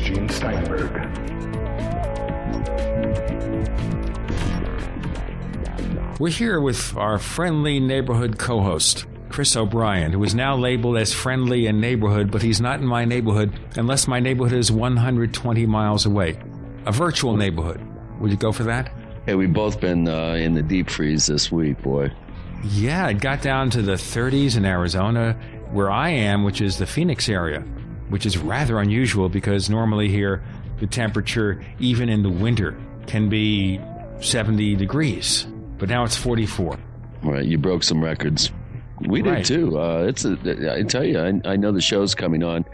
here's Gene Steinberg. We're here with our friendly neighborhood co host, Chris O'Brien, who is now labeled as friendly in neighborhood, but he's not in my neighborhood unless my neighborhood is 120 miles away. A virtual neighborhood. Would you go for that? Hey, we've both been uh, in the deep freeze this week, boy. Yeah, it got down to the 30s in Arizona, where I am, which is the Phoenix area, which is rather unusual because normally here the temperature, even in the winter, can be 70 degrees, but now it's 44. Right, you broke some records. We Right. did too. Uh, it's a, I tell you, I, I know the show's coming on.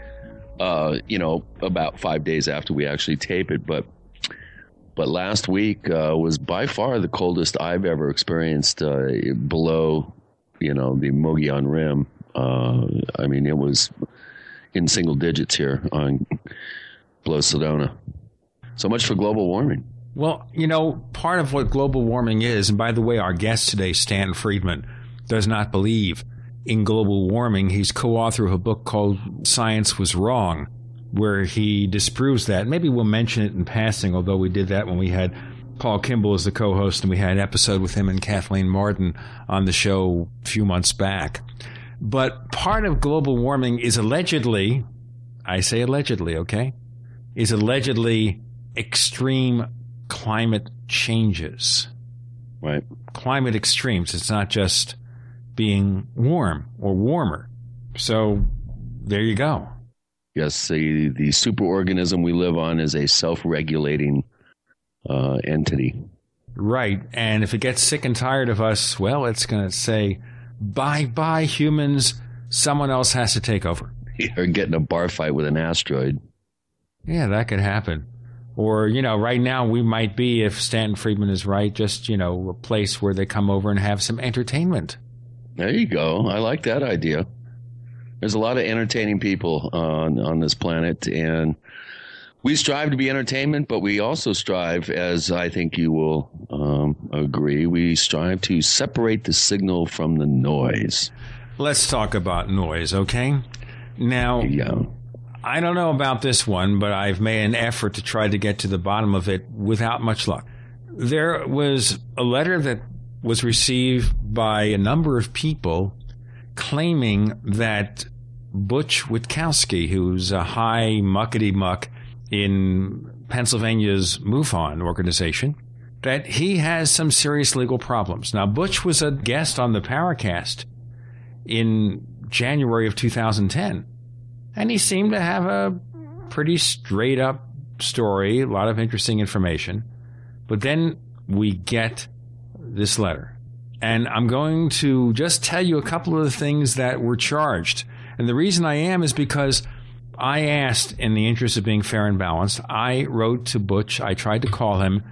Uh, you know, about five days after we actually tape it, but but last week uh, was by far the coldest I've ever experienced uh, below, you know, the Mogollon Rim. Uh, I mean, it was in single digits here on below Sedona. So much for global warming. Well, you know, part of what global warming is, and by the way, our guest today, Stan Friedman, does not believe in global warming. He's co author of a book called Science Was Wrong, where he disproves that. Maybe we'll mention it in passing, although we did that when we had Paul Kimball as the co host and we had an episode with him and Kathleen Marden on the show a few months back. But part of global warming is allegedly, I say allegedly, okay, is allegedly extreme climate changes. Right. Climate extremes. It's not just being warm or warmer. So there you go. Yes, the, the superorganism we live on is a self regulating uh, entity. Right. And if it gets sick and tired of us, well, it's going to say, bye bye, humans. Someone else has to take over. Or get in a bar fight with an asteroid. Yeah, that could happen. Or, you know, right now we might be, if Stanton Friedman is right, just, you know, a place where they come over and have some entertainment. There you go. I like that idea. There's a lot of entertaining people on on this planet, and we strive to be entertainment, but we also strive, as I think you will uh, um, agree, we strive to separate the signal from the noise. Let's talk about noise, okay? Now, Yeah. I don't know about this one, but I've made an effort to try to get to the bottom of it without much luck. There was a letter that was received by a number of people claiming that Butch Witkowski, who's a high muckety muck in Pennsylvania's MUFON organization, that he has some serious legal problems. Now, Butch was a guest on the Paracast in January of 2010. And he seemed to have a pretty straight up story, a lot of interesting information. But then we get this letter. And I'm going to just tell you a couple of the things that were charged. And the reason I am is because I asked, in the interest of being fair and balanced, I wrote to Butch, I tried to call him,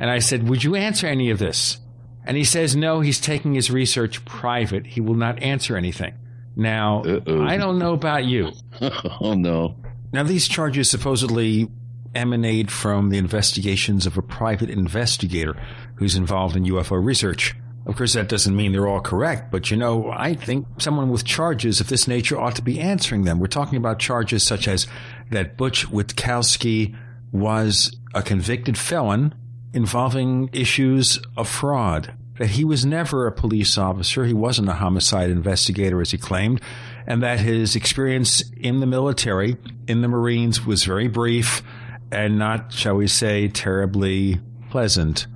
and I said, Would you answer any of this? And he says, No, he's taking his research private. He will not answer anything. Now, Uh-oh. I don't know about you. oh no. Now, these charges supposedly emanate from the investigations of a private investigator who's involved in UFO research. Of course, that doesn't mean they're all correct, but you know, I think someone with charges of this nature ought to be answering them. We're talking about charges such as that Butch Witkowski was a convicted felon involving issues of fraud, that he was never a police officer, he wasn't a homicide investigator as he claimed, and that his experience in the military, in the Marines, was very brief and not, shall we say, terribly pleasant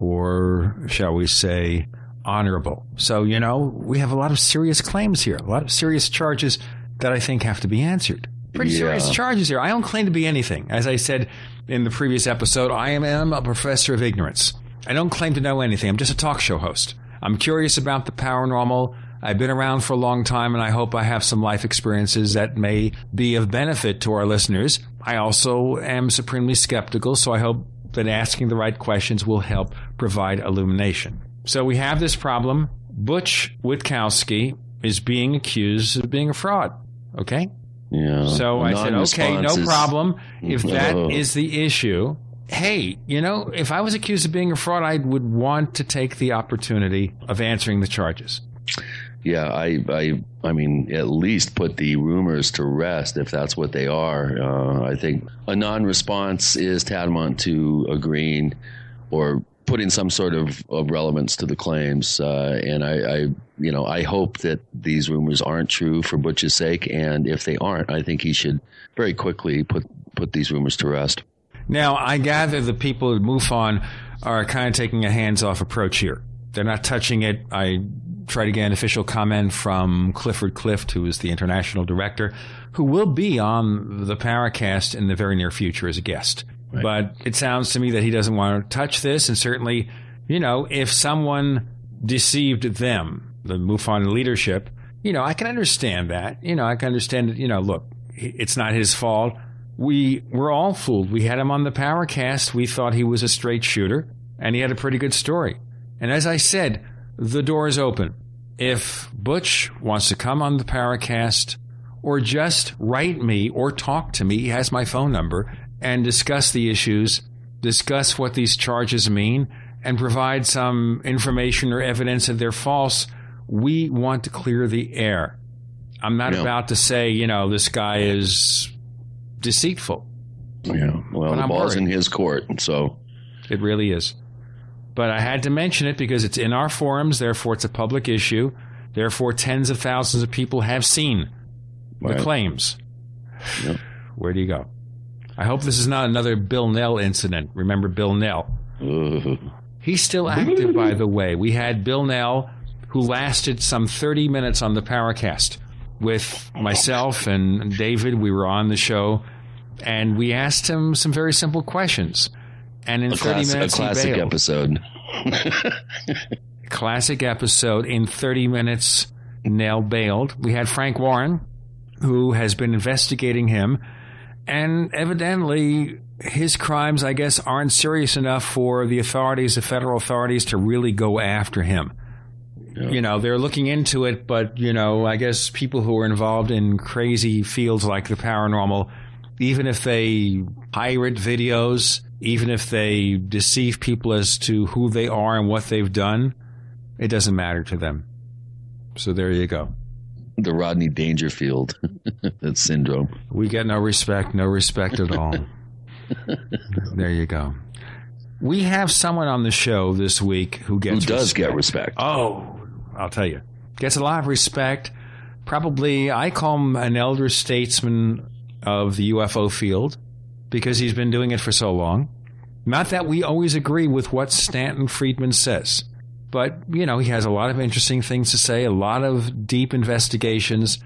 or, shall we say, honorable. So, you know, we have a lot of serious claims here, a lot of serious charges that I think have to be answered. Pretty Yeah. serious uh, charges here. I don't claim to be anything. As I said in the previous episode, I am, am a professor of ignorance. I don't claim to know anything. I'm just a talk show host. I'm curious about the paranormal. I've been around for a long time and I hope I have some life experiences that may be of benefit to our listeners. I also am supremely skeptical, so I hope that asking the right questions will help provide illumination. So we have this problem. Butch Witkowski is being accused of being a fraud. Okay? Yeah. So I said, okay, no problem. If that Oh. is the issue, hey, you know, if I was accused of being a fraud, I would want to take the opportunity of answering the charges. yeah, I, I, I mean, at least put the rumors to rest if that's what they are. Uh, I think a non-response is tantamount to agreeing or putting some sort of, of relevance to the claims. Uh, and I, I, you know, I hope that these rumors aren't true for Butch's sake. And if they aren't, I think he should very quickly put put these rumors to rest. Now, I gather the people at MUFON are kind of taking a hands-off approach here. They're not touching it. I try to get an official comment from Clifford Clift, who is the international director, who will be on the Paracast in the very near future as a guest. But it sounds to me that he doesn't want to touch this. And certainly, you know, if someone deceived them, the MUFON leadership, you know, I can understand that. You know, I can understand that, you know, look, it's not his fault. We were all fooled. We had him on the Paracast. We thought he was a straight shooter and he had a pretty good story. And as I said, the door is open. If Butch wants to come on the Paracast or just write me or talk to me, he has my phone number, and discuss the issues, discuss what these charges mean, and provide some information or evidence that they're false, we want to clear the air. I'm not about to say, you know, this guy is deceitful. Yeah. Well, the ball's worried. in his court, so it really is. But I had to mention it because it's in our forums, therefore it's a public issue. Therefore, tens of thousands of people have seen right. the claims. Yep. Where do you go? I hope this is not another Bill Nell incident. Remember Bill Nell? Mm-hmm. He's still active, by the way. We had Bill Nell, who lasted some 30 minutes on the Paracast with myself and David. We were on the show, and we asked him some very simple questions. And in a 30 class, minutes, a classic episode. classic episode. In 30 minutes, Nell bailed. We had Frank Warren, who has been investigating him. And evidently, his crimes, I guess, aren't serious enough for the authorities, the federal authorities, to really go after him. Yeah. You know, they're looking into it, but, you know, I guess people who are involved in crazy fields like the paranormal, even if they pirate videos, even if they deceive people as to who they are and what they've done, it doesn't matter to them. So there you go. The Rodney Dangerfield that syndrome. We get no respect, no respect at all. there you go. We have someone on the show this week who gets who does respect. get respect. Oh, I'll tell you, gets a lot of respect. Probably, I call him an elder statesman of the UFO field because he's been doing it for so long. Not that we always agree with what Stanton Friedman says, but, you know, he has a lot of interesting things to say, a lot of deep investigations.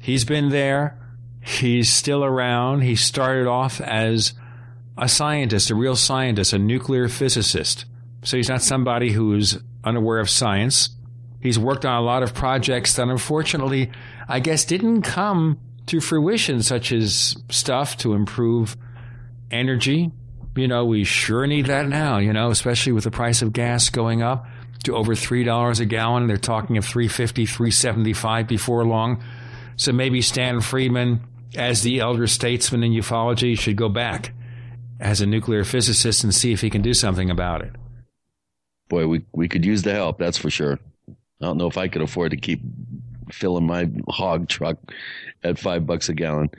He's been there. He's still around. He started off as a scientist, a real scientist, a nuclear physicist. So he's not somebody who's unaware of science. He's worked on a lot of projects that unfortunately, I guess, didn't come to fruition, such as stuff to improve energy, you know, we sure need that now, you know, especially with the price of gas going up to over $3 a gallon. They're talking of 350, 375 before long. So maybe Stan Friedman, as the elder statesman in ufology, should go back as a nuclear physicist and see if he can do something about it. Boy, we, we could use the help, that's for sure. I don't know if I could afford to keep filling my hog truck at five bucks a gallon.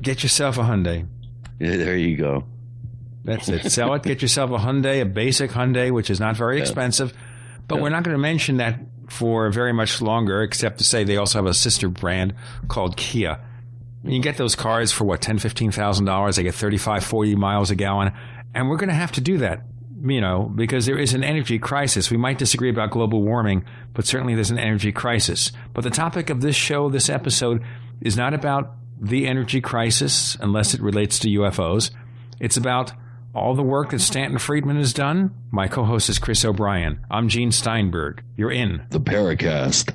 Get yourself a Hyundai. Yeah, there you go. That's it. Sell it. Get yourself a Hyundai, a basic Hyundai, which is not very expensive. But yeah. we're not going to mention that for very much longer, except to say they also have a sister brand called Kia. You get those cars for what, ten, fifteen thousand dollars. They get 35, 40 miles a gallon. And we're going to have to do that, you know, because there is an energy crisis. We might disagree about global warming, but certainly there's an energy crisis. But the topic of this show, this episode, is not about the energy crisis, unless it relates to UFOs. It's about all the work that Stanton Friedman has done. My co host is Chris O'Brien. I'm Gene Steinberg. You're in the Paracast.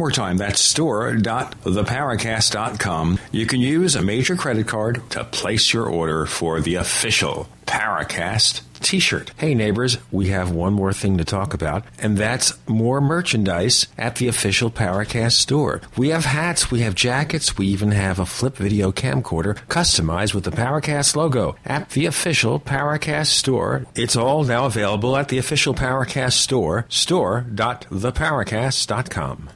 more time, that's store.theparacast.com. You can use a major credit card to place your order for the official Paracast t-shirt. Hey neighbors, we have one more thing to talk about, and that's more merchandise at the official Paracast store. We have hats, we have jackets, we even have a flip video camcorder customized with the Paracast logo at the official Paracast store. It's all now available at the official Paracast store, store.theparacast.com.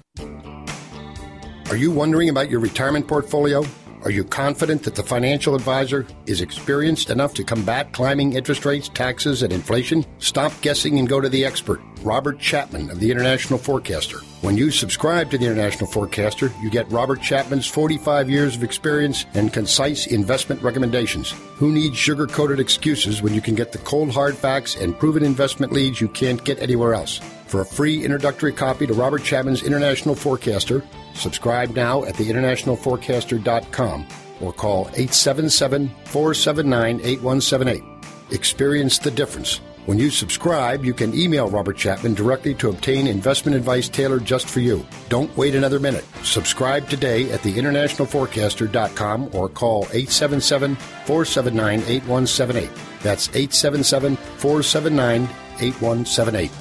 Are you wondering about your retirement portfolio? Are you confident that the financial advisor is experienced enough to combat climbing interest rates, taxes, and inflation? Stop guessing and go to the expert, Robert Chapman of the International Forecaster. When you subscribe to the International Forecaster, you get Robert Chapman's 45 years of experience and concise investment recommendations. Who needs sugar coated excuses when you can get the cold hard facts and proven investment leads you can't get anywhere else? For a free introductory copy to Robert Chapman's International Forecaster, subscribe now at theinternationalforecaster.com or call 877 479 8178. Experience the difference. When you subscribe, you can email Robert Chapman directly to obtain investment advice tailored just for you. Don't wait another minute. Subscribe today at theinternationalforecaster.com or call 877 479 8178. That's 877 479 8178.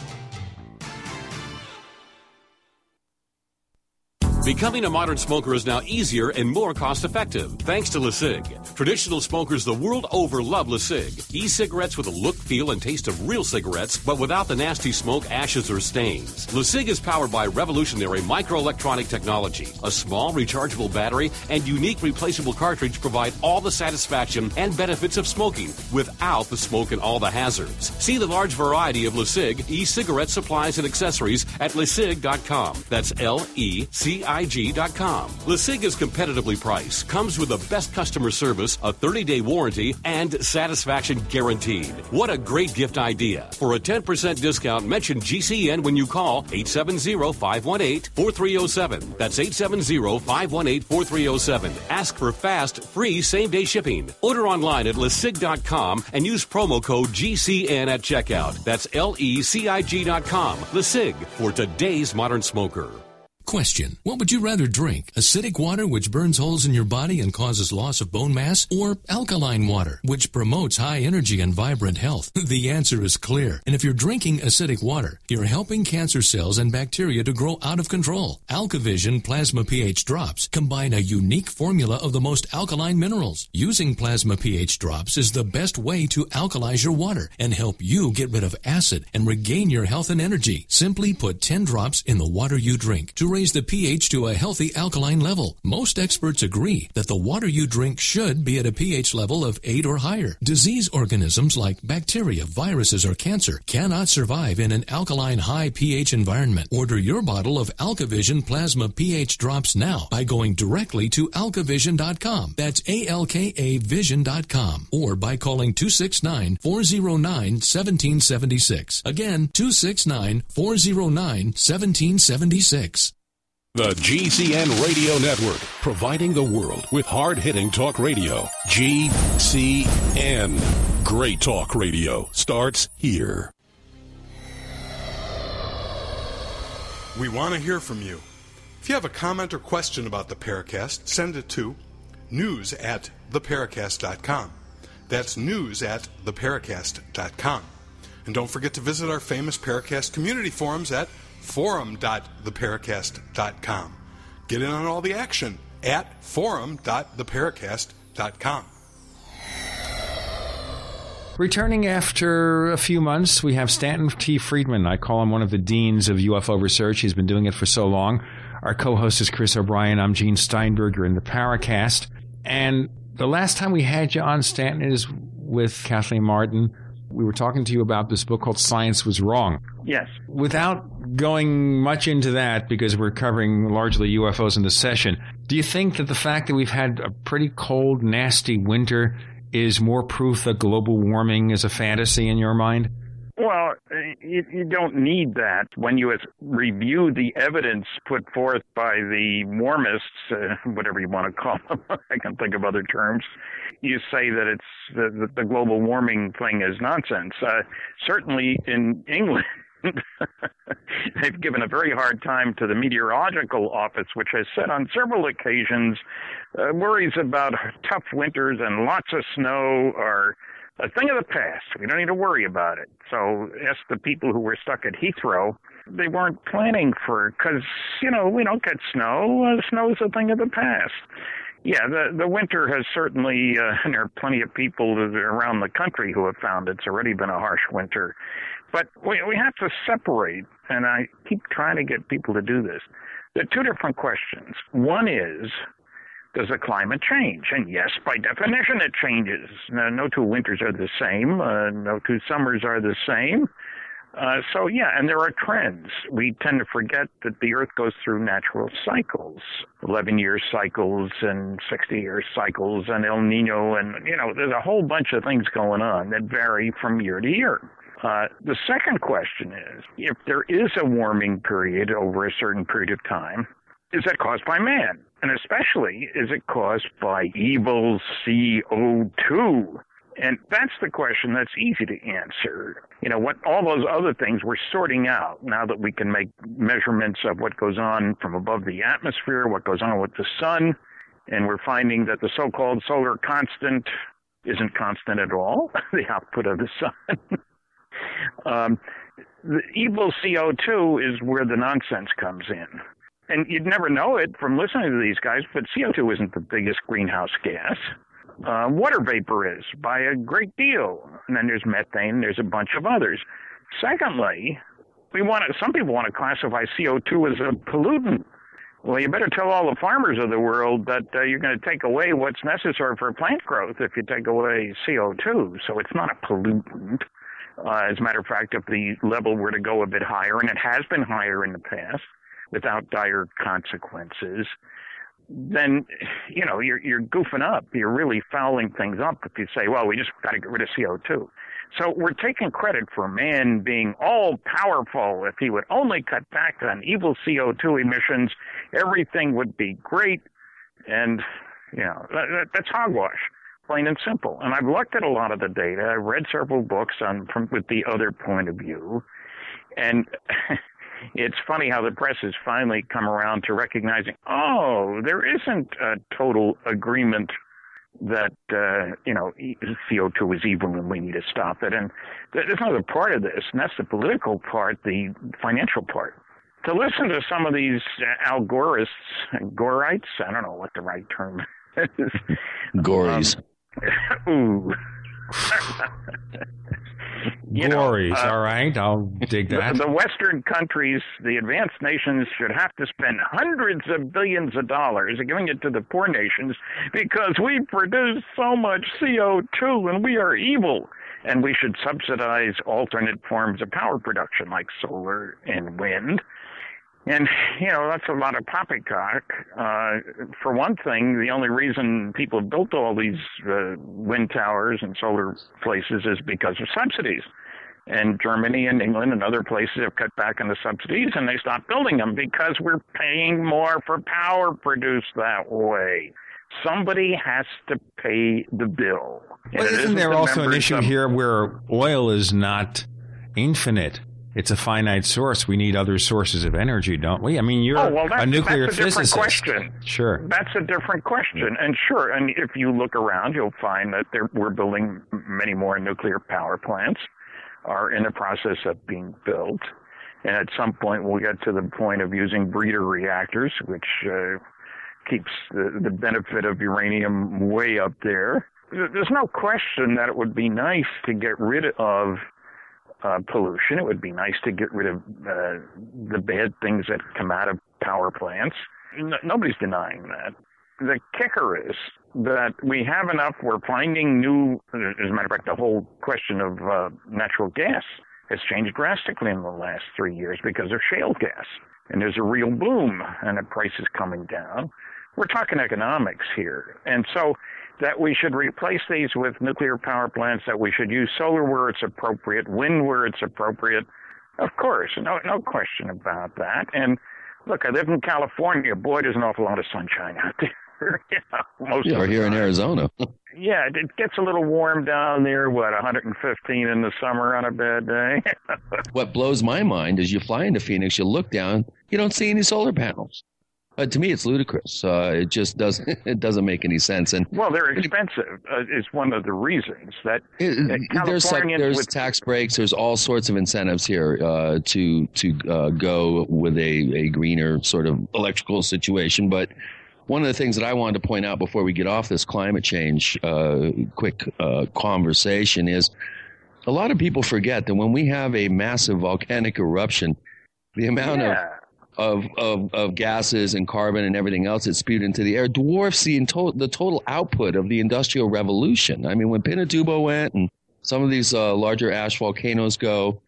Becoming a modern smoker is now easier and more cost effective thanks to LeCig. Traditional smokers the world over love LeCig. E-cigarettes with a look, feel, and taste of real cigarettes, but without the nasty smoke, ashes, or stains. LeCig is powered by revolutionary microelectronic technology. A small rechargeable battery and unique replaceable cartridge provide all the satisfaction and benefits of smoking without the smoke and all the hazards. See the large variety of LeCig e-cigarette supplies and accessories at lecig.com. That's L-E-C-I IG.com. LeCig is competitively priced, comes with the best customer service, a 30 day warranty, and satisfaction guaranteed. What a great gift idea. For a 10% discount, mention GCN when you call 870 518 4307. That's 870 518 4307. Ask for fast, free same day shipping. Order online at LeCig.com and use promo code GCN at checkout. That's L E C I G.com. LeCig for today's modern smoker. Question. What would you rather drink? Acidic water which burns holes in your body and causes loss of bone mass? Or alkaline water which promotes high energy and vibrant health? The answer is clear. And if you're drinking acidic water, you're helping cancer cells and bacteria to grow out of control. AlkaVision Plasma pH drops combine a unique formula of the most alkaline minerals. Using Plasma pH drops is the best way to alkalize your water and help you get rid of acid and regain your health and energy. Simply put 10 drops in the water you drink to raise the pH to a healthy alkaline level. Most experts agree that the water you drink should be at a pH level of 8 or higher. Disease organisms like bacteria, viruses, or cancer cannot survive in an alkaline high pH environment. Order your bottle of AlkaVision Plasma pH drops now by going directly to alkavision.com. That's A-L-K-A vision.com or by calling 269-409-1776. Again, 269-409-1776. The GCN Radio Network, providing the world with hard hitting talk radio. GCN. Great talk radio starts here. We want to hear from you. If you have a comment or question about the Paracast, send it to news at theparacast.com. That's news at theparacast.com. And don't forget to visit our famous Paracast community forums at forum.theparacast.com. Get in on all the action at forum.theparacast.com. Returning after a few months, we have Stanton T. Friedman. I call him one of the deans of UFO research. He's been doing it for so long. Our co-host is Chris O'Brien. I'm Gene Steinberger in the Paracast. And the last time we had you on, Stanton, is with Kathleen Marden. We were talking to you about this book called Science Was Wrong. Yes. Without going much into that because we're covering largely UFOs in the session. Do you think that the fact that we've had a pretty cold, nasty winter is more proof that global warming is a fantasy in your mind? Well, you, don't need that when you review the evidence put forth by the warmists, uh, whatever you want to call them. I can think of other terms. You say that it's the, the global warming thing is nonsense. Uh, certainly in England, they've given a very hard time to the meteorological office, which has said on several occasions uh, worries about tough winters and lots of snow are a thing of the past. We don't need to worry about it. So ask the people who were stuck at Heathrow. They weren't planning for because you know we don't get snow. Uh, snow is a thing of the past. Yeah, the the winter has certainly, uh, and there are plenty of people around the country who have found it's already been a harsh winter. But we we have to separate, and I keep trying to get people to do this. There are two different questions. One is does the climate change? And yes, by definition, it changes. No, no two winters are the same. Uh, no two summers are the same. Uh, so yeah, and there are trends. We tend to forget that the Earth goes through natural cycles, 11 year cycles and 60 year cycles and El Nino and, you know, there's a whole bunch of things going on that vary from year to year. Uh, the second question is, if there is a warming period over a certain period of time, is that caused by man? And especially, is it caused by evil CO2? And that's the question that's easy to answer. You know, what all those other things we're sorting out now that we can make measurements of what goes on from above the atmosphere, what goes on with the sun, and we're finding that the so-called solar constant isn't constant at all, the output of the sun. um, the evil CO2 is where the nonsense comes in and you'd never know it from listening to these guys, but CO2 isn't the biggest greenhouse gas. Uh, water vapor is by a great deal. And then there's methane, there's a bunch of others. Secondly, we want to, some people want to classify CO2 as a pollutant. Well, you better tell all the farmers of the world that uh, you're going to take away what's necessary for plant growth if you take away CO2. So it's not a pollutant. Uh, as a matter of fact, if the level were to go a bit higher, and it has been higher in the past, without dire consequences, then you know you're you're goofing up. You're really fouling things up if you say, "Well, we just got to get rid of CO2." So we're taking credit for man being all powerful. If he would only cut back on evil CO2 emissions, everything would be great. And you know that, that's hogwash, plain and simple. And I've looked at a lot of the data. I've read several books on from with the other point of view, and it's funny how the press has finally come around to recognizing, oh, there isn't a total agreement that uh, you know CO2 is evil and we need to stop it. And there's another part of this, and that's the political part, the financial part. To listen to some of these uh, Algorists, Gorites, I don't know what the right term is. Gories. Um, ooh. you Glories, know, uh, all right. I'll dig that. The, the, Western countries, the advanced nations, should have to spend hundreds of billions of dollars giving it to the poor nations because we produce so much CO2 and we are evil. And we should subsidize alternate forms of power production like solar and wind. And, you know, that's a lot of poppycock. Uh, for one thing, the only reason people have built all these uh, wind towers and solar places is because of subsidies. And Germany and England and other places have cut back on the subsidies and they stopped building them because we're paying more for power produced that way. Somebody has to pay the bill. Well, isn't, isn't there the also an issue of, here where oil is not infinite? It's a finite source. We need other sources of energy, don't we? I mean, you're oh, well, a nuclear that's a physicist. Question. Sure. That's a different question. And sure, and if you look around, you'll find that there, we're building many more nuclear power plants are in the process of being built. And at some point, we'll get to the point of using breeder reactors, which uh, keeps the, the benefit of uranium way up there. There's no question that it would be nice to get rid of uh, pollution. It would be nice to get rid of uh, the bad things that come out of power plants. No, nobody's denying that. The kicker is that we have enough. We're finding new. As a matter of fact, the whole question of uh, natural gas has changed drastically in the last three years because of shale gas. And there's a real boom and the price is coming down. We're talking economics here. And so that we should replace these with nuclear power plants, that we should use solar where it's appropriate, wind where it's appropriate. Of course, no, no question about that. And look, I live in California. Boy, there's an awful lot of sunshine out there. yeah, most yeah, or here in Arizona. yeah, it gets a little warm down there. What 115 in the summer on a bad day. what blows my mind is you fly into Phoenix, you look down, you don't see any solar panels. Uh, to me, it's ludicrous. Uh, it just doesn't. It doesn't make any sense. And well, they're expensive. Uh, is one of the reasons that it, there's like there's with, tax breaks. There's all sorts of incentives here uh, to to uh, go with a a greener sort of electrical situation. But one of the things that I wanted to point out before we get off this climate change uh, quick conversation is a lot of people forget that when we have a massive volcanic eruption, the amount yeah. of of, of, of gases and carbon and everything else that's spewed into the air dwarfs the, the total output of the industrial revolution. I mean, when Pinatubo went and some of these uh, larger ash volcanoes go,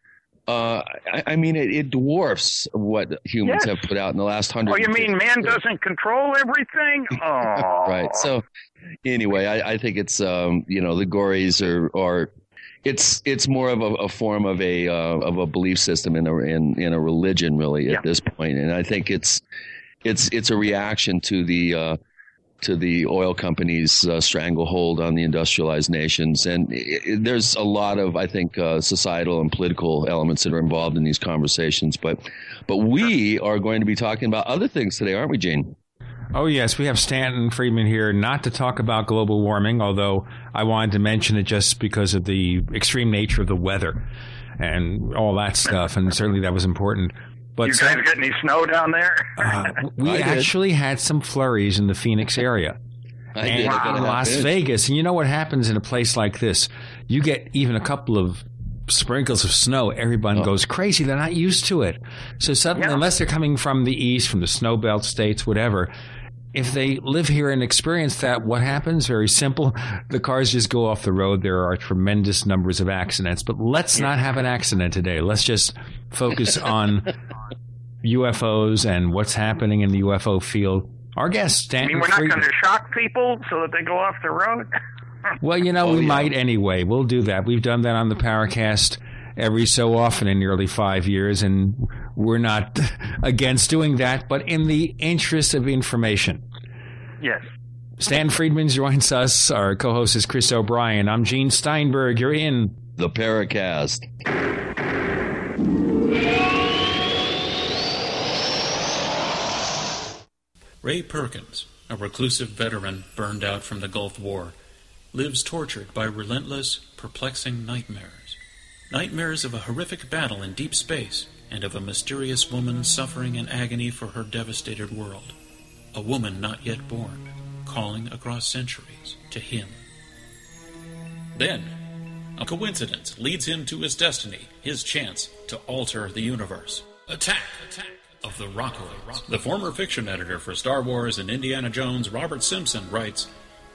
uh, I, I, mean, it, it, dwarfs what humans yes. have put out in the last hundred. Oh, you mean man years. doesn't control everything? Oh, right. So, anyway, I, I think it's um, you know the Gories are are it's it's more of a, a form of a uh, of a belief system in a in, in a religion really at this point, and I think it's it's it's a reaction to the uh, to the oil companies' uh, stranglehold on the industrialized nations, and it, it, there's a lot of I think uh, societal and political elements that are involved in these conversations, but but we are going to be talking about other things today, aren't we, Gene? Oh, yes. We have Stanton Friedman here not to talk about global warming, although I wanted to mention it just because of the extreme nature of the weather and all that stuff. And certainly that was important. But you guys get any snow down there? uh, we actually had some flurries in the Phoenix area. I and did. in Las Vegas. And you know what happens in a place like this? You get even a couple of sprinkles of snow, everyone oh. goes crazy. They're not used to it. So suddenly, yeah. unless they're coming from the east, from the snow belt states, whatever, if they live here and experience that, what happens? Very simple. The cars just go off the road. There are tremendous numbers of accidents, but let's not have an accident today. Let's just focus on UFOs and what's happening in the UFO field. Our guest, Stanton. You mean we're not going to shock people so that they go off the road? well, you know, oh, we yeah. might anyway. We'll do that. We've done that on the Paracast every so often in nearly five years, and we're not against doing that, but in the interest of information. Yes. Stan Friedman joins us. Our co host is Chris O'Brien. I'm Gene Steinberg. You're in the Paracast. Ray Perkins, a reclusive veteran burned out from the Gulf War, lives tortured by relentless, perplexing nightmares. Nightmares of a horrific battle in deep space and of a mysterious woman suffering in agony for her devastated world a woman not yet born, calling across centuries to him. Then, a coincidence leads him to his destiny, his chance to alter the universe. Attack! Attack! Of the Rockoids. The former fiction editor for Star Wars and Indiana Jones, Robert Simpson, writes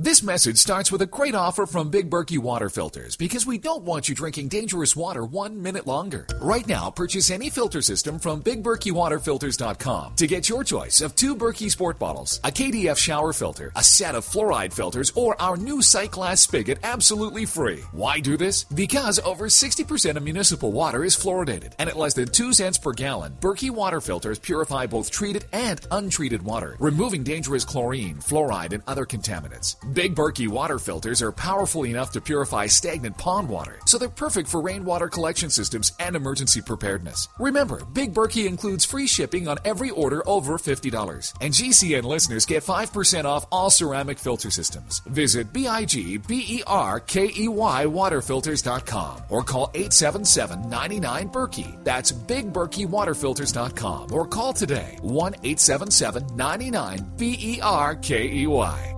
This message starts with a great offer from Big Berkey Water Filters because we don't want you drinking dangerous water one minute longer. Right now, purchase any filter system from BigBerkeyWaterFilters.com to get your choice of two Berkey Sport bottles, a KDF shower filter, a set of fluoride filters, or our new sight glass spigot absolutely free. Why do this? Because over 60% of municipal water is fluoridated, and at less than 2 cents per gallon, Berkey Water Filters purify both treated and untreated water, removing dangerous chlorine, fluoride, and other contaminants. Big Berkey water filters are powerful enough to purify stagnant pond water, so they're perfect for rainwater collection systems and emergency preparedness. Remember, Big Berkey includes free shipping on every order over $50. And GCN listeners get 5% off all ceramic filter systems. Visit B-I-G-B-E-R-K-E-Y waterfilters.com or call 877-99-BERKEY. That's BigBerkeyWaterFilters.com or call today 1-877-99-B-E-R-K-E-Y.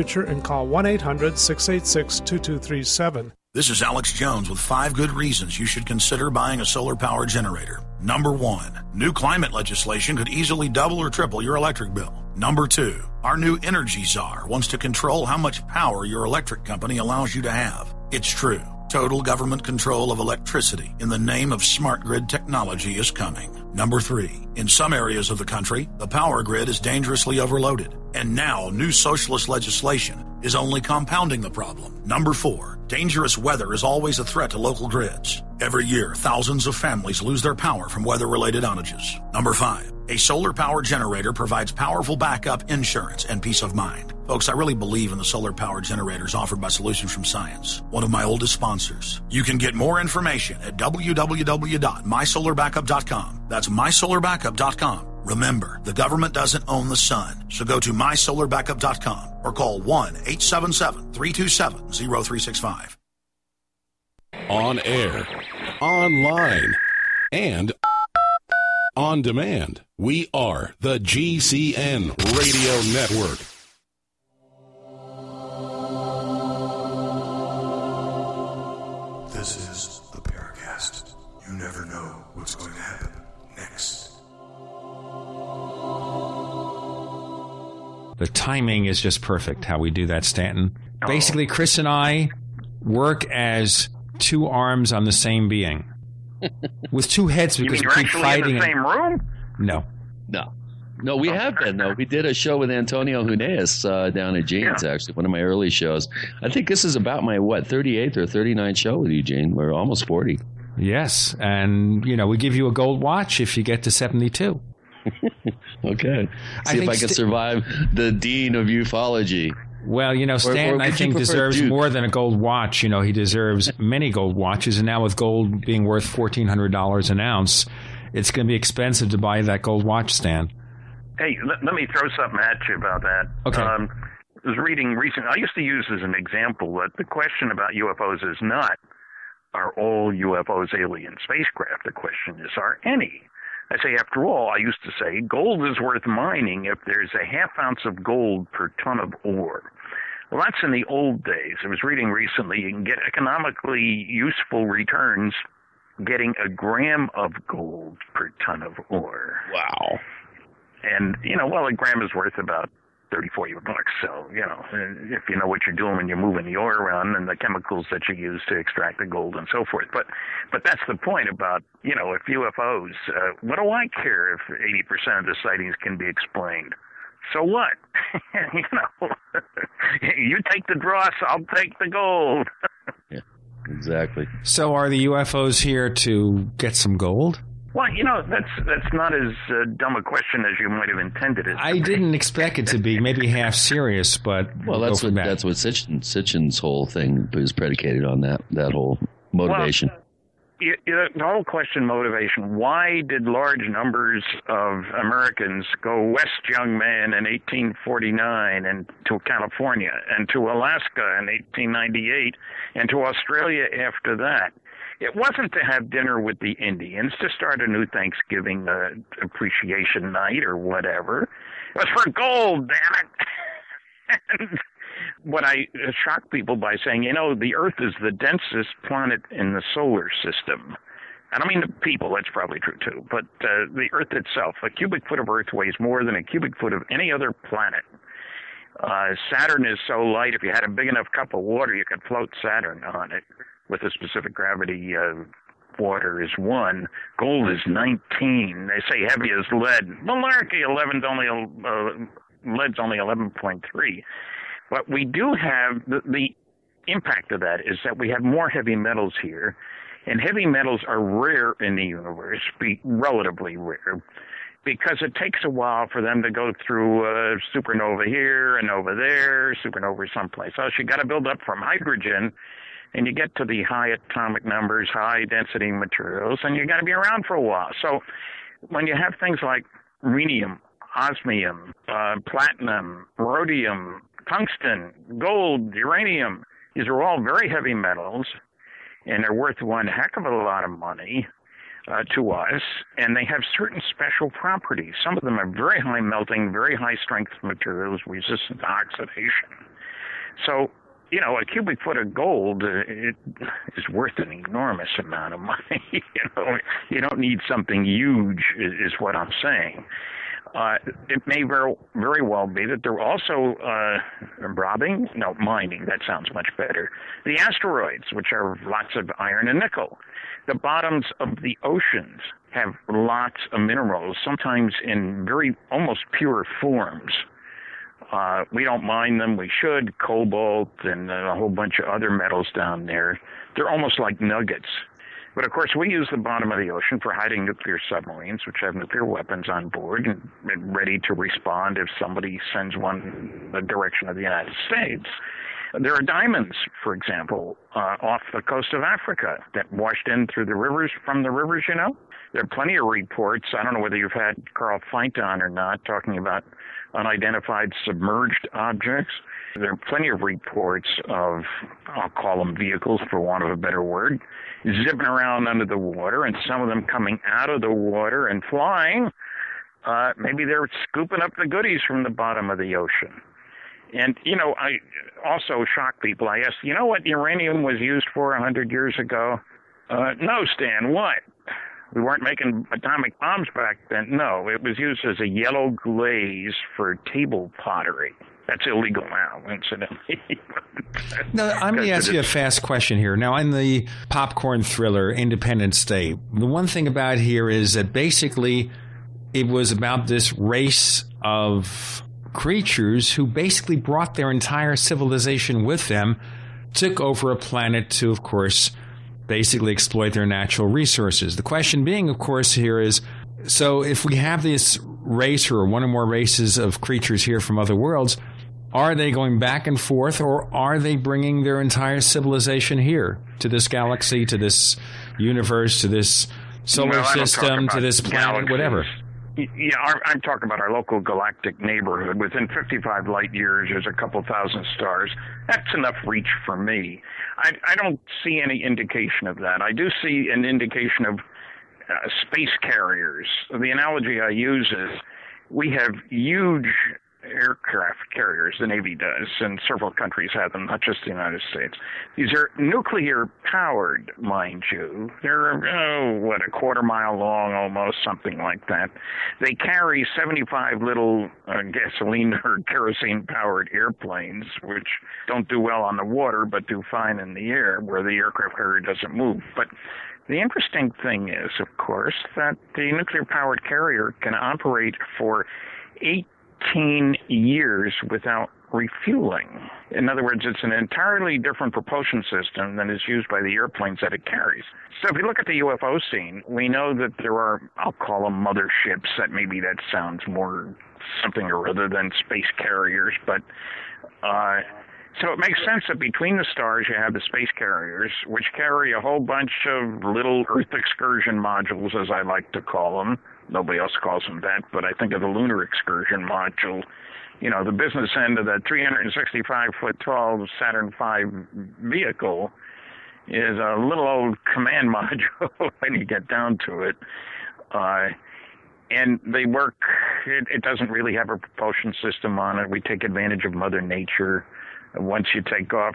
and call 1 800 686 2237. This is Alex Jones with five good reasons you should consider buying a solar power generator. Number one, new climate legislation could easily double or triple your electric bill. Number two, our new energy czar wants to control how much power your electric company allows you to have. It's true. Total government control of electricity in the name of smart grid technology is coming. Number three, in some areas of the country, the power grid is dangerously overloaded. And now, new socialist legislation is only compounding the problem. Number four, dangerous weather is always a threat to local grids. Every year, thousands of families lose their power from weather related outages. Number five, a solar power generator provides powerful backup insurance and peace of mind. Folks, I really believe in the solar power generators offered by Solutions from Science, one of my oldest sponsors. You can get more information at www.mysolarbackup.com. That's mysolarbackup.com. Remember, the government doesn't own the sun, so go to mysolarbackup.com or call 1 877 327 0365. On air, online, and on demand. We are the GCN Radio Network. This is the Paracast. You never know what's going to happen next. The timing is just perfect how we do that, Stanton. Basically, Chris and I work as two arms on the same being. With two heads You because mean we you're keep actually fighting. in the same room? No. No. No, we have been though. We did a show with Antonio Huneeus uh, down at Gene's actually, one of my early shows. I think this is about my what, 38th or 39th show with you, Gene. We're almost 40. Yes, and you know we give you a gold watch if you get to seventy-two. Okay. I See if I can st- survive the dean of ufology. Well, you know, Or- or Stanton, I think deserves Duke? more than a gold watch. You know, he deserves many gold watches, and now with gold being worth fourteen hundred dollars an ounce, it's going to be expensive to buy that gold watch, stand. Hey, let, let me throw something at you about that. Okay. Um, I was reading recently. I used to use as an example that the question about UFOs is not are all UFOs alien spacecraft. The question is are any. I say, after all, I used to say gold is worth mining if there's a half ounce of gold per ton of ore. Well, that's in the old days. I was reading recently you can get economically useful returns getting a gram of gold per ton of ore. Wow. And, you know, well, a gram is worth about 30, 40 bucks. So, you know, if you know what you're doing when you're moving the ore around and the chemicals that you use to extract the gold and so forth. But, but that's the point about, you know, if UFOs, uh, what do I care if 80% of the sightings can be explained? So what? you know, you take the dross, I'll take the gold. Exactly. So, are the UFOs here to get some gold? Well, you know, that's that's not as uh, dumb a question as you might have intended it. I didn't expect it to be maybe half serious, but Well, we'll that's what that. that's what Sitchin, Sitchin's whole thing is predicated on that that whole motivation. It, it, the whole question motivation why did large numbers of Americans go west, young men, in 1849 and to California and to Alaska in 1898 and to Australia after that? It wasn't to have dinner with the Indians, to start a new Thanksgiving uh, appreciation night or whatever. It was for gold, damn it. and what I shock people by saying, you know, the Earth is the densest planet in the solar system. And I don't mean the people, that's probably true too, but uh, the Earth itself, a cubic foot of Earth weighs more than a cubic foot of any other planet. Uh, Saturn is so light, if you had a big enough cup of water, you could float Saturn on it with a specific gravity. Uh, water is one. Gold is 19. They say heavy as lead. Malarkey, 11's only, uh, lead's only 11.3. But we do have the, the impact of that is that we have more heavy metals here, and heavy metals are rare in the universe, be relatively rare, because it takes a while for them to go through a supernova here and over there, supernova someplace else. You got to build up from hydrogen, and you get to the high atomic numbers, high density materials, and you got to be around for a while. So when you have things like rhenium, osmium, uh, platinum, rhodium, tungsten, gold, uranium. These are all very heavy metals, and they're worth one heck of a lot of money uh, to us. And they have certain special properties. Some of them are very high melting, very high strength materials, resistant to oxidation. So, you know, a cubic foot of gold it is worth an enormous amount of money. you know, you don't need something huge, is what I'm saying. Uh, it may very, very well be that they're also uh, robbing, no, mining, that sounds much better. The asteroids, which are lots of iron and nickel. The bottoms of the oceans have lots of minerals, sometimes in very almost pure forms. Uh, we don't mine them. We should. Cobalt and a whole bunch of other metals down there. They're almost like nuggets. But of course, we use the bottom of the ocean for hiding nuclear submarines, which have nuclear weapons on board and, ready to respond if somebody sends one in the direction of the United States. There are diamonds, for example, uh, off the coast of Africa that washed in through the rivers, from the rivers, you know. There are plenty of reports. I don't know whether you've had Carl Feindt on or not, talking about unidentified submerged objects. There are plenty of reports of, I'll call them vehicles for want of a better word, zipping around under the water, and some of them coming out of the water and flying. Uh, maybe they're scooping up the goodies from the bottom of the ocean. And, you know, I also shock people. I asked, you know what uranium was used for a hundred years ago? Uh, no, Stan, what? We weren't making atomic bombs back then. No, it was used as a yellow glaze for table pottery. That's illegal now, incidentally. now, I'm going to ask you a fast question here. Now, in the popcorn thriller Independence Day, the one thing about here is that basically it was about this race of creatures who basically brought their entire civilization with them, took over a planet to, of course, basically exploit their natural resources. The question being, of course, here is so if we have this race or one or more races of creatures here from other worlds, are they going back and forth, or are they bringing their entire civilization here to this galaxy, to this universe, to this solar well, system, to this planet, galaxies. whatever? Yeah, I'm talking about our local galactic neighborhood. Within 55 light years, there's a couple thousand stars. That's enough reach for me. I, I don't see any indication of that. I do see an indication of uh, space carriers. The analogy I use is we have huge aircraft carriers, the Navy does, and several countries have them, not just the United States. These are nuclear powered, mind you. They're, oh, what, a quarter mile long almost, something like that. They carry 75 little uh, gasoline or kerosene powered airplanes, which don't do well on the water, but do fine in the air where the aircraft carrier doesn't move. But the interesting thing is, of course, that the nuclear powered carrier can operate for eight 15 years without refueling. In other words, it's an entirely different propulsion system than is used by the airplanes that it carries. So if you look at the UFO scene, we know that there are, I'll call them motherships, that maybe that sounds more something or other than space carriers, but uh, So it makes sense that between the stars you have the space carriers, which carry a whole bunch of little Earth excursion modules, as I like to call them. Nobody else calls them that, but I think of the lunar excursion module. You know, the business end of the 365 foot tall Saturn V vehicle is a little old command module when you get down to it. Uh, and they work, it, it doesn't really have a propulsion system on it. We take advantage of Mother Nature once you take off,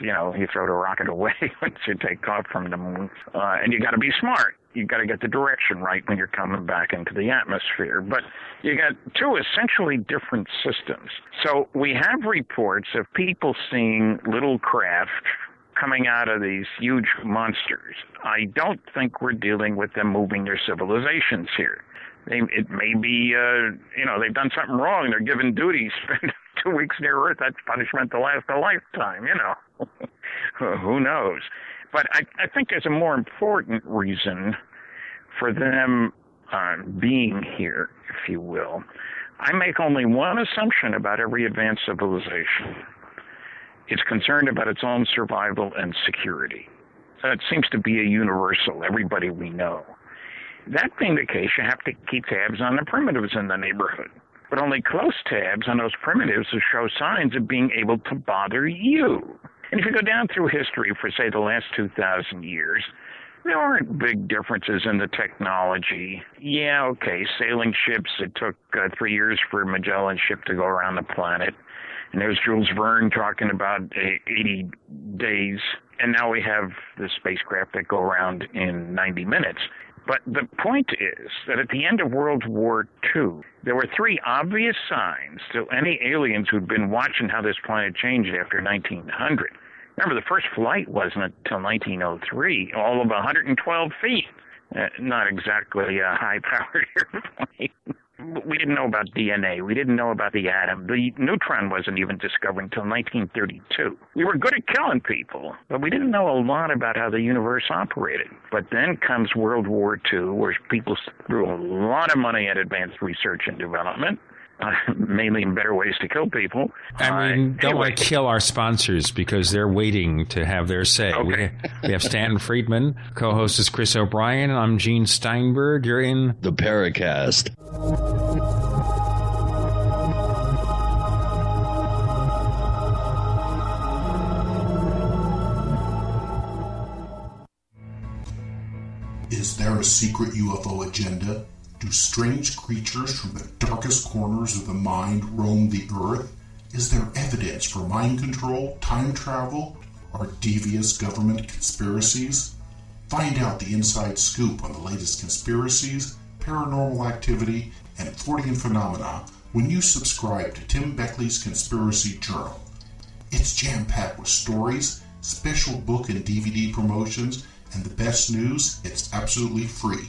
you know, you throw the rocket away once you take off from the moon. Uh, and you got to be smart. You got to get the direction right when you're coming back into the atmosphere. But you got two essentially different systems. So we have reports of people seeing little craft coming out of these huge monsters. I don't think we're dealing with them moving their civilizations here. They, it may be, uh, you know, they've done something wrong. They're given spend two weeks near Earth. That's punishment to last a lifetime, you know. Who knows? But I, I think there's a more important reason for them uh, being here, if you will. I make only one assumption about every advanced civilization. It's concerned about its own survival and security. That seems to be a universal, everybody we know. That being the case, you have to keep tabs on the primitives in the neighborhood, but only close tabs on those primitives who show signs of being able to bother you. And if you go down through history for, say, the last 2,000 years, there aren't big differences in the technology. Yeah, okay, sailing ships, it took uh, three years for Magellan's ship to go around the planet. And there's Jules Verne talking about 80 days. And now we have the spacecraft that go around in 90 minutes. But the point is that at the end of World War II, there were three obvious signs to any aliens who'd been watching how this planet changed after 1900. Remember, the first flight wasn't until 1903, all of 112 feet. Uh, not exactly a high powered airplane we didn't know about DNA. We didn't know about the atom. The neutron wasn't even discovered until 1932. We were good at killing people, but we didn't know a lot about how the universe operated. But then comes World War II, where people threw a lot of money at advanced research and development. Uh, mainly in better ways to kill people. I mean, uh, don't anyway. want to kill our sponsors because they're waiting to have their say. Okay. We, we have Stanton Friedman, co-host is Chris O'Brien, and I'm Gene Steinberg. You're in the Paracast. Is there a secret UFO agenda? Do strange creatures from the darkest corners of the mind roam the earth? Is there evidence for mind control, time travel, or devious government conspiracies? Find out the inside scoop on the latest conspiracies, paranormal activity, and Fortean phenomena when you subscribe to Tim Beckley's Conspiracy Journal. It's jam packed with stories, special book and DVD promotions, and the best news it's absolutely free,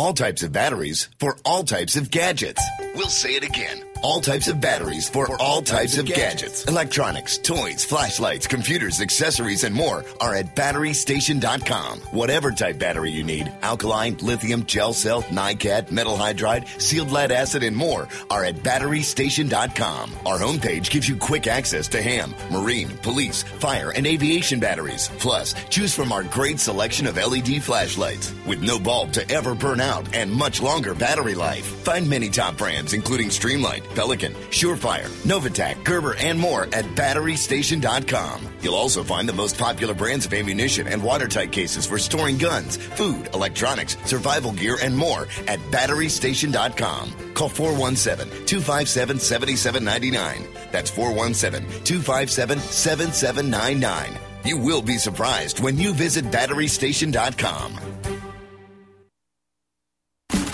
All types of batteries for all types of gadgets. We'll say it again. All types of batteries for all types of gadgets. Electronics, toys, flashlights, computers, accessories, and more are at batterystation.com. Whatever type battery you need, alkaline, lithium, gel cell, NiCad, metal hydride, sealed lead acid, and more are at batterystation.com. Our homepage gives you quick access to ham, marine, police, fire, and aviation batteries. Plus, choose from our great selection of LED flashlights with no bulb to ever burn out and much longer battery life. Find many top brands including Streamlight, Pelican, Surefire, Novatac, Gerber, and more at batterystation.com. You'll also find the most popular brands of ammunition and watertight cases for storing guns, food, electronics, survival gear, and more at batterystation.com. Call 417 257 7799. That's 417 257 7799. You will be surprised when you visit batterystation.com.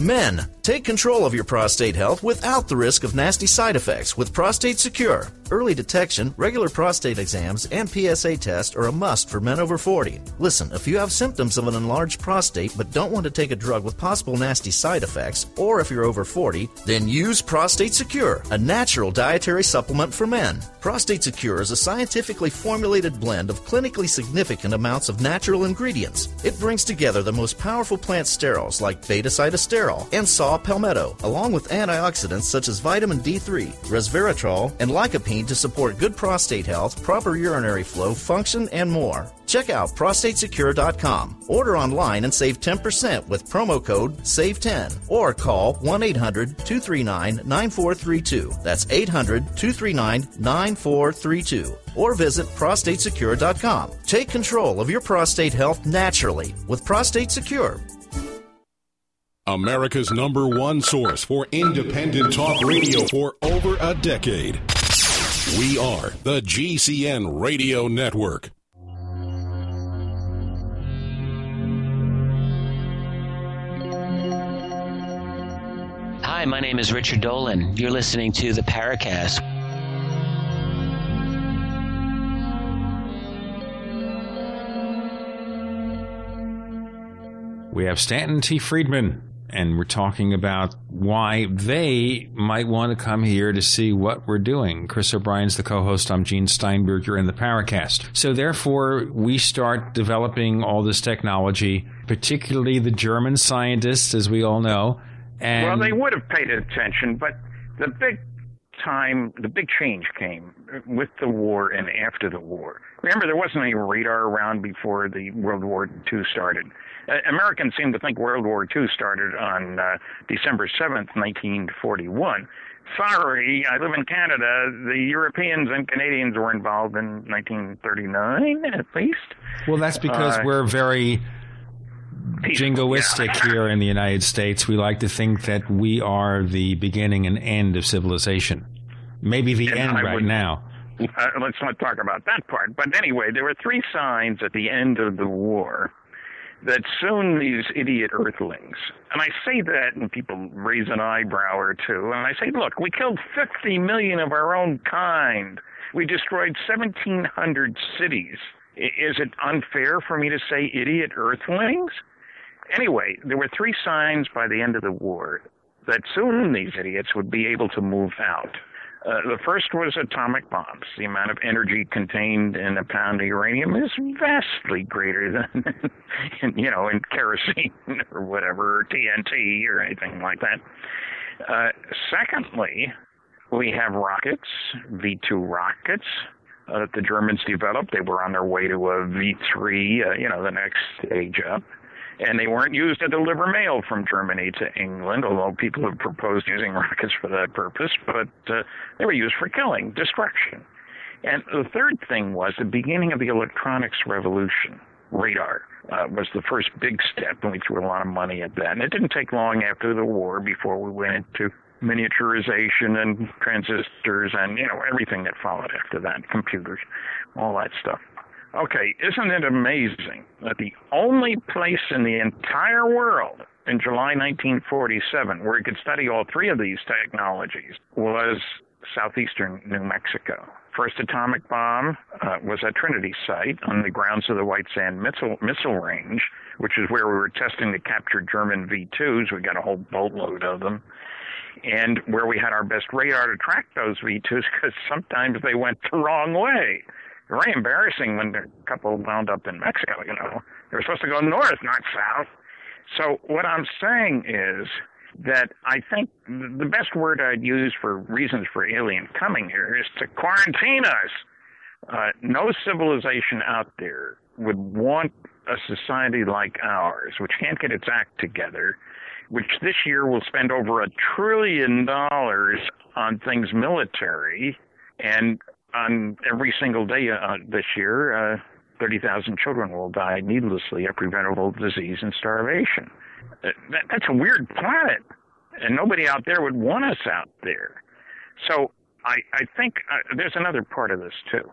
Men, take control of your prostate health without the risk of nasty side effects with Prostate Secure. Early detection, regular prostate exams, and PSA tests are a must for men over 40. Listen, if you have symptoms of an enlarged prostate but don't want to take a drug with possible nasty side effects, or if you're over 40, then use Prostate Secure, a natural dietary supplement for men. Prostate Secure is a scientifically formulated blend of clinically significant amounts of natural ingredients. It brings together the most powerful plant sterols like beta sitosterol and saw palmetto, along with antioxidants such as vitamin D3, resveratrol, and lycopene to support good prostate health, proper urinary flow, function, and more. Check out prostatesecure.com. Order online and save 10% with promo code SAVE10 or call 1 800 239 9432. That's 800 239 9432. Or visit prostatesecure.com. Take control of your prostate health naturally with Prostate Secure. America's number one source for independent talk radio for over a decade. We are the GCN Radio Network. Hi, my name is Richard Dolan. You're listening to the Paracast. We have Stanton T. Friedman, and we're talking about why they might want to come here to see what we're doing. Chris O'Brien's the co-host. I'm Gene Steinberg. You're in the Paracast. So therefore, we start developing all this technology, particularly the German scientists, as we all know. And well, they would have paid attention, but the big time, the big change came with the war and after the war. Remember, there wasn't any radar around before the World War II started. Uh, Americans seem to think World War II started on uh, December 7th, 1941. Sorry, I live in Canada. The Europeans and Canadians were involved in 1939, at least. Well, that's because Uh, we're very jingoistic here in the United States. We like to think that we are the beginning and end of civilization. Maybe the And end I right would- now. Uh, let's not talk about that part. But anyway, there were three signs at the end of the war that soon these idiot earthlings, and I say that and people raise an eyebrow or two, and I say, look, we killed 50 million of our own kind. We destroyed 1,700 cities. I- Is it unfair for me to say idiot earthlings? Anyway, there were three signs by the end of the war that soon these idiots would be able to move out. Uh, the first was atomic bombs. The amount of energy contained in a pound of uranium is vastly greater than, in, you know, in kerosene or whatever, or TNT or anything like that. Uh, secondly, we have rockets, V2 rockets uh, that the Germans developed. They were on their way to a V3, uh, you know, the next stage up. And they weren't used to deliver mail from Germany to England, although people have proposed using rockets for that purpose, but uh, they were used for killing, destruction. And the third thing was the beginning of the electronics revolution. Radar uh, was the first big step, and we threw a lot of money at that. And it didn't take long after the war before we went into miniaturization and transistors and, you know, everything that followed after that, computers, all that stuff. Okay, isn't it amazing that the only place in the entire world in July 1947 where you could study all three of these technologies was southeastern New Mexico? first atomic bomb uh, was at Trinity Site on the grounds of the White Sand Missile, missile Range, which is where we were testing the captured German V 2s. We got a whole boatload of them. And where we had our best radar to track those V 2s because sometimes they went the wrong way. Very embarrassing when a couple wound up in Mexico, you know. They were supposed to go north, not south. So what I'm saying is that I think the best word I'd use for reasons for alien coming here is to quarantine us. Uh, no civilization out there would want a society like ours, which can't get its act together, which this year will spend over a trillion dollars on things military, and on every single day uh, this year, uh, 30,000 children will die needlessly of preventable disease and starvation. Uh, that, that's a weird planet, and nobody out there would want us out there. So I, I think uh, there's another part of this too.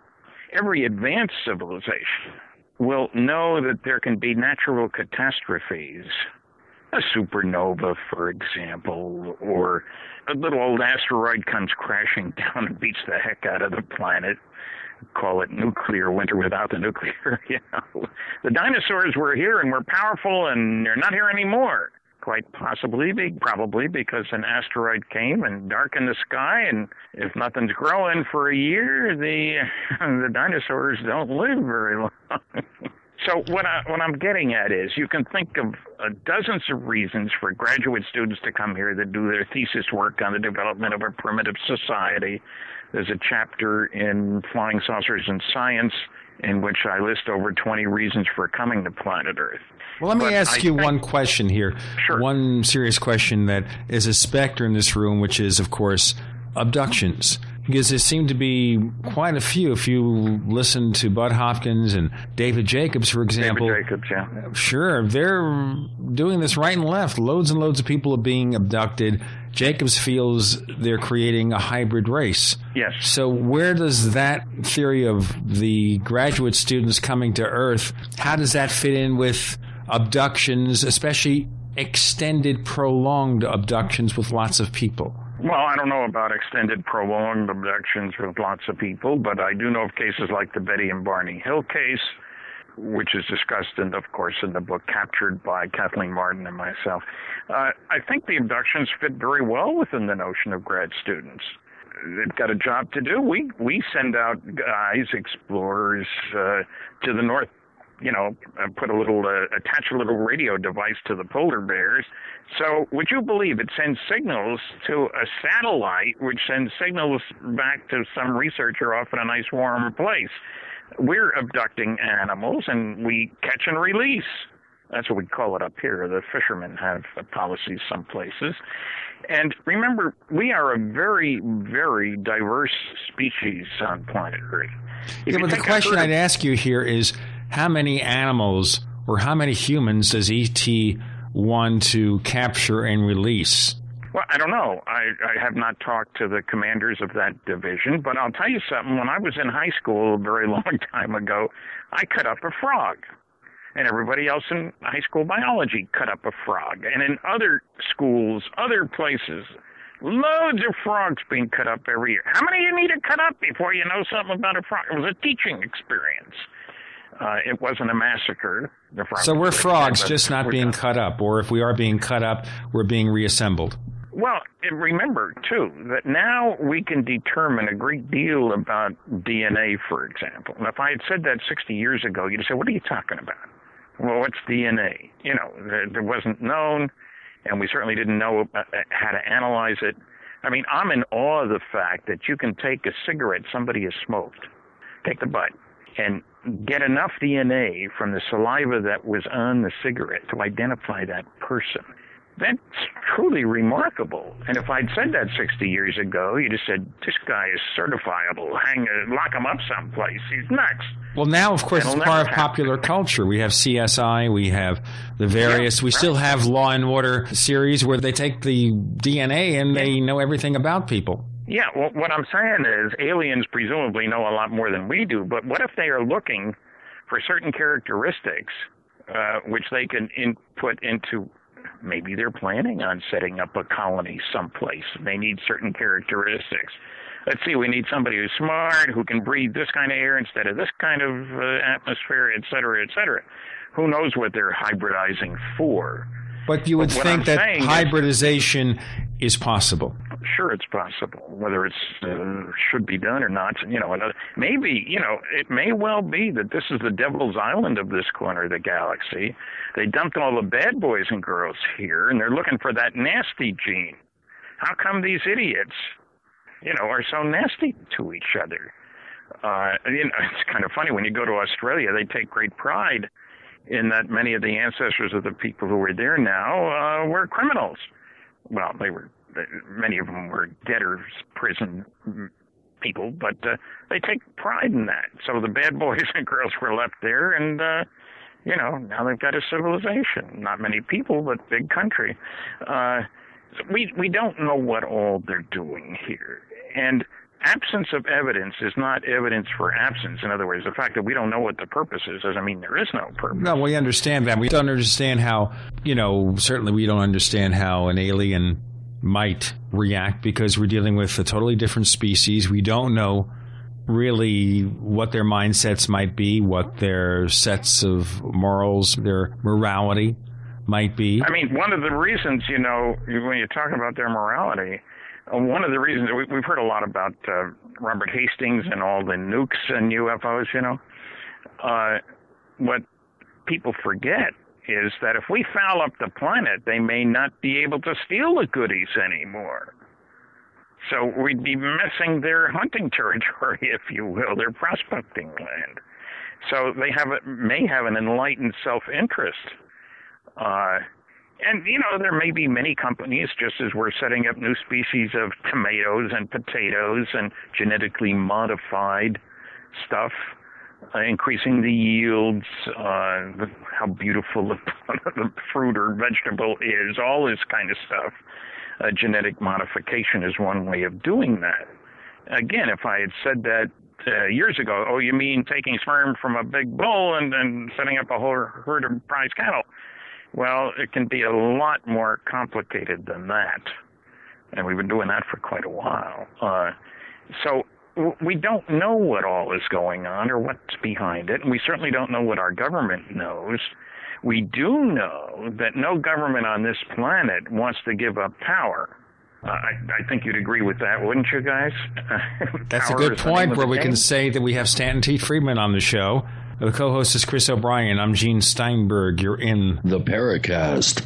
Every advanced civilization will know that there can be natural catastrophes, a supernova, for example, or a little old asteroid comes crashing down and beats the heck out of the planet call it nuclear winter without the nuclear. You know, the dinosaurs were here and were powerful, and they're not here anymore. Quite possibly, probably because an asteroid came and darkened the sky, and if nothing's growing for a year, the the dinosaurs don't live very long. So what I what I'm getting at is you can think of uh, dozens of reasons for graduate students to come here that do their thesis work on the development of a primitive society there's a chapter in Flying Saucers and Science in which I list over 20 reasons for coming to planet Earth. Well, let me But ask I you one question here. Sure. One serious question that is a specter in this room, which is, of course, abductions. Because there seem to be quite a few. If you listen to Bud Hopkins and David Jacobs, for example, David Jacobs, yeah. Sure, they're doing this right and left. Loads and loads of people are being abducted. Jacobs feels they're creating a hybrid race. Yes. So where does that theory of the graduate students coming to Earth, how does that fit in with abductions, especially extended, prolonged abductions with lots of people? Well, I don't know about extended prolonged abductions with lots of people, but I do know of cases like the Betty and Barney Hill case, which is discussed, in, of course, in the book Captured by Kathleen Marden and myself. Uh, I think the abductions fit very well within the notion of grad students. They've got a job to do. We we send out guys, explorers, uh, to the north you know, uh, put a little, uh, attach a little radio device to the polar bears. So, would you believe it sends signals to a satellite, which sends signals back to some researcher off in a nice warm place? We're abducting animals and we catch and release. That's what we call it up here. The fishermen have policies some places. And remember, we are a very, very diverse species on planet Earth. If Yeah, but the question I'd ask you here is how many animals or how many humans does ET want to capture and release? Well, I don't know. I, I have not talked to the commanders of that division, but I'll tell you something. When I was in high school a very long time ago, I cut up a frog. And everybody else in high school biology cut up a frog. And in other schools, other places, loads of frogs being cut up every year. How many you need to cut up before you know something about a frog? It was a teaching experience. Uh, it wasn't a massacre. So we're frogs, but just not being cut up, or if we are being cut up, we're being reassembled. Well, remember too that now we can determine a great deal about DNA, for example. And if I had said that 60 years ago, you'd say, "What are you talking about?" Well, what's DNA? You know, there, there wasn't known, and we certainly didn't know uh, uh, how to analyze it. I mean, I'm in awe of the fact that you can take a cigarette somebody has smoked, take the butt, and get enough DNA from the saliva that was on the cigarette to identify that person. That's truly remarkable. And if I'd said that 60 years ago, you'd have said, this guy is certifiable. Hang, uh, lock him up someplace. He's nuts. Well, now, of course, That'll it's part of popular culture. We have CSI, we have the various, we still have Law and Order series where they take the DNA and they know everything about people. Yeah, well, what I'm saying is aliens presumably know a lot more than we do, but what if they are looking for certain characteristics uh, which they can input into maybe they're planning on setting up a colony someplace. They need certain characteristics. Let's see, we need somebody who's smart, who can breathe this kind of air instead of this kind of uh, atmosphere, et cetera, et cetera. Who knows what they're hybridizing for? But you would But think I'm that saying is- hybridization is possible. sure it's possible. Whether it's uh, should be done or not, you know, another, maybe you know it may well be that this is the devil's island of this corner of the galaxy. They dumped all the bad boys and girls here, and they're looking for that nasty gene. How come these idiots, you know, are so nasty to each other? Uh, you know, it's kind of funny when you go to Australia. They take great pride in that many of the ancestors of the people who are there now uh, were criminals. Well, they were many of them were debtors, prison people, but uh, they take pride in that. So the bad boys and girls were left there, and uh, you know now they've got a civilization. Not many people, but big country. Uh, we we don't know what all they're doing here, and absence of evidence is not evidence for absence. In other words, the fact that we don't know what the purpose is doesn't mean there is no purpose. No, we understand that. We don't understand how, you know, certainly we don't understand how an alien might react because we're dealing with a totally different species. We don't know really what their mindsets might be, what their sets of morals, their morality might be. I mean, one of the reasons, you know, when you talk about their morality, one of the reasons we, we've heard a lot about uh, Robert Hastings and all the nukes and UFOs, you know. Uh, what people forget is that if we foul up the planet, they may not be able to steal the goodies anymore. So we'd be missing their hunting territory, if you will, their prospecting land. So they have a, may have an enlightened self-interest. Uh, and you know there may be many companies, just as we're setting up new species of tomatoes and potatoes and genetically modified stuff, uh, increasing the yields, uh, how beautiful the, the fruit or vegetable is, all this kind of stuff. Uh, genetic modification is one way of doing that. Again, if I had said that uh, years ago, oh, you mean taking sperm from a big bull and, and setting up a whole herd of prize cattle? Well, it can be a lot more complicated than that. And we've been doing that for quite a while. Uh, so we don't know what all is going on or what's behind it. And we certainly don't know what our government knows. We do know that no government on this planet wants to give up power. Uh, I, I think you'd agree with that, wouldn't you guys? That's a good is the name point where we can say that we have Stanton T. Friedman on the show. The co host is Chris O'Brien. I'm Gene Steinberg. You're in the Paracast.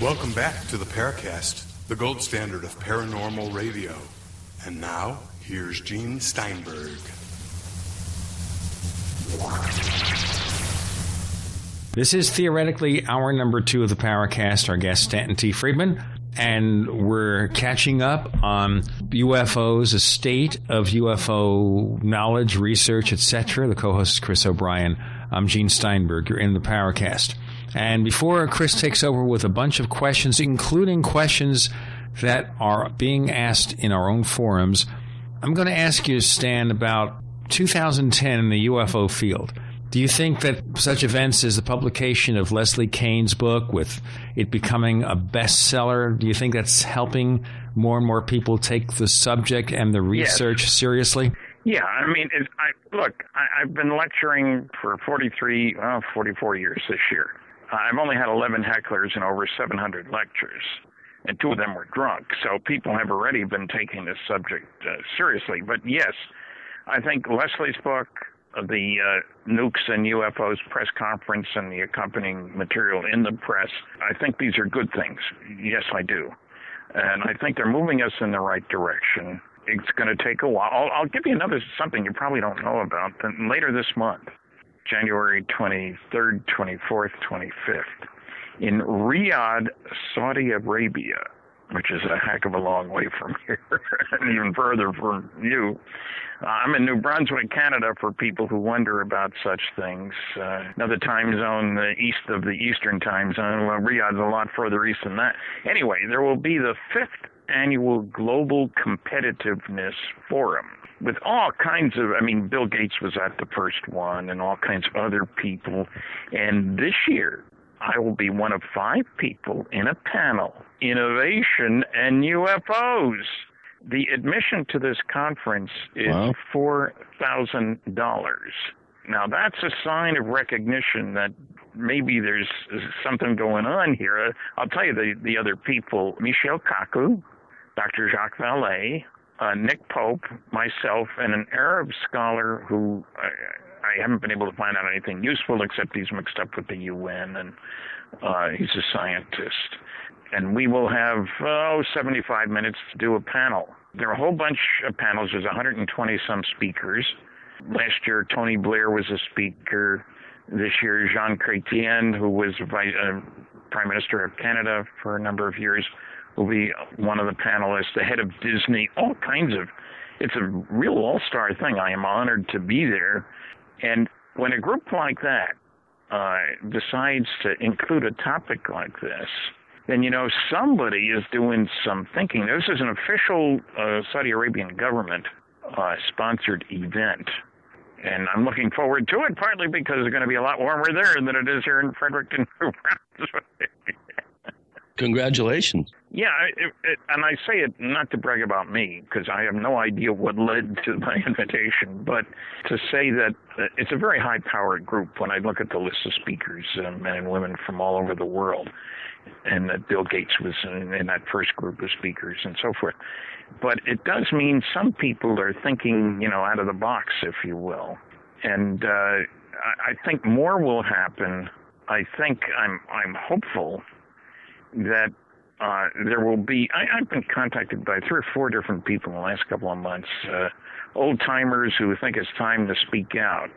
Welcome back to the Paracast, the gold standard of paranormal radio. And now, here's Gene Steinberg. This is theoretically hour number two of the Paracast. Our guest, Stanton T. Friedman. And we're catching up on UFOs, a state of UFO knowledge, research, etc. The co host is Chris O'Brien. I'm Gene Steinberg. You're in the Paracast. And before Chris takes over with a bunch of questions, including questions that are being asked in our own forums, I'm going to ask you, Stan, about 2010 in the UFO field. Do you think that such events as the publication of Leslie Kean's book, with it becoming a bestseller, do you think that's helping more and more people take the subject and the research Yes. seriously? Yeah, I mean, I look. I, I've been lecturing for 43, well, 44 years this year. I've only had 11 hecklers and over 700 lectures, and two of them were drunk. So people have already been taking this subject uh, seriously. But yes, I think Leslie's book, uh, the uh, nukes and UFOs press conference, and the accompanying material in the press, I think these are good things. Yes, I do. And I think they're moving us in the right direction. It's going to take a while. I'll, I'll give you another something you probably don't know about. Then later this month, January 23rd, 24th, 25th, in Riyadh, Saudi Arabia, which is a heck of a long way from here and even further from you. Uh, I'm in New Brunswick, Canada, for people who wonder about such things. Uh, another time zone the east of the Eastern time zone. Well, Riyadh's a lot further east than that. Anyway, there will be the fifth annual Global Competitiveness Forum with all kinds of, I mean, Bill Gates was at the first one and all kinds of other people. And this year, I will be one of five people in a panel Innovation and UFOs. The admission to this conference is Wow. $4,000. Now, that's a sign of recognition that maybe there's something going on here. I'll tell you the, the other people Michio Kaku, Dr. Jacques Vallée, uh, Nick Pope, myself, and an Arab scholar who I, I haven't been able to find out anything useful except he's mixed up with the UN and uh, he's a scientist. And we will have, oh, 75 minutes to do a panel. There are a whole bunch of panels. There's 120 some speakers. Last year, Tony Blair was a speaker. This year, Jean Chrétien, who was vice, uh, Prime Minister of Canada for a number of years, will be one of the panelists. The head of Disney, all kinds of. It's a real all-star thing. I am honored to be there. And when a group like that uh, decides to include a topic like this, then you know somebody is doing some thinking. This is an official uh, Saudi Arabian government uh, sponsored event. And I'm looking forward to it, partly because it's going to be a lot warmer there than it is here in Fredericton. Congratulations. Yeah, it, it, and I say it not to brag about me because I have no idea what led to my invitation, but to say that uh, it's a very high-powered group. When I look at the list of speakers, uh, men and women from all over the world, and that Bill Gates was in, in that first group of speakers and so forth. But it does mean some people are thinking, you know, out of the box, if you will, and uh, I, I think more will happen. I think I'm I'm hopeful that uh, there will be. I, I've been contacted by three or four different people in the last couple of months, uh, old timers who think it's time to speak out.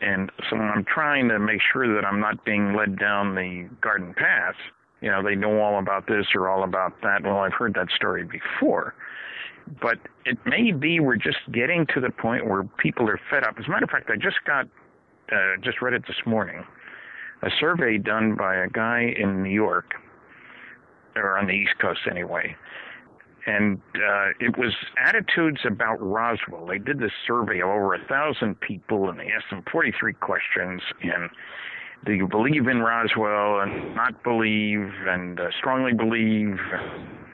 And so I'm trying to make sure that I'm not being led down the garden path. You know, they know all about this or all about that. Well, I've heard that story before. But it may be we're just getting to the point where people are fed up. As a matter of fact, I just got, uh, just read it this morning, a survey done by a guy in New York or on the East Coast anyway. And uh, it was attitudes about Roswell. They did this survey of over a thousand people, and they asked them 43 questions. And do you believe in Roswell and not believe, and uh, strongly believe,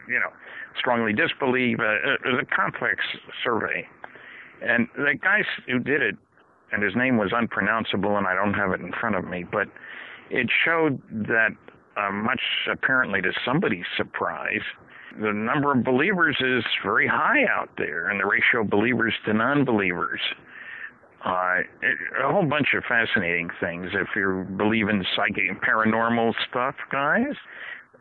you know, strongly disbelieve? Uh, it was a complex survey. And the guy who did it, and his name was unpronounceable, and I don't have it in front of me, but it showed that uh, much apparently to somebody's surprise, the number of believers is very high out there, and the ratio of believers to non-believers. Uh, it, a whole bunch of fascinating things. If you believe in psychic and paranormal stuff, guys,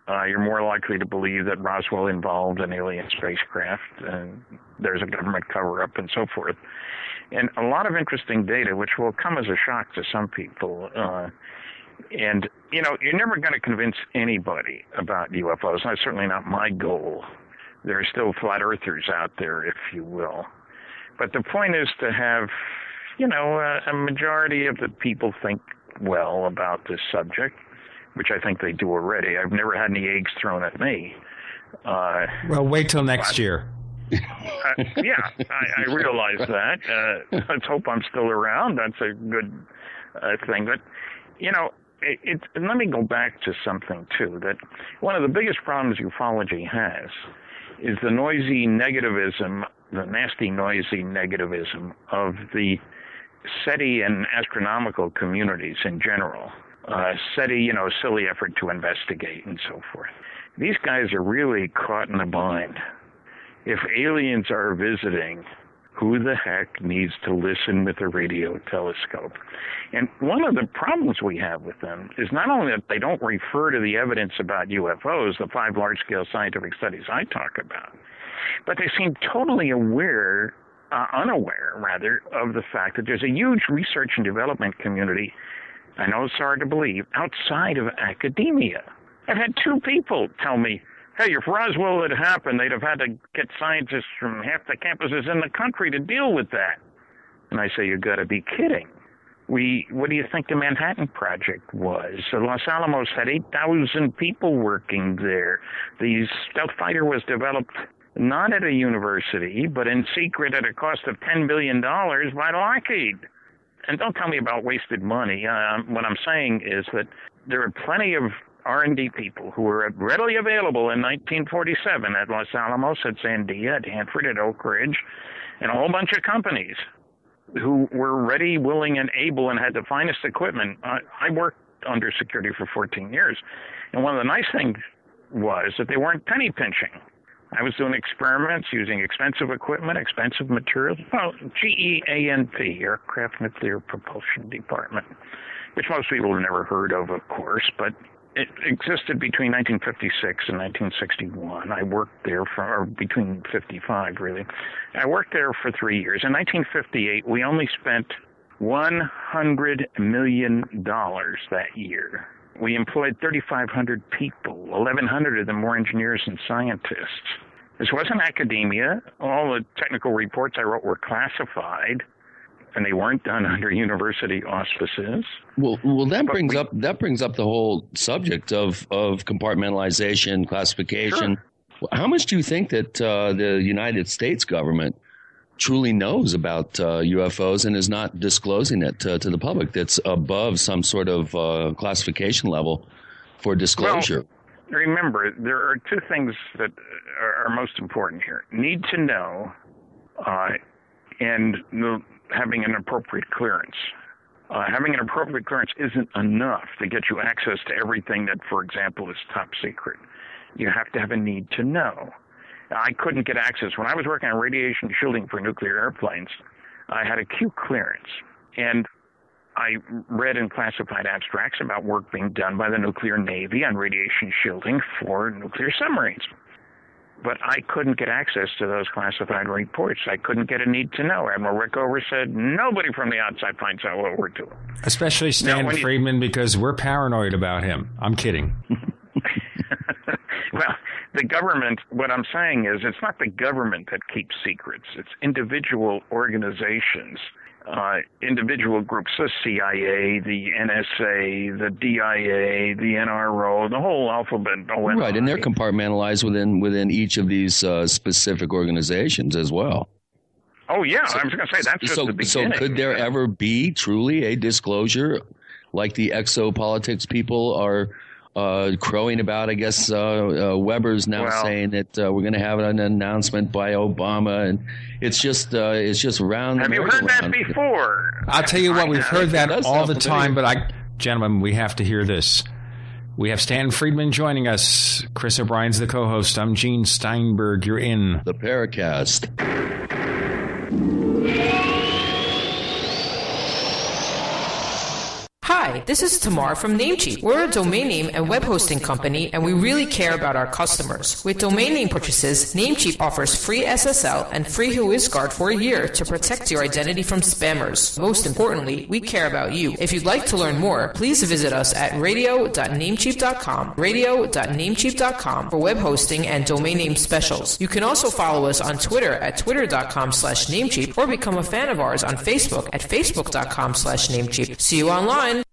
uh, you're more likely to believe that Roswell involved an alien spacecraft, and there's a government cover-up, and so forth. And a lot of interesting data, which will come as a shock to some people. Uh, and, you know, you're never going to convince anybody about UFOs. That's certainly not my goal. There are still flat earthers out there, if you will. But the point is to have, you know, a, a majority of the people think well about this subject, which I think they do already. I've never had any eggs thrown at me. Uh, Well, wait till next year. uh, yeah, I, I realize that. Uh, let's hope I'm still around. That's a good uh, thing. But you know, it, it, let me go back to something too. That one of the biggest problems ufology has is the noisy negativism, the nasty, noisy negativism of the SETI and astronomical communities in general. Uh, SETI, you know, silly effort to investigate and so forth. These guys are really caught in a bind. If aliens are visiting, who the heck needs to listen with a radio telescope? And one of the problems we have with them is not only that they don't refer to the evidence about UFOs, the five large scale scientific studies I talk about, but they seem totally aware, uh, unaware rather, of the fact that there's a huge research and development community. I know it's hard to believe, outside of academia. I've had two people tell me, hey, if Roswell had happened, they'd have had to get scientists from half the campuses in the country to deal with that. And I say, you've got to be kidding. We, what do you think the Manhattan Project was? The Los Alamos had 8,000 people working there. The stealth fighter was developed not at a university, but in secret at a cost of $10 billion by Lockheed. And don't tell me about wasted money. Uh, what I'm saying is that there are plenty of R&D people who were readily available in 1947 at Los Alamos, at Sandia, at Hanford, at Oak Ridge, and a whole bunch of companies who were ready, willing, and able and had the finest equipment. I, I worked under security for 14 years. And one of the nice things was that they weren't penny pinching. I was doing experiments using expensive equipment, expensive materials. Well, GEANP, Aircraft Nuclear Propulsion Department, which most people have never heard of, of course, but it existed between 1956 and 1961. I worked there for, or between 55 really. I worked there for three years. In 1958, we only spent 100 million dollars that year. We employed 3,500 people. 1,100 of them were engineers and scientists. This wasn't academia. All the technical reports I wrote were classified and they weren't done under university auspices. Well, well, that but brings we, up that brings up the whole subject of of compartmentalization, classification. Sure. How much do you think that uh, the United States government truly knows about uh, UFOs and is not disclosing it uh, to the public? That's above some sort of uh, classification level for disclosure. Well, remember, there are two things that are, are most important here: need to know, uh, and the having an appropriate clearance. Uh, having an appropriate clearance isn't enough to get you access to everything that, for example, is top secret. You have to have a need to know. I couldn't get access. When I was working on radiation shielding for nuclear airplanes, I had a Q clearance. And I read in classified abstracts about work being done by the nuclear navy on radiation shielding for nuclear submarines but I couldn't get access to those classified reports. I couldn't get a need to know. Admiral Rickover said nobody from the outside finds out what we're doing. Especially Stan now, Friedman, you, because we're paranoid about him. I'm kidding. well, the government, what I'm saying is it's not the government that keeps secrets, it's individual organizations uh, individual groups, the CIA, the NSA, the DIA, the NRO, the whole alphabet. ONI. Right, and they're compartmentalized within within each of these uh, specific organizations as well. Oh yeah, so, I was going to say that's just so. So could there ever be truly a disclosure, like the exopolitics people are? Uh, crowing about. I guess uh, uh, Weber's now well, saying that uh, we're going to have an announcement by Obama, and it's just uh, it's just round. Have you heard that before? I'll tell you what, we've heard that all the time, but I, gentlemen, we have to hear this. We have Stan Friedman joining us. Chris O'Brien's the co-host. I'm Gene Steinberg. You're in the Paracast. Hi, this is Tamar from Namecheap. We're a domain name and web hosting company, and we really care about our customers. With domain name purchases, Namecheap offers free SSL and free WhoisGuard for a year to protect your identity from spammers. Most importantly, we care about you. If you'd like to learn more, please visit us at radio.namecheap.com, radio.namecheap.com for web hosting and domain name specials. You can also follow us on Twitter at twitter.com slash namecheap or become a fan of ours on Facebook at facebook.com slash namecheap. See you online.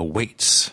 awaits.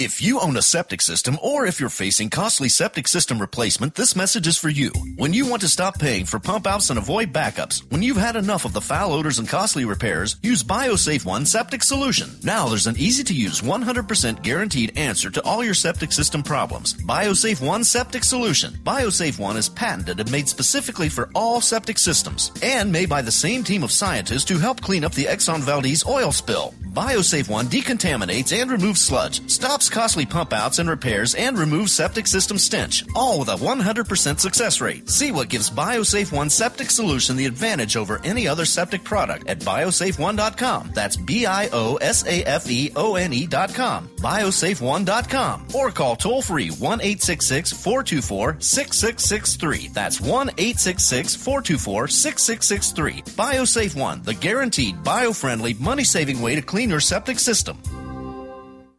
If you own a septic system or if you're facing costly septic system replacement, this message is for you. When you want to stop paying for pump outs and avoid backups, when you've had enough of the foul odors and costly repairs, use BioSafe One Septic Solution. Now there's an easy to use 100% guaranteed answer to all your septic system problems. BioSafe One Septic Solution. BioSafe One is patented and made specifically for all septic systems and made by the same team of scientists who helped clean up the Exxon Valdez oil spill. BioSafe One decontaminates and removes sludge, stops costly pump outs and repairs, and removes septic system stench, all with a 100% success rate. See what gives BioSafe One Septic Solution the advantage over any other septic product at biosafeone.com. That's B I O S A F E O N E.com. Biosafeone.com. Or call toll free 1 866 424 6663. That's 1 866 424 6663. BioSafe One, the guaranteed bio friendly, money saving way to clean your septic system.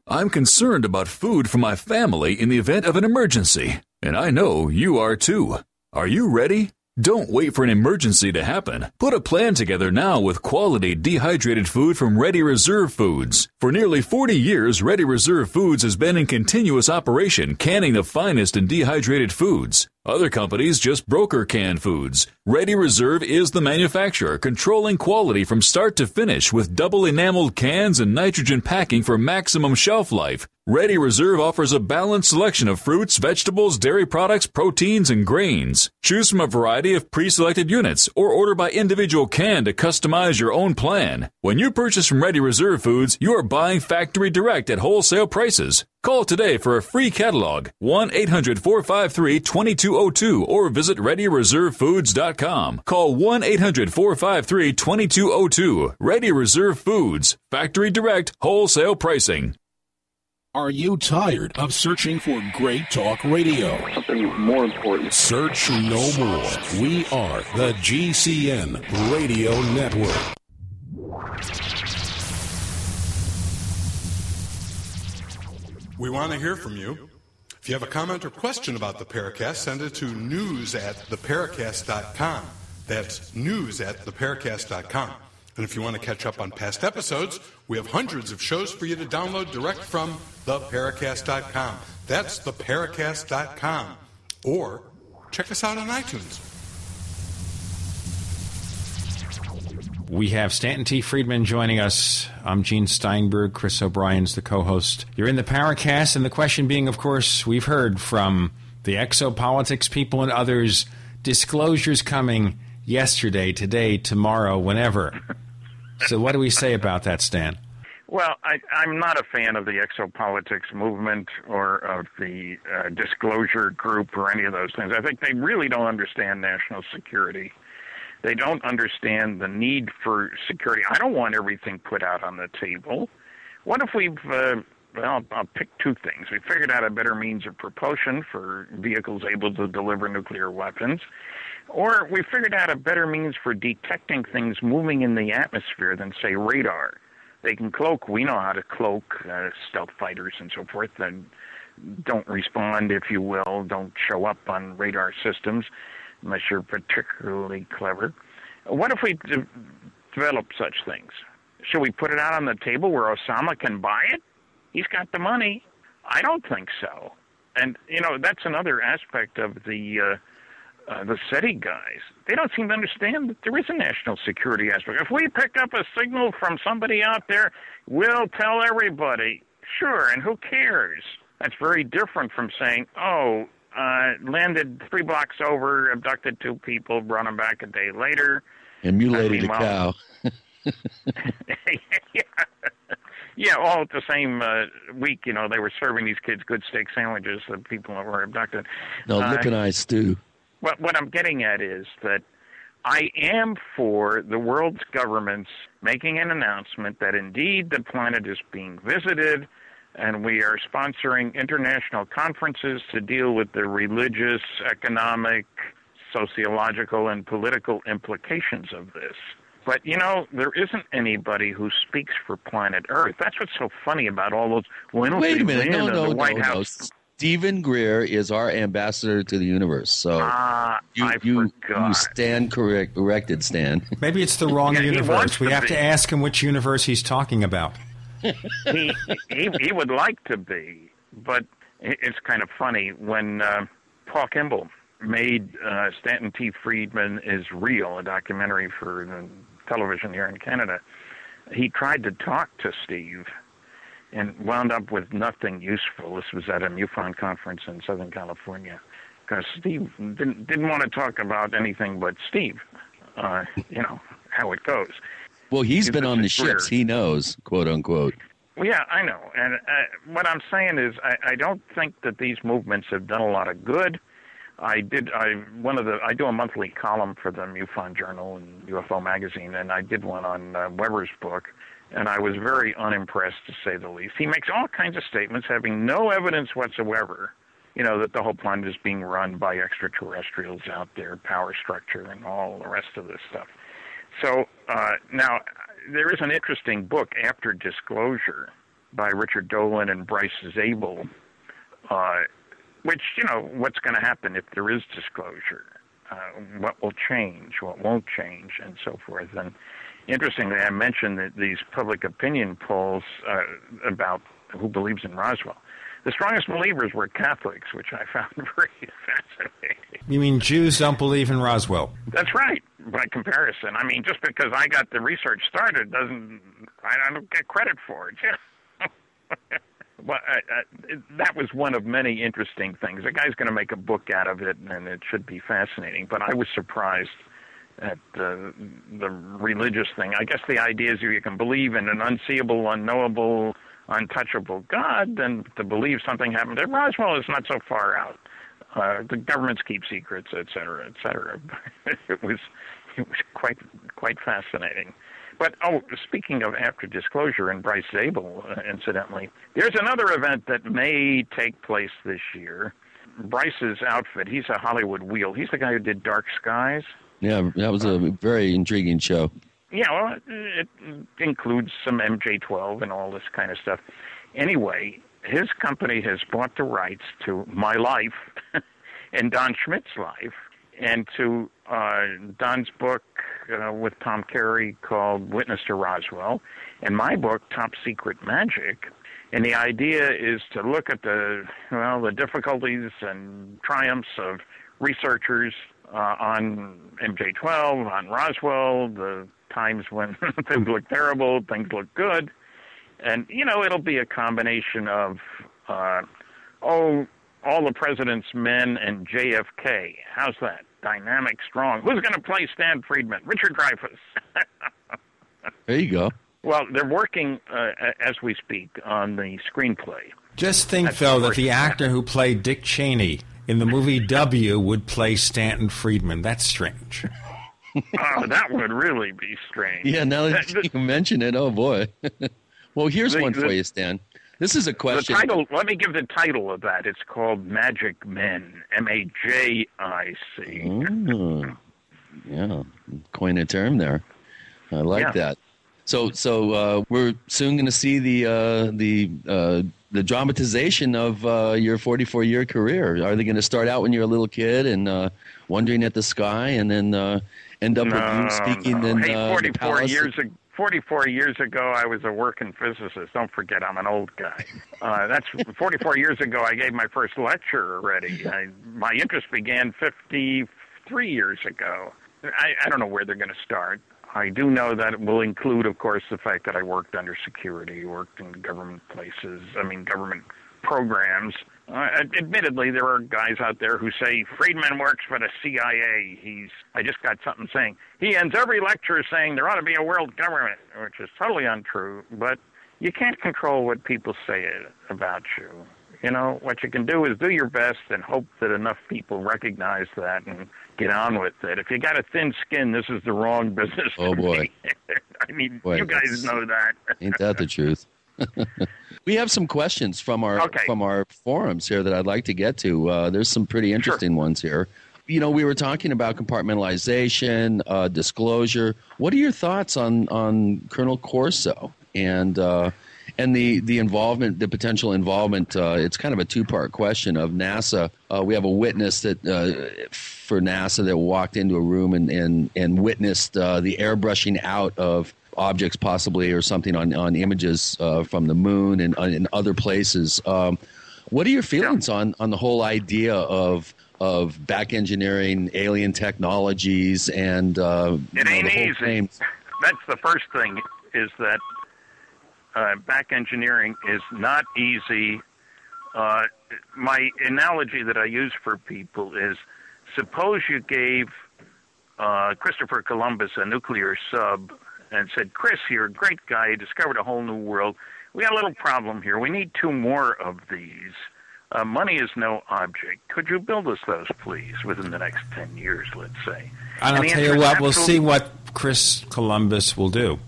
I'm concerned about food for my family in the event of an emergency, and I know you are too. Are you ready? Don't wait for an emergency to happen. Put a plan together now with quality dehydrated food from Ready Reserve Foods. For nearly 40 years, Ready Reserve Foods has been in continuous operation canning the finest in dehydrated foods. Other companies just broker canned foods. Ready Reserve is the manufacturer, controlling quality from start to finish with double enameled cans and nitrogen packing for maximum shelf life. Ready Reserve offers a balanced selection of fruits, vegetables, dairy products, proteins, and grains. Choose from a variety of pre-selected units or order by individual can to customize your own plan. When you purchase from Ready Reserve Foods, you are buying factory direct at wholesale prices. Call today for a free catalog 1 800 453 2202 or visit ReadyReserveFoods.com. Call 1 800 453 2202. Ready Reserve Foods. Factory direct wholesale pricing. Are you tired of searching for great talk radio? Something more important. Search no more. We are the GCN Radio Network. We want to hear from you. If you have a comment or question about the Paracast, send it to news at theparacast.com. That's news at theparacast.com. And if you want to catch up on past episodes, we have hundreds of shows for you to download direct from theparacast.com. That's theparacast.com. Or check us out on iTunes. We have Stanton T. Friedman joining us. I'm Gene Steinberg. Chris O'Brien's the co host. You're in the Paracast, and the question being, of course, we've heard from the exopolitics people and others disclosures coming yesterday, today, tomorrow, whenever. So, what do we say about that, Stan? Well, I, I'm not a fan of the exopolitics movement or of the uh, disclosure group or any of those things. I think they really don't understand national security. They don't understand the need for security. I don't want everything put out on the table. What if we've, uh, well, I'll pick two things. We figured out a better means of propulsion for vehicles able to deliver nuclear weapons, or we figured out a better means for detecting things moving in the atmosphere than, say, radar. they can cloak. We know how to cloak uh, stealth fighters and so forth, and don't respond, if you will, don't show up on radar systems unless you're particularly clever. What if we de- develop such things? Should we put it out on the table where Osama can buy it? He's got the money. I don't think so. And you know that's another aspect of the uh, uh, the SETI guys. They don't seem to understand that there is a national security aspect. If we pick up a signal from somebody out there, we'll tell everybody. Sure, and who cares? That's very different from saying, "Oh, uh, landed three blocks over, abducted two people, brought them back a day later, and mutilated mean, a cow. yeah. yeah, all at the same uh, week. You know, they were serving these kids good steak sandwiches. The people that were abducted. No, Uh, lip and eye stew. what what I'm getting at is that I am for the world's governments making an announcement that indeed the planet is being visited and we are sponsoring international conferences to deal with the religious, economic, sociological, and political implications of this. But you know, there isn't anybody who speaks for planet Earth. That's what's so funny about all those. Well, I Wait a minute. Lynn No, and no, the no, White no. House. Stephen Greer is our ambassador to the universe. So Ah, you, I you, you stand correct, corrected, Stan. Maybe it's the wrong Yeah, universe. We to have be. to ask him which universe he's talking about. He, he he would like to be, but it's kind of funny when uh, Paul Kimball made uh, Stanton T. Friedman is real, a documentary for the television here in Canada. He tried to talk to Steve and wound up with nothing useful. This was at a MUFON conference in Southern California because Steve didn't didn't want to talk about anything but Steve. Uh, you know how it goes. Well, he's been on the career. ships. He knows, quote unquote. Well, yeah, I know. And uh, what I'm saying is, I, I don't think that these movements have done a lot of good. I did. I one of the. I do a monthly column for the MUFON Journal and UFO Magazine, and I did one on uh, Weber's book, and I was very unimpressed to say the least. He makes all kinds of statements having no evidence whatsoever. You know that the whole planet is being run by extraterrestrials out there, power structure, and all the rest of this stuff. So uh, now there is an interesting book, After Disclosure, by Richard Dolan and Bryce Zabel, uh, which you know what's going to happen if there is disclosure, uh, what will change, what won't change, and so forth. And interestingly, I mentioned that these public opinion polls uh, about who believes in Roswell. The strongest believers were Catholics, which I found very fascinating. You mean Jews don't believe in Roswell? That's right. By comparison, I mean, just because I got the research started doesn't I don't get credit for it. Yeah. well, I, I, that was one of many interesting things. The guy's going to make a book out of it, and it should be fascinating. But I was surprised at the the religious thing. I guess the idea is you can believe in an unseeable, unknowable, untouchable God, and to believe something happened at Roswell is not so far out. Uh, the governments keep secrets, et cetera, et cetera. it was it was quite quite fascinating. But oh, speaking of after disclosure and Bryce Zabel, uh, incidentally, there's another event that may take place this year. Bryce's outfit, he's a Hollywood wheel. He's the guy who did Dark Skies. Yeah, that was a very intriguing show. Yeah, well, it includes some MJ12 and all this kind of stuff. Anyway, his company has bought the rights to My Life and Don Schmitt's life, and to uh, Don's book uh, with Tom Carey called Witness to Roswell, and my book Top Secret Majic. And the idea is to look at the well the difficulties and triumphs of researchers uh, on MJ12, on Roswell, the times when things look terrible, things look good, and you know it'll be a combination of uh, oh all the president's men and JFK. How's that? Dynamic, strong. Who's going to play Stan Friedman? Richard Dreyfuss. There you go. well, they're working uh, as we speak on the screenplay. Just think, That's Phil, the that the actor who played Dick Cheney in the movie W would play Stanton Friedman. That's strange. Oh, that would really be strange. Yeah, now that you mention it, oh boy. well, here's The- one for the- you, Stan. This is a question. The title. Let me give the title of that. It's called Majic Men. M A J I C. Oh, yeah, coin a term there. I like Yeah. that. So so uh, we're soon going to see the uh, the uh, the dramatization of uh, your 44 year career. Are they going to start out when you're a little kid and uh, wondering at the sky, and then uh, end up with you speaking no. in hey, uh, the 44 years ago. 44 years ago, I was a working physicist. Don't forget, I'm an old guy. Uh, that's 44 years ago. I gave my first lecture already. I, my interest began 53 years ago. I, I don't know where they're going to start. I do know that it will include, of course, the fact that I worked under security, worked in government places, I mean, government programs. Uh, admittedly, there are guys out there who say Friedman works for the CIA. He's. I just got something saying he ends every lecture saying there ought to be a world government, which is totally untrue. But you can't control what people say about you. You know what you can do is do your best and hope that enough people recognize that and get on with it. If you got a thin skin, this is the wrong business. Oh boy. be. I mean, Boy, you guys know that. Ain't that the truth? we have some questions from our Okay. from our forums here that I'd like to get to. Uh, there's some pretty interesting ones here. You know, we were talking about compartmentalization, uh, disclosure. What are your thoughts on on Colonel Corso and uh, and the the involvement, the potential involvement? Uh, it's kind of a two part question of NASA. Uh, we have a witness that uh, for NASA that walked into a room and and and witnessed uh, the airbrushing out of objects possibly or something on, on images uh, from the moon and, and other places. Um, what are your feelings on, on the whole idea of of back engineering alien technologies and uh, It ain't the whole easy. That's the first thing is that uh, back engineering is not easy. Uh, my analogy that I use for people is suppose you gave uh, Christopher Columbus a nuclear sub and said, Chris, you're a great guy. You discovered a whole new world. We got a little problem here. We need two more of these. Uh, money is no object. Could you build us those, please, within the next 10 years, let's say? And I'll tell you what, we'll see what Chris Columbus will do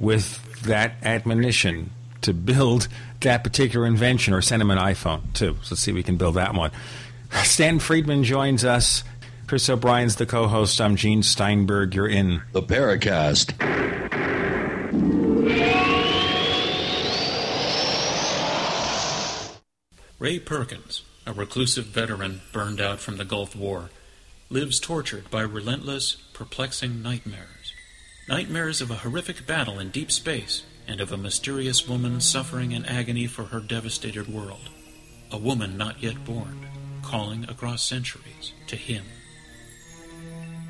with that admonition to build that particular invention or send him an iPhone, too. So let's see if we can build that one. Stan Friedman joins us. Chris O'Brien's the co host. I'm Gene Steinberg. You're in the Paracast. Ray Perkins, a reclusive veteran burned out from the Gulf War, lives tortured by relentless, perplexing nightmares. Nightmares of a horrific battle in deep space and of a mysterious woman suffering in agony for her devastated world. A woman not yet born, calling across centuries to him.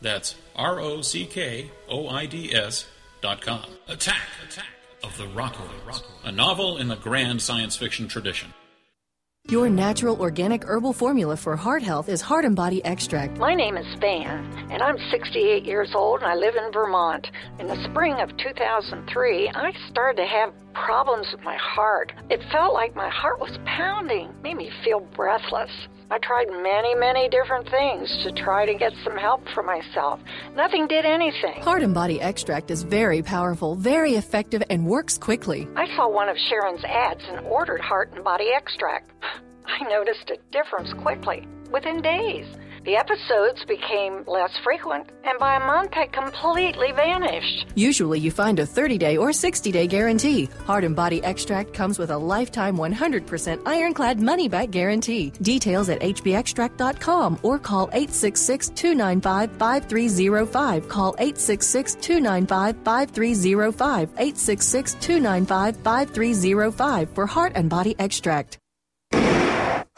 That's R O C K O I D S dot com. Attack! Attack! Of the Rockoids. A novel in the grand science fiction tradition. Your natural organic herbal formula for heart health is Heart and Body Extract. My name is Van, and I'm 68 years old, and I live in Vermont. In the spring of 2003, I started to have problems with my heart. It felt like my heart was pounding, made me feel breathless. I tried many, many different things to try to get some help for myself. Nothing did anything. Heart and Body Extract is very powerful, very effective, and works quickly. I saw one of Sharon's ads and ordered Heart and Body Extract. I noticed a difference quickly, within days. The episodes became less frequent, and by a month had completely vanished. Usually, you find a 30 day or 60 day guarantee. Heart and Body Extract comes with a lifetime 100% ironclad money back guarantee. Details at hbextract.com or call 866 295 5305. Call 866 295 5305. 866 295 5305 for Heart and Body Extract.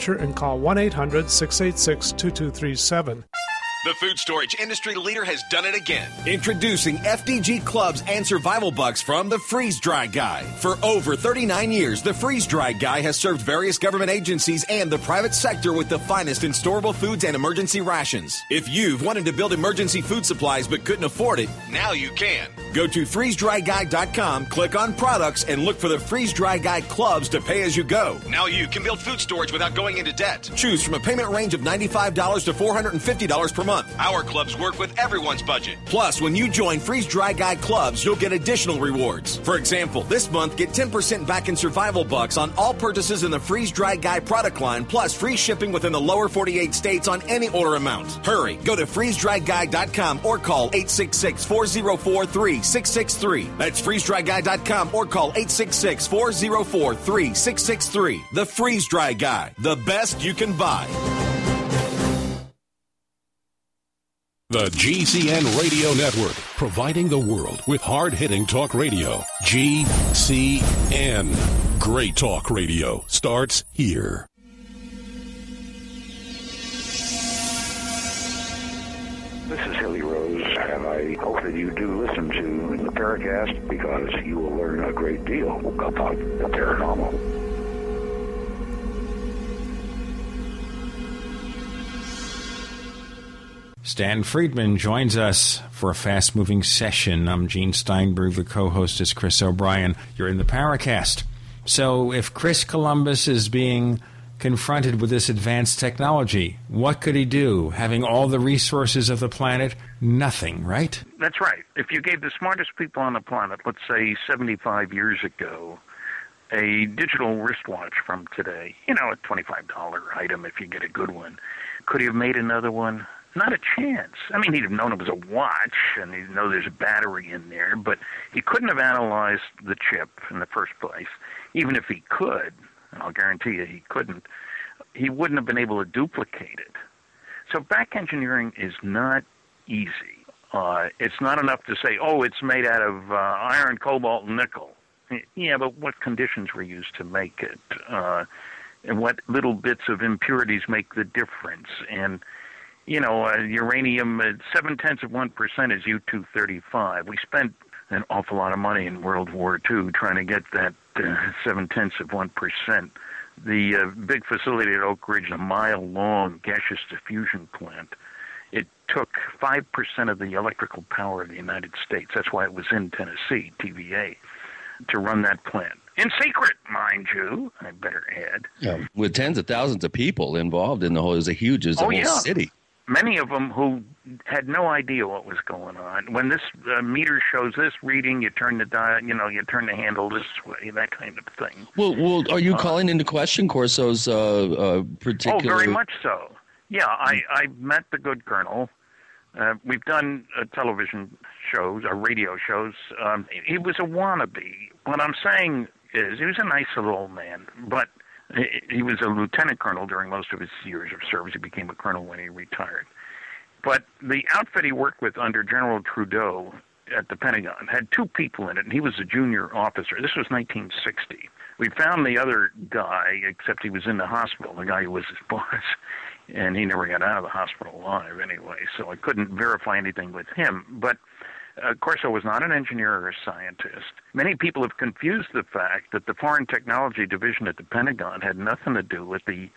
future and call 1 800 686 2237. The food storage industry leader has done it again. Introducing FDG clubs and survival bucks from the Freeze Dry Guy. For over 39 years, the Freeze Dry Guy has served various government agencies and the private sector with the finest in storable foods and emergency rations. If you've wanted to build emergency food supplies but couldn't afford it, now you can. Go to freezedryguy.com, click on products, and look for the Freeze Dry Guy clubs to pay as you go. Now you can build food storage without going into debt. Choose from a payment range of $95 to $450 per month. Our clubs work with everyone's budget. Plus, when you join Freeze Dry Guy clubs, you'll get additional rewards. For example, this month, get 10% back in survival bucks on all purchases in the Freeze Dry Guy product line, plus free shipping within the lower 48 states on any order amount. Hurry, go to freezedryguy.com or call 866 404 3663. That's freezedryguy.com or call 866 404 3663. The Freeze Dry Guy, the best you can buy. The GCN Radio Network, providing the world with hard hitting talk radio. GCN. Great talk radio starts here. This is Hilly Rose, and I hope that you do listen to the Paracast because you will learn a great deal about the paranormal. Stan Friedman joins us for a fast moving session. I'm Gene Steinberg. The co host is Chris O'Brien. You're in the Paracast. So, if Chris Columbus is being confronted with this advanced technology, what could he do? Having all the resources of the planet? Nothing, right? That's right. If you gave the smartest people on the planet, let's say 75 years ago, a digital wristwatch from today, you know, a $25 item if you get a good one, could he have made another one? Not a chance. I mean, he'd have known it was a watch, and he'd know there's a battery in there, but he couldn't have analyzed the chip in the first place. Even if he could, and I'll guarantee you he couldn't, he wouldn't have been able to duplicate it. So back engineering is not easy. Uh, it's not enough to say, oh, it's made out of uh, iron, cobalt, and nickel. Yeah, but what conditions were used to make it? Uh, and what little bits of impurities make the difference? And you know, uh, uranium, uh, seven tenths of 1% is U 235. We spent an awful lot of money in World War II trying to get that uh, seven tenths of 1%. The uh, big facility at Oak Ridge, a mile long gaseous diffusion plant, took 5% of the electrical power of the United States. That's why it was in Tennessee, TVA, to run that plant. In secret, mind you, I better add. Yeah, with tens of thousands of people involved in the whole, it was a huge, it was a Oh, whole yeah. city. many of them who had no idea what was going on. When this uh, meter shows this reading, you turn the dial, you know, you turn the handle this way, that kind of thing. Well, well, are you Uh, calling into question Corso's uh, uh, particular? Oh, very much so. Yeah, I I met the good colonel. Uh, we've done uh, television shows, or radio shows. Um, he was a wannabe. What I'm saying is, he was a nice little old man, but he, he was a lieutenant colonel during most of his years of service. He became a colonel when he retired. But the outfit he worked with under General Trudeau at the Pentagon had two people in it, and he was a junior officer. This was 1960. We found the other guy, except he was in the hospital, the guy who was his boss, and he never got out of the hospital alive anyway, so I couldn't verify anything with him. But uh, Corso was not an engineer or a scientist. Many people have confused the fact that the Foreign Technology Division at the Pentagon had nothing to do with the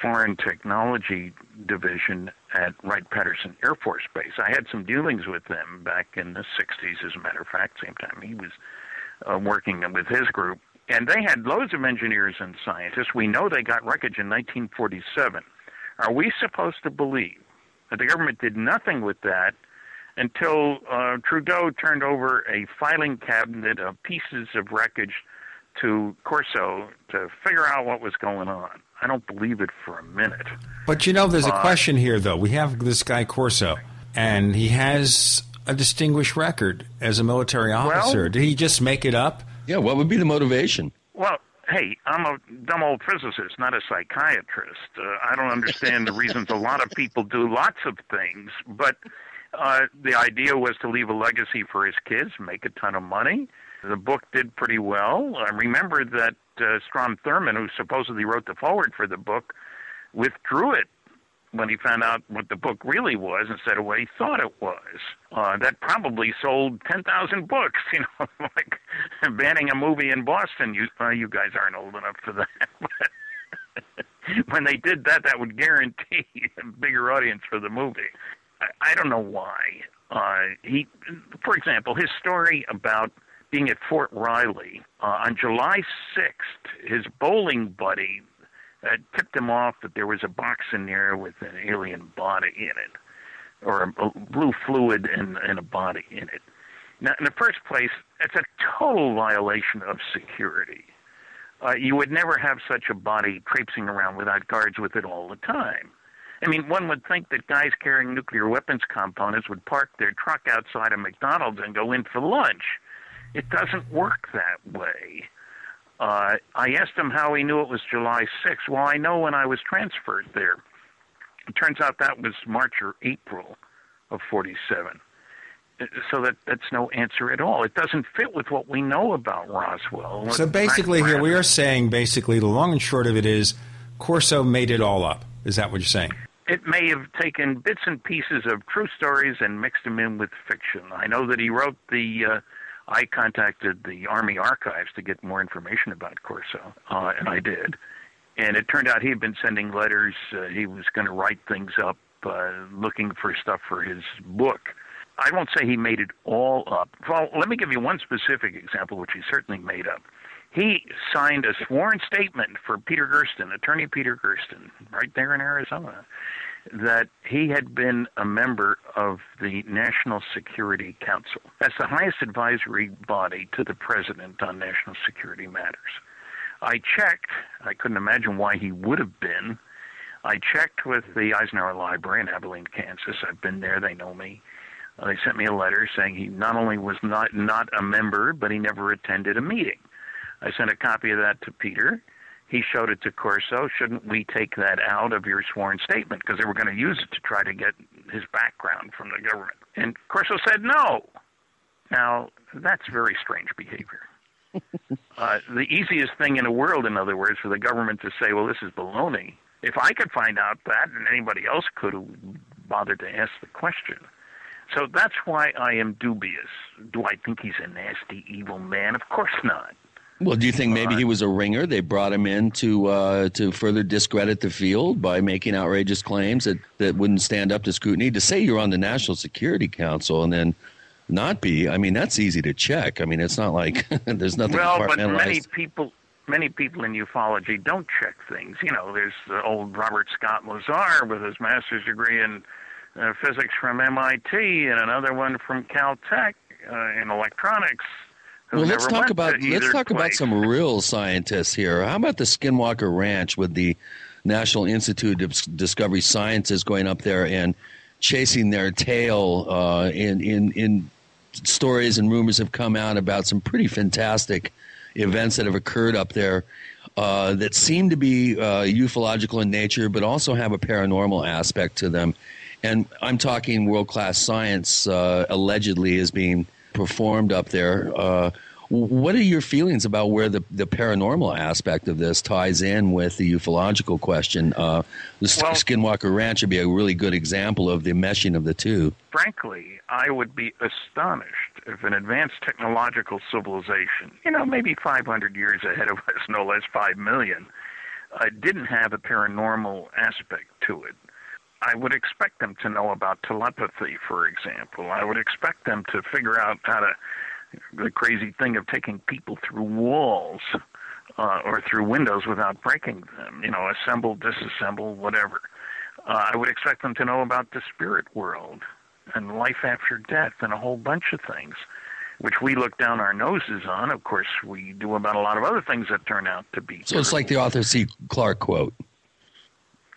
Foreign Technology Division at Wright Patterson Air Force Base. I had some dealings with them back in the 60s, as a matter of fact, same time he was uh, working with his group. And they had loads of engineers and scientists. We know they got wreckage in 1947. Are we supposed to believe that the government did nothing with that until uh, Trudeau turned over a filing cabinet of pieces of wreckage to Corso to figure out what was going on. I don't believe it for a minute. But you know, there's a Uh, question here, though. We have this guy Corso, and he has a distinguished record as a military officer. Did he just make it up? Yeah, what would be the motivation? Well, hey, I'm a dumb old physicist, not a psychiatrist. Uh, I don't understand the reasons a lot of people do lots of things, but uh, the idea was to leave a legacy for his kids, make a ton of money. The book did pretty well. I remember that uh, Strom Thurmond, who supposedly wrote the forward for the book, withdrew it when he found out what the book really was instead of what he thought it was. Uh, that probably sold 10,000 books, you know, like banning a movie in Boston. You, uh, you guys aren't old enough for that. When they did that, that would guarantee a bigger audience for the movie. I, I don't know why. Uh, he, for example, his story about being at Fort Riley uh, on July 6th, his bowling buddy uh, tipped him off that there was a box in there with an alien body in it, or a, a blue fluid and, and a body in it. Now, in the first place, it's a total violation of security. Uh, you would never have such a body traipsing around without guards with it all the time. I mean, one would think that guys carrying nuclear weapons components would park their truck outside a McDonald's and go in for lunch. It doesn't work that way. Uh, I asked him how he knew it was July 6th. Well, I know when I was transferred there. It turns out that was March or April of 47. Uh, So that that's no answer at all. It doesn't fit with what we know about Roswell. So basically, here we are saying basically the long and short of it is Corso made it all up. Is that what you're saying? It may have taken bits and pieces of true stories and mixed them in with fiction. I know that he wrote the. Uh, I contacted the Army Archives to get more information about Corso, uh, and I did. And it turned out he had been sending letters. Uh, he was going to write things up, uh, looking for stuff for his book. I won't say he made it all up. Well, let me give you one specific example, which he certainly made up. He signed a sworn statement for Peter Gersten, attorney Peter Gersten, right there in Arizona, that he had been a member of the National Security Council. as the highest advisory body to the president on national security matters. I checked. I couldn't imagine why he would have been. I checked with the Eisenhower Library in Abilene, Kansas. I've been there. They know me. Uh, they sent me a letter saying he not only was not not a member, but he never attended a meeting. I sent a copy of that to Peter. He showed it to Corso. Shouldn't we take that out of your sworn statement because they were going to use it to try to get his background from the government? And Corso said no. Now that's very strange behavior. uh, the easiest thing in the world, in other words, for the government to say, "Well, this is baloney." If I could find out that, and anybody else could who bothered to ask the question. So that's why I am dubious. Do I think he's a nasty, evil man? Of course not. Well, do you think maybe he was a ringer? They brought him in to uh, to further discredit the field by making outrageous claims that, that wouldn't stand up to scrutiny. To say you're on the National Security Council and then not be, I mean, that's easy to check. I mean, it's not like there's nothing well, but many people, many people in ufology don't check things. You know, there's the old Robert Scott Lazar with his master's degree in uh, physics from MIT and another one from Caltech uh, in electronics. Well, let's talk about let's talk about some real scientists here. How about the Skinwalker Ranch with the National Institute of Discovery Sciences going up there and chasing their tail? Uh, in in in stories and rumors have come out about some pretty fantastic events that have occurred up there. Uh, that seem to be uh, ufological in nature, but also have a paranormal aspect to them. And I'm talking world class science uh, allegedly is being performed up there. What are your feelings about where the, the paranormal aspect of this ties in with the ufological question? Uh, the Well- Skinwalker Ranch would be a really good example of the meshing of the two. frankly, I would be astonished if an advanced technological civilization, you know, maybe 500 years ahead of us, no less 5 million, uh, didn't have a paranormal aspect to it. I would expect them to know about telepathy, for example. I would expect them to figure out how to, the crazy thing of taking people through walls uh, or through windows without breaking them, you know, assemble, disassemble, whatever. Uh, I would expect them to know about the spirit world and life after death and a whole bunch of things. which we look down our noses on. Of course, we do about a lot of other things that turn out to be. So it's like the Arthur C. Clarke quote.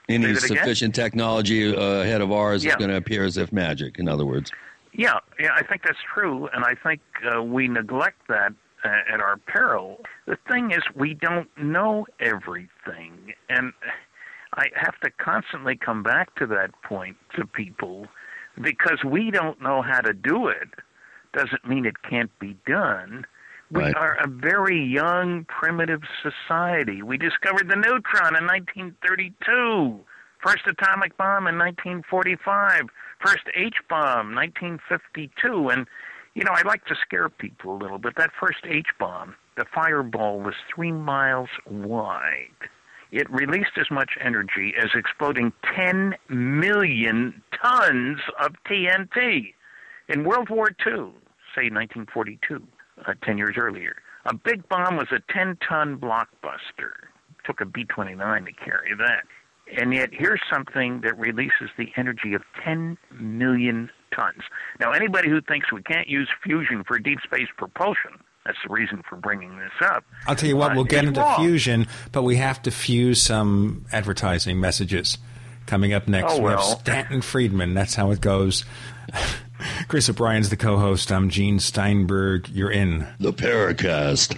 Any that again? sufficient technology uh, ahead of ours Yeah. is going to appear as if magic. In other words, Yeah, yeah, I think that's true, and I think uh, we neglect that uh, at our peril. The thing is, we don't know everything, and I have to constantly come back to that point to people because we don't know how to do it. Doesn't mean it can't be done. We Right. are a very young, primitive society. We discovered the neutron in 1932, first atomic bomb in 1945, first H bomb 1952, and you know I like to scare people a little bit. That first H bomb, the fireball was three miles wide. It released as much energy as exploding 10 million tons of TNT. In World War II, say 1942, uh, 10 years earlier, a big bomb was a 10 ton blockbuster. Took a B 29 to carry that. And yet, here's something that releases the energy of 10 million tons. Now, anybody who thinks we can't use fusion for deep space propulsion, that's the reason for bringing this up. I'll tell you what, uh, we'll get into wrong. fusion, but we have to fuse some advertising messages. Coming up next, Oh, we have. Stanton Friedman. That's how it goes. Chris O'Brien's the co host. I'm Gene Steinberg. You're in. the Paracast.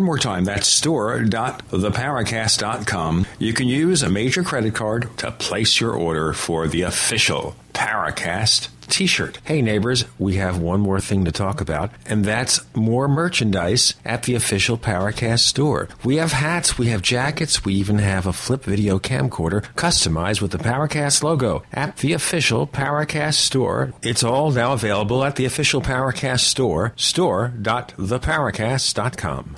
One more time, that's store.theparacast.com. You can use a major credit card to place your order for the official Paracast t-shirt. Hey neighbors, we have one more thing to talk about, and that's more merchandise at the official Paracast store. We have hats, we have jackets, we even have a flip video camcorder customized with the Paracast logo at the official Paracast store. It's all now available at the official Paracast store, store.theparacast.com.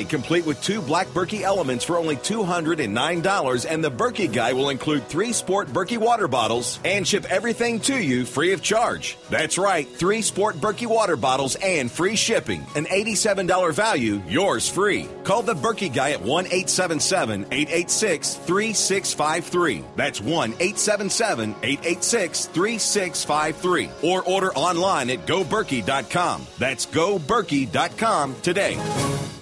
complete with two black Berkey elements for only $209, and the Berkey Guy will include three Sport Berkey water bottles and ship everything to you free of charge. That's right, three Sport Berkey water bottles and free shipping. An $87 value, yours free. Call the Berkey Guy at 1 877 886 3653. That's 1 877 886 3653. Or order online at goberkey.com. That's goberkey.com today.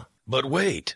But wait.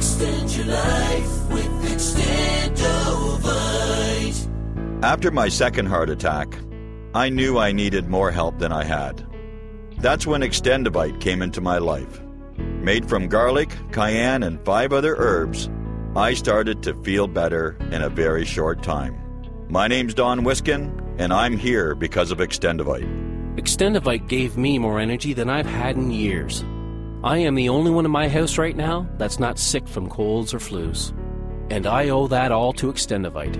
Extend your life with Extendovite. After my second heart attack, I knew I needed more help than I had. That's when Extendovite came into my life. Made from garlic, cayenne, and five other herbs, I started to feel better in a very short time. My name's Don Wiskin, and I'm here because of Extendovite. Extendovite gave me more energy than I've had in years. I am the only one in my house right now that's not sick from colds or flus. And I owe that all to Extendovite.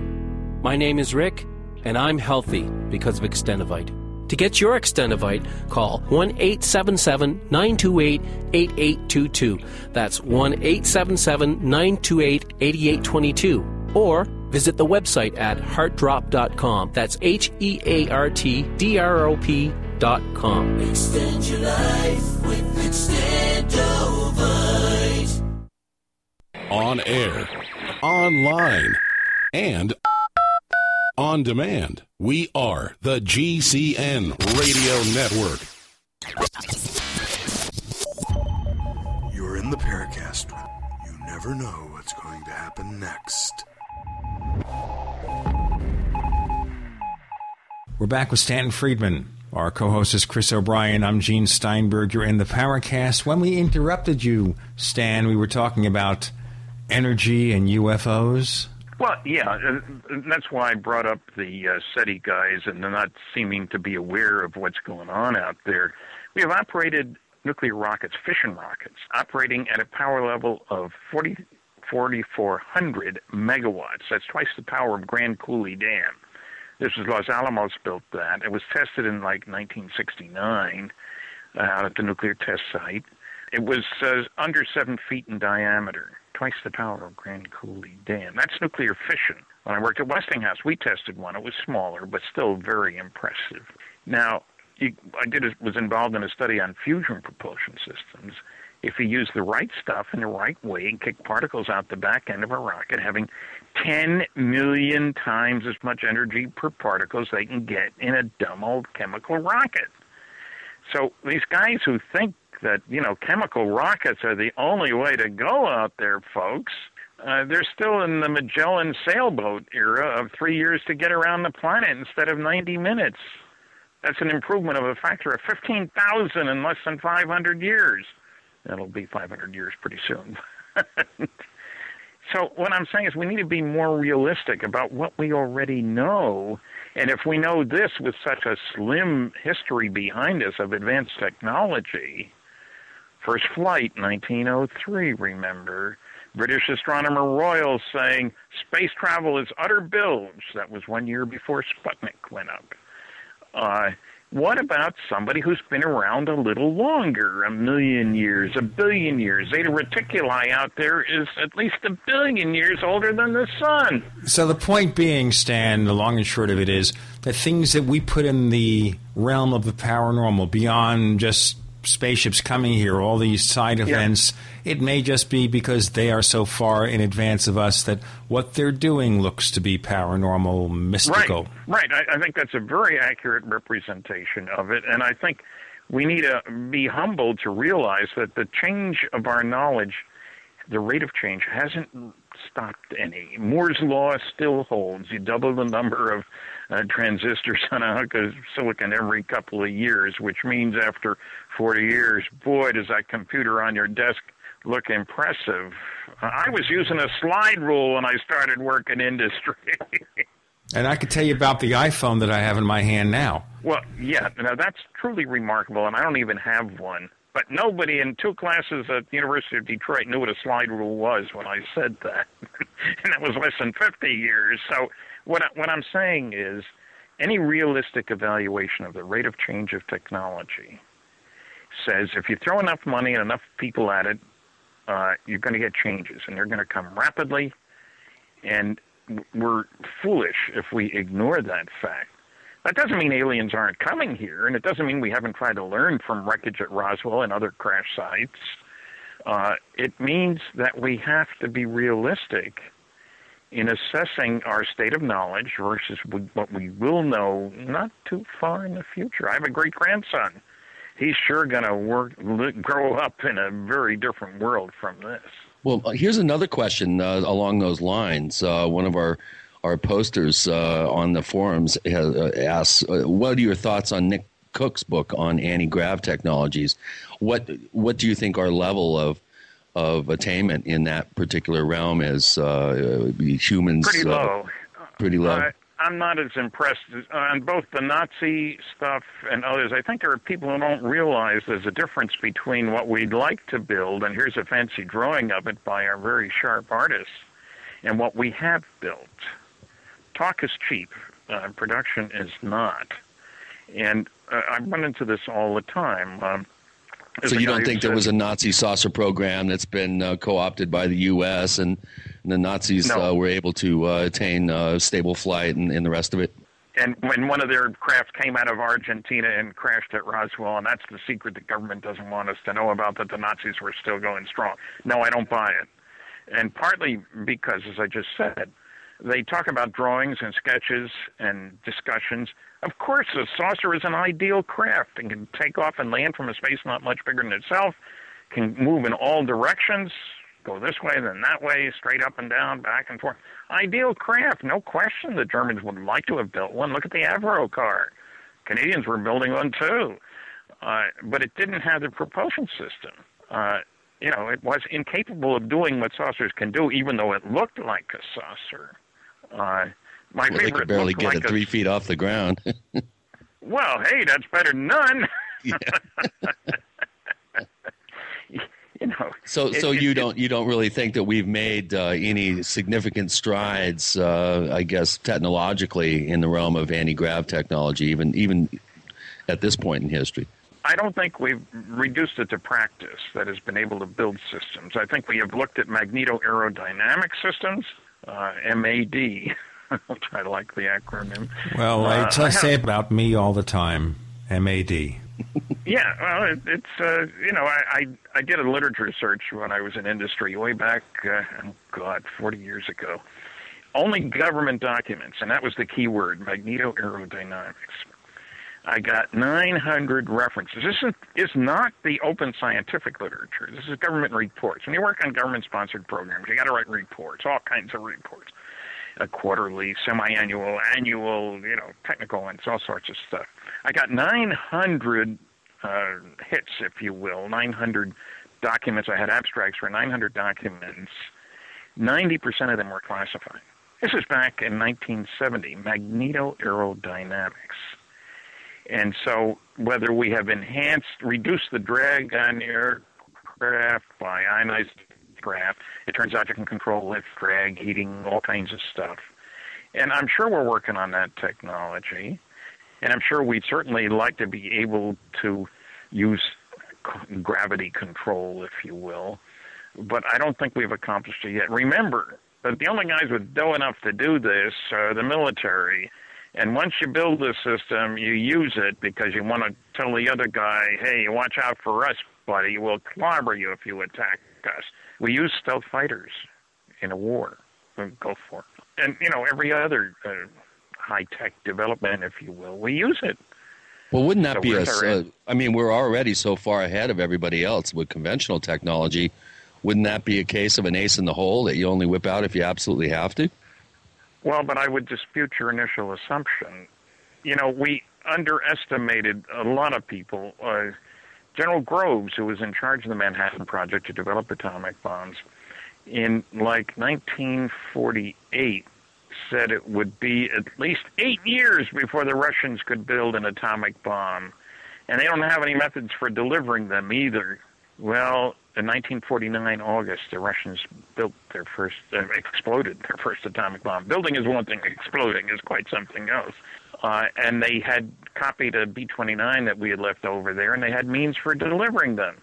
My name is Rick, and I'm healthy because of Extendovite. To get your Extendovite, call 1 877 928 8822. That's 1 877 928 8822. Or visit the website at heartdrop.com. That's H E A R T D R O P.com. Extend your life with Extendovite. On air, online, and on demand. We are the GCN Radio Network. You're in the Paracast. You never know what's going to happen next. We're back with Stanton Friedman. Our co host is Chris O'Brien. I'm Gene Steinberg. You're in the Paracast. When we interrupted you, Stan, we were talking about energy and UFOs. Well, yeah, that's why I brought up the uh, SETI guys and they're not seeming to be aware of what's going on out there. We have operated nuclear rockets, fission rockets, operating at a power level of 40, 4,400 megawatts. That's twice the power of Grand Coulee Dam. This was Los Alamos built that. It was tested in like 1969 uh, out at the nuclear test site. It was uh, under seven feet in diameter, twice the power of Grand Coulee Dam. That's nuclear fission. When I worked at Westinghouse, we tested one. It was smaller, but still very impressive. Now, you, I did a, was involved in a study on fusion propulsion systems. If you use the right stuff in the right way and kick particles out the back end of a rocket, having 10 million times as much energy per particle as they can get in a dumb old chemical rocket. So these guys who think that, you know, chemical rockets are the only way to go out there, folks, uh, they're still in the Magellan sailboat era of three years to get around the planet instead of 90 minutes. That's an improvement of a factor of 15,000 in less than 500 years. That'll be 500 years pretty soon. so, what I'm saying is we need to be more realistic about what we already know. And if we know this with such a slim history behind us of advanced technology, first flight, 1903, remember? British astronomer Royal saying space travel is utter bilge. That was one year before Sputnik went up. Uh, what about somebody who's been around a little longer, a million years, a billion years? Zeta Reticuli out there is at least a billion years older than the sun. So the point being, Stan, the long and short of it is that things that we put in the realm of the paranormal beyond just spaceships coming here, all these side events, yeah. it may just be because they are so far in advance of us that what they're doing looks to be paranormal, mystical. Right, right. I, I think that's a very accurate representation of it, and I think we need to be humbled to realize that the change of our knowledge, the rate of change, hasn't stopped any. Moore's law still holds. You double the number of uh, transistors on a hunk of silicon every couple of years, which means after 40 years, boy, does that computer on your desk look impressive. I was using a slide rule when I started working industry. and I could tell you about the iPhone that I have in my hand now. Well, yeah, now that's truly remarkable, and I don't even have one. But nobody in two classes at the University of Detroit knew what a slide rule was when I said that, and that was less than 50 years. So what I, what I'm saying is, any realistic evaluation of the rate of change of technology says if you throw enough money and enough people at it, uh, you're going to get changes, and they're going to come rapidly. And we're foolish if we ignore that fact. That doesn't mean aliens aren't coming here, and it doesn't mean we haven't tried to learn from wreckage at Roswell and other crash sites. Uh, it means that we have to be realistic in assessing our state of knowledge versus what we will know not too far in the future. I have a great grandson. He's sure going to work, grow up in a very different world from this. Well, uh, here's another question uh, along those lines. Uh, one of our our posters uh, on the forums has, uh, asks, uh, "What are your thoughts on Nick Cook's book on anti grav technologies? What what do you think our level of of attainment in that particular realm is? uh, humans. Pretty low. pretty low. I'm not as impressed on both the Nazi stuff and others. I think there are people who don't realize there's a difference between what we'd like to build, and here's a fancy drawing of it by our very sharp artists, and what we have built. Talk is cheap, uh, production is not. And uh, I run into this all the time. Um, so you don't think there was a Nazi saucer program that's been uh, co-opted by the U.S. and, and the Nazis No. uh, were able to uh, attain uh, stable flight and, and the rest of it? and when one of their crafts came out of Argentina and crashed at Roswell, and that's the secret the government doesn't want us to know about that the Nazis were still going strong. No, I don't buy it. And partly because, as I just said, they talk about drawings and sketches and discussions. Of course, a saucer is an ideal craft and can take off and land from a space not much bigger than itself, can move in all directions, go this way, then that way, straight up and down, back and forth. Ideal craft, no question. The Germans would like to have built one. Look at the Avrocar. Canadians were building one too, uh, but it didn't have the propulsion system. Uh, you know, it was incapable of doing what saucers can do, even though it looked like a saucer. Uh, my Well, they favorite could barely get like it a three feet off the ground. well, hey, that's better than none. you know. So, it- so you it- don't you don't really think that we've made uh, any significant strides, uh, I guess, technologically in the realm of anti grav technology, even even at this point in history. I don't think we've reduced it to practice that has been able to build systems. I think we have looked at magneto aerodynamic systems, uh, MAD. which I like the acronym. Well, Uh, it's I I say about me all the time. MAD. Yeah, well, it, it's uh, you know, I, I I did a literature search when I was in industry way back, uh, oh God, forty years ago. Only government documents, and that was the key word, magneto aerodynamics. I got 900 references. This is, is not the open scientific literature. This is government reports. When you work on government-sponsored programs, you got to write reports, all kinds of reports, a quarterly, semi-annual, annual, you know, technical ones, all sorts of stuff. I got 900 uh, hits, if you will, 900 documents. I had abstracts for 900 documents. 90% of them were classified. This is back in 1970, magneto aerodynamics. And so, whether we have enhanced, reduced the drag on aircraft by ionized craft, it turns out you can control lift, drag, heating, all kinds of stuff. And I'm sure we're working on that technology. And I'm sure we'd certainly like to be able to use gravity control, if you will. But I don't think we've accomplished it yet. Remember that the only guys with dough enough to do this are the military. And once you build this system, you use it because you want to tell the other guy, hey, watch out for us, buddy. We'll clobber you if you attack us. We use stealth fighters in a war. Go for it. And, you know, every other uh, high tech development, if you will, we use it. Well, wouldn't that So be a? Uh. I mean, we're already so far ahead of everybody else with conventional technology. Wouldn't that be a case of an ace in the hole that you only whip out if you absolutely have to? Well, but I would dispute your initial assumption. You know, we underestimated a lot of people. Uh, General Groves, who was in charge of the Manhattan Project to develop atomic bombs, in like 1948, said it would be at least eight years before the Russians could build an atomic bomb. And they don't have any methods for delivering them either. Well, in 1949 August, the Russians built their first, uh, exploded their first atomic bomb. Building is one thing; exploding is quite something else. Uh, and they had copied a B-29 that we had left over there, and they had means for delivering them.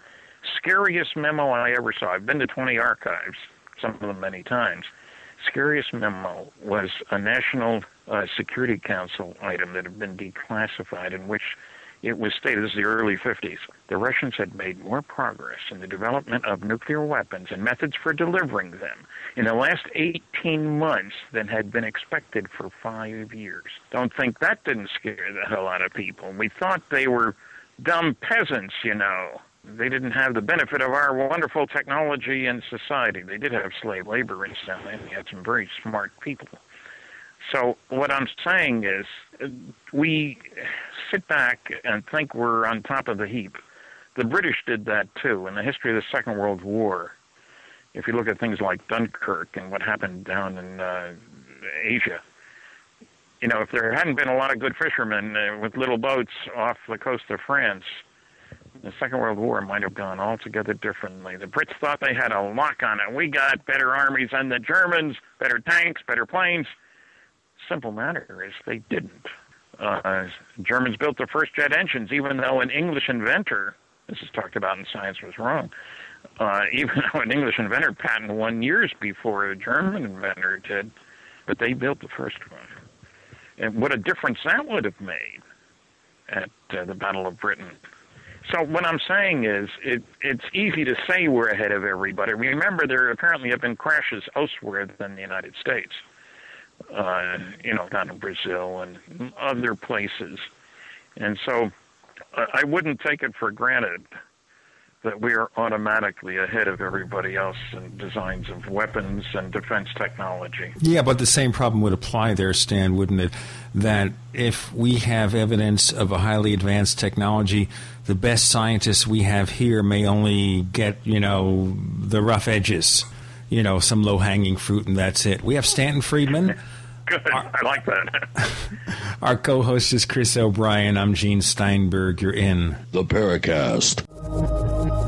Scariest memo I ever saw. I've been to 20 archives, some of them many times. Scariest memo was a National uh, Security Council item that had been declassified, in which it was stated, this is the early 50s, the Russians had made more progress in the development of nuclear weapons and methods for delivering them in the last 18 months than had been expected for five years. Don't think that didn't scare the hell out of people. We thought they were dumb peasants, you know. They didn't have the benefit of our wonderful technology and society. They did have slave labor, incidentally. and They had some very smart people. So what I'm saying is, we sit back and think we're on top of the heap. The British did that too. In the history of the Second World War, If you look at things like Dunkirk and what happened down in uh, Asia, you know, if there hadn't been a lot of good fishermen uh, with little boats off the coast of France, the Second World War might have gone altogether differently. The Brits thought they had a lock on it. We got better armies than the Germans, better tanks, better planes. Simple matter is they didn't. Uh, Germans built the first jet engines, even though an English inventor, this is talked about in science, was wrong. Uh, even though an English inventor patented one years before a German inventor did, but they built the first one. And what a difference that would have made at uh, the Battle of Britain. So what I'm saying is, it, it's easy to say we're ahead of everybody. Remember, there apparently have been crashes elsewhere than the United States. Uh, you know, down in Brazil and other places, and so uh, I wouldn't take it for granted that we are automatically ahead of everybody else in designs of weapons and defense technology. Yeah, but the same problem would apply there, Stan, wouldn't it? That if we have evidence of a highly advanced technology, the best scientists we have here may only get, you know, the rough edges you know, some low hanging fruit, and that's it. We have Stanton Friedman. Good. Our, I like that. our co host is Chris O'Brien. I'm Gene Steinberg. You're in the Paracast. Thank you.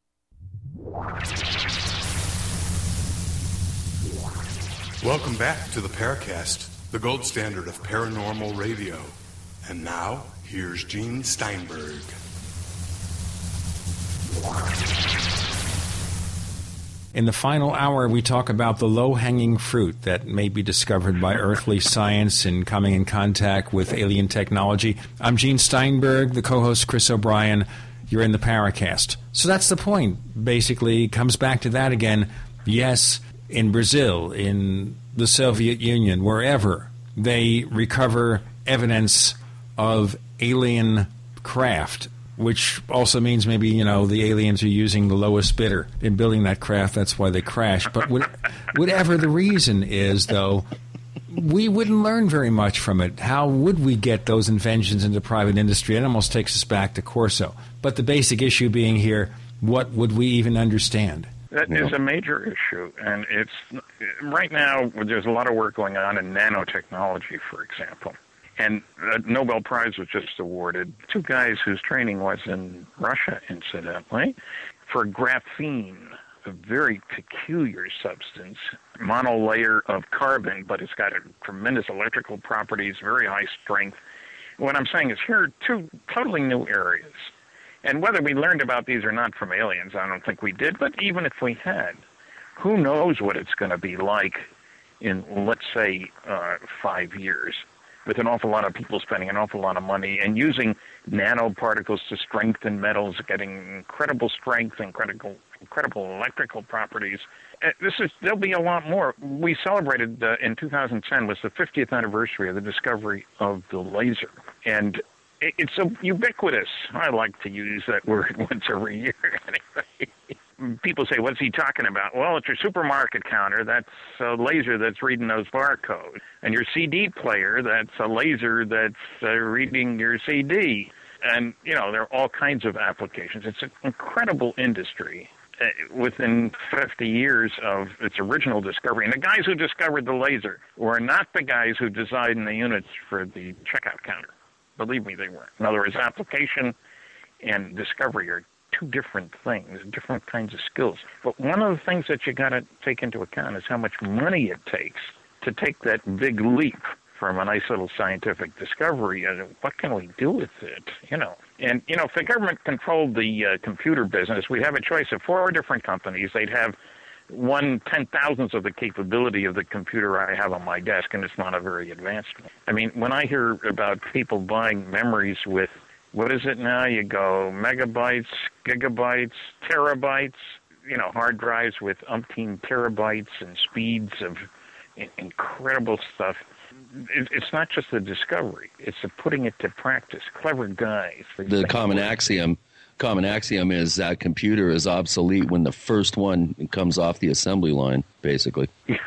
Welcome back to the Paracast, the gold standard of paranormal radio. And now, here's Gene Steinberg. In the final hour, we talk about the low hanging fruit that may be discovered by earthly science in coming in contact with alien technology. I'm Gene Steinberg, the co host Chris O'Brien. You're in the Paracast. So that's the point. Basically, comes back to that again. Yes, in Brazil, in the Soviet Union, wherever, they recover evidence of alien craft, which also means maybe, you know, the aliens are using the lowest bidder in building that craft. That's why they crash. But whatever the reason is, though, we wouldn't learn very much from it. How would we get those inventions into private industry? It almost takes us back to Corso. But the basic issue being here, what would we even understand? That yeah. is a major issue, and it's right now. There's a lot of work going on in nanotechnology, for example, and a Nobel Prize was just awarded. Two guys whose training was in Russia, incidentally, for graphene, a very peculiar substance, monolayer of carbon, but it's got tremendous electrical properties, very high strength. What I'm saying is here are two totally new areas and whether we learned about these or not from aliens, I don't think we did, but even if we had, who knows what it's going to be like in, let's say, uh, five years, with an awful lot of people spending an awful lot of money and using nanoparticles to strengthen metals, getting incredible strength, incredible, incredible electrical properties. Uh, this is there'll be a lot more. We celebrated uh, in 2010 was the 50th anniversary of the discovery of the laser, and it's so ubiquitous. I like to use that word once every year. people say, "What's he talking about?" Well, it's your supermarket counter. That's a laser that's reading those barcodes, and your CD player. That's a laser that's uh, reading your CD. And you know, there are all kinds of applications. It's an incredible industry, Uh, within 50 years of its original discovery. And the guys who discovered the laser were not the guys who designed the units for the checkout counter. Believe me, they weren't. In other words, application and discovery are two different things, different kinds of skills. But one of the things that you got to take into account is how much money it takes to take that big leap from a nice little scientific discovery. And what can we do with it? You know, and you know, if the government controlled the uh, computer business, we'd have a choice of four different companies. They'd have one ten thousandth of the capability of the computer I have on my desk, and it's not a very advanced one. I mean, when I hear about people buying memories with what is it now? You go megabytes, gigabytes, terabytes, you know, hard drives with umpteen terabytes and speeds of incredible stuff. It's not just the discovery; it's the putting it to practice. Clever guys. The common axiom, common axiom is that computer is obsolete when the first one comes off the assembly line. Basically. Yeah.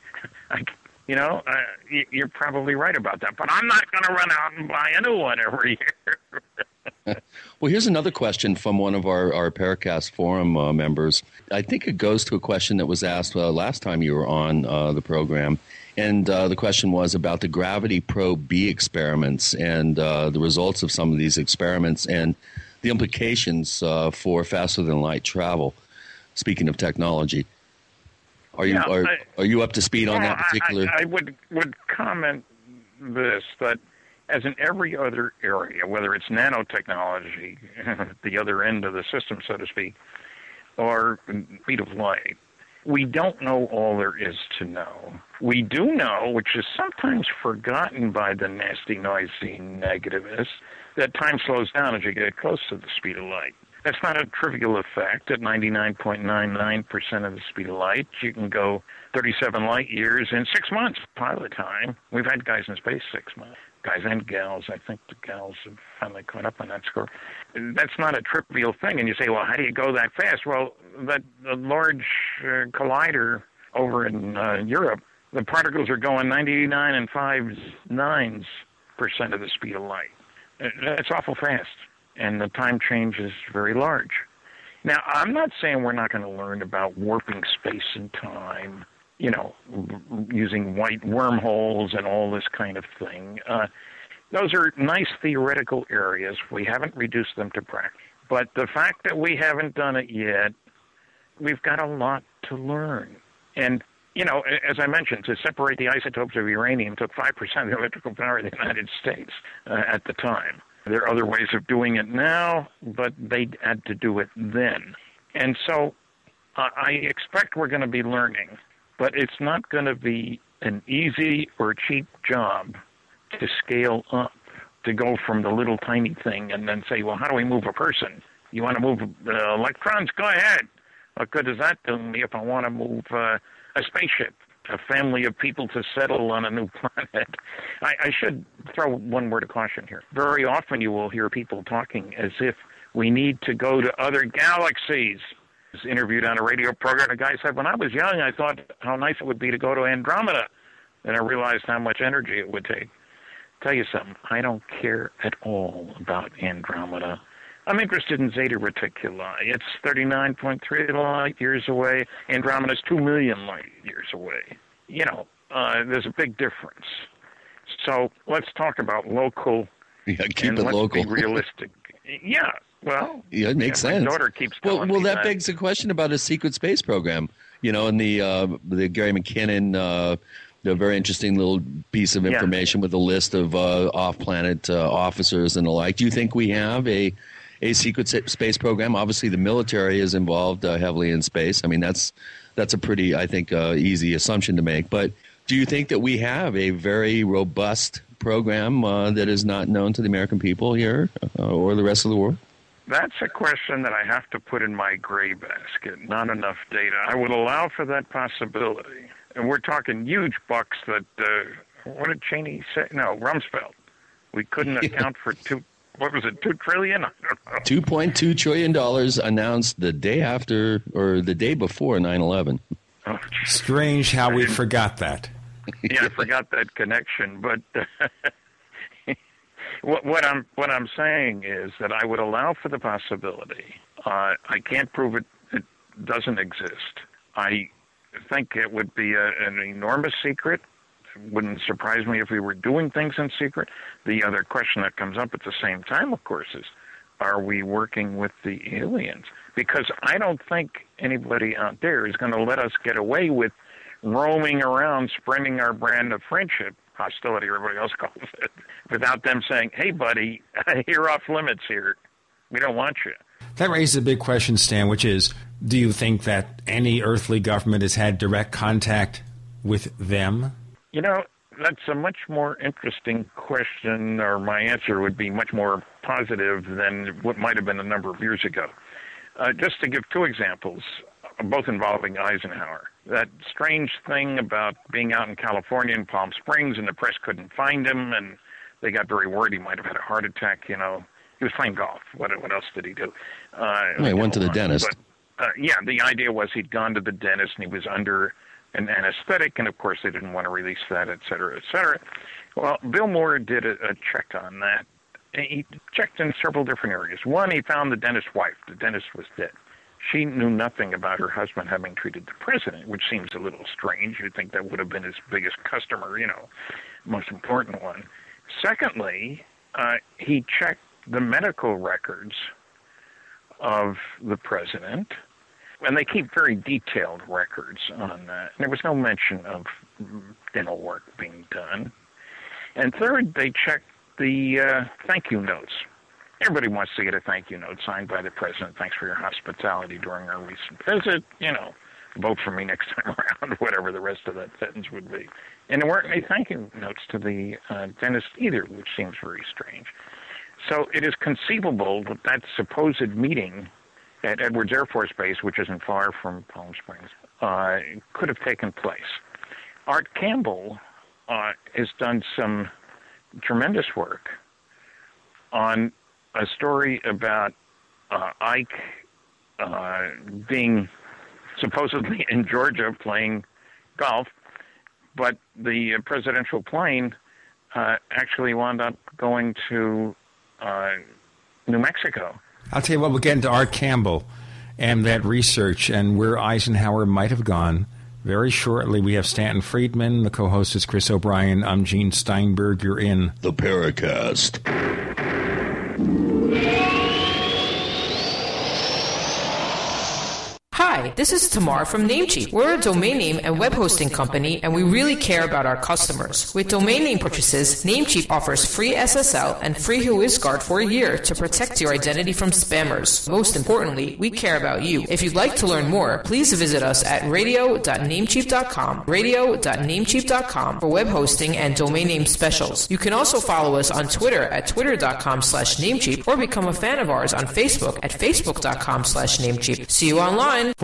I, you know, uh, you're probably right about that, but I'm not going to run out and buy a new one every year. well, here's another question from one of our, our Paracast forum uh, members. I think it goes to a question that was asked uh, last time you were on uh, the program. And uh, the question was about the Gravity Probe B experiments and uh, the results of some of these experiments and the implications for faster than light travel. Speaking of technology. Are you Yeah, are, I- are you up to speed on that particular? I, I would would comment this that as in every other area, whether it's nanotechnology, the other end of the system, so to speak, or speed of light, we don't know all there is to know. We do know, which is sometimes forgotten by the nasty, noisy negativists, that time slows down as you get close to the speed of light. That's not a trivial effect. At 99.99% of the speed of light, you can go 37 light years in six months pilot time. We've had guys in space six months. Guys and gals. I think the gals have finally caught up on that score. That's not a trivial thing. And you say, well, how do you go that fast? Well, that the large uh, collider over in uh, Europe, the particles are going 99 and 5 nines percent of the speed of light. Uh, That's awful fast, and the time change is very large. Now, I'm not saying we're not going to learn about warping space and time, you know, using white wormholes and all this kind of thing. Uh, those are nice theoretical areas. We haven't reduced them to practice. But the fact that we haven't done it yet, we've got a lot to learn. And, you know, as I mentioned, to separate the isotopes of uranium took 5% of the electrical power of the United States uh, at the time. There are other ways of doing it now, but they had to do it then. And so uh, I expect we're going to be learning, but it's not going to be an easy or cheap job to scale up, to go from the little tiny thing and then say, well, how do we move a person? You want to move uh, electrons? Go ahead. What good does that do me if I want to move uh, a spaceship, a family of people to settle on a new planet? I, I should throw one word of caution here. Very often you will hear people talking as if we need to go to other galaxies. I was interviewed on a radio program. A guy said, When I was young, I thought how nice it would be to go to Andromeda. And I realized how much energy it would take. Tell you something, I don't care at all about Andromeda. I'm interested in Zeta Reticuli. It's 39.3 light years away. Andromeda's 2 million light years away. You know, uh, there's a big difference. So let's talk about local. Yeah, keep and it let's local. Be realistic. yeah, well. Yeah, it makes yeah, sense. My daughter keeps well, well, that, that begs the question about a secret space program. You know, and the uh, the Gary McKinnon, uh, the very interesting little piece of Yeah. information with a list of uh, off-planet uh, officers and the like. Do you think we have a a secret space program? Obviously, the military is involved uh, heavily in space. I mean, that's that's a pretty, I think, uh, easy assumption to make. But do you think that we have a very robust program uh, that is not known to the American people here uh, or the rest of the world? That's a question that I have to put in my gray basket. Not enough data. I would allow for that possibility. And we're talking huge bucks that, uh, what did Cheney say? No, Rumsfeld. We couldn't account for two, what was it, two trillion? I don't know. Two point two trillion dollars announced the day after or the day before 9-11. Strange how we forgot that. yeah, I forgot that connection. But what, what I'm what I'm saying is that I would allow for the possibility. Uh, I can't prove it, it doesn't exist. I think it would be a, an enormous secret. Wouldn't surprise me if we were doing things in secret. The other question that comes up at the same time, of course, is are we working with the aliens? Because I don't think anybody out there is going to let us get away with roaming around spreading our brand of friendship, hostility, or everybody else calls it, without them saying, hey, buddy, you're off limits here. We don't want you. That raises a big question, Stan, which is do you think that any earthly government has had direct contact with them? You know, that's a much more interesting question, or my answer would be much more positive than what might have been a number of years ago. Uh, just to give two examples, both involving Eisenhower. That strange thing about being out in California in Palm Springs and the press couldn't find him, and they got very worried he might have had a heart attack. You know, he was playing golf. What what else did he do? Uh, well, he went to the dentist. But, uh, yeah, the idea was he'd gone to the dentist and he was under an anesthetic, and of course they didn't want to release that, et cetera, et cetera. Well, Bill Moore did a, a check on that. He checked in several different areas. One, he found the dentist's wife. The dentist was dead. She knew nothing about her husband having treated the president, which seems a little strange. You'd think that would have been his biggest customer, you know, most important one. Secondly, uh, he checked the medical records of the president, and they keep very detailed records on that. There was no mention of dental work being done. And third, they checked the uh, thank you notes everybody wants to get a thank you note signed by the president. Thanks for your hospitality during our recent visit. You know, vote for me next time around, whatever the rest of that sentence would be. And there weren't any thank you notes to the uh, dentist either, which seems very strange. So it is conceivable that that supposed meeting at Edwards Air Force Base, which isn't far from Palm Springs, uh, could have taken place. Art Campbell uh, has done some tremendous work on a story about uh, Ike uh, being supposedly in Georgia playing golf, but the presidential plane uh, actually wound up going to uh, New Mexico. I'll tell you what, we'll get into Art Campbell and that research and where Eisenhower might have gone. Very shortly, we have Stanton Friedman. The co host is Chris O'Brien. I'm Gene Steinberg. You're in The Paracast. Hi, this is Tamar from Namecheap. We're a domain name and web hosting company, and we really care about our customers. With domain name purchases, Namecheap offers free SSL and free WhoisGuard for a year to protect your identity from spammers. Most importantly, we care about you. If you'd like to learn more, please visit us at radio.namecheap.com, radio.namecheap.com for web hosting and domain name specials. You can also follow us on Twitter at twitter.com slash namecheap or become a fan of ours on Facebook at facebook.com slash namecheap. See you online.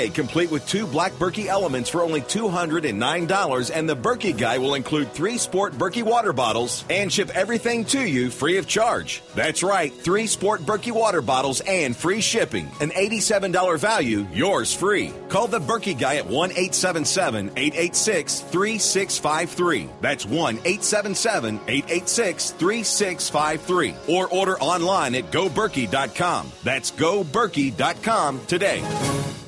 today, complete with two black Berkey elements for only $209, and the Berkey guy will include three sport Berkey water bottles and ship everything to you free of charge. That's right, three sport Berkey water bottles and free shipping. An $87 value, yours free. Call the Berkey guy at 1 877 886 3653. That's 1 877 886 3653. Or order online at goberkey.com. That's goberkey.com today.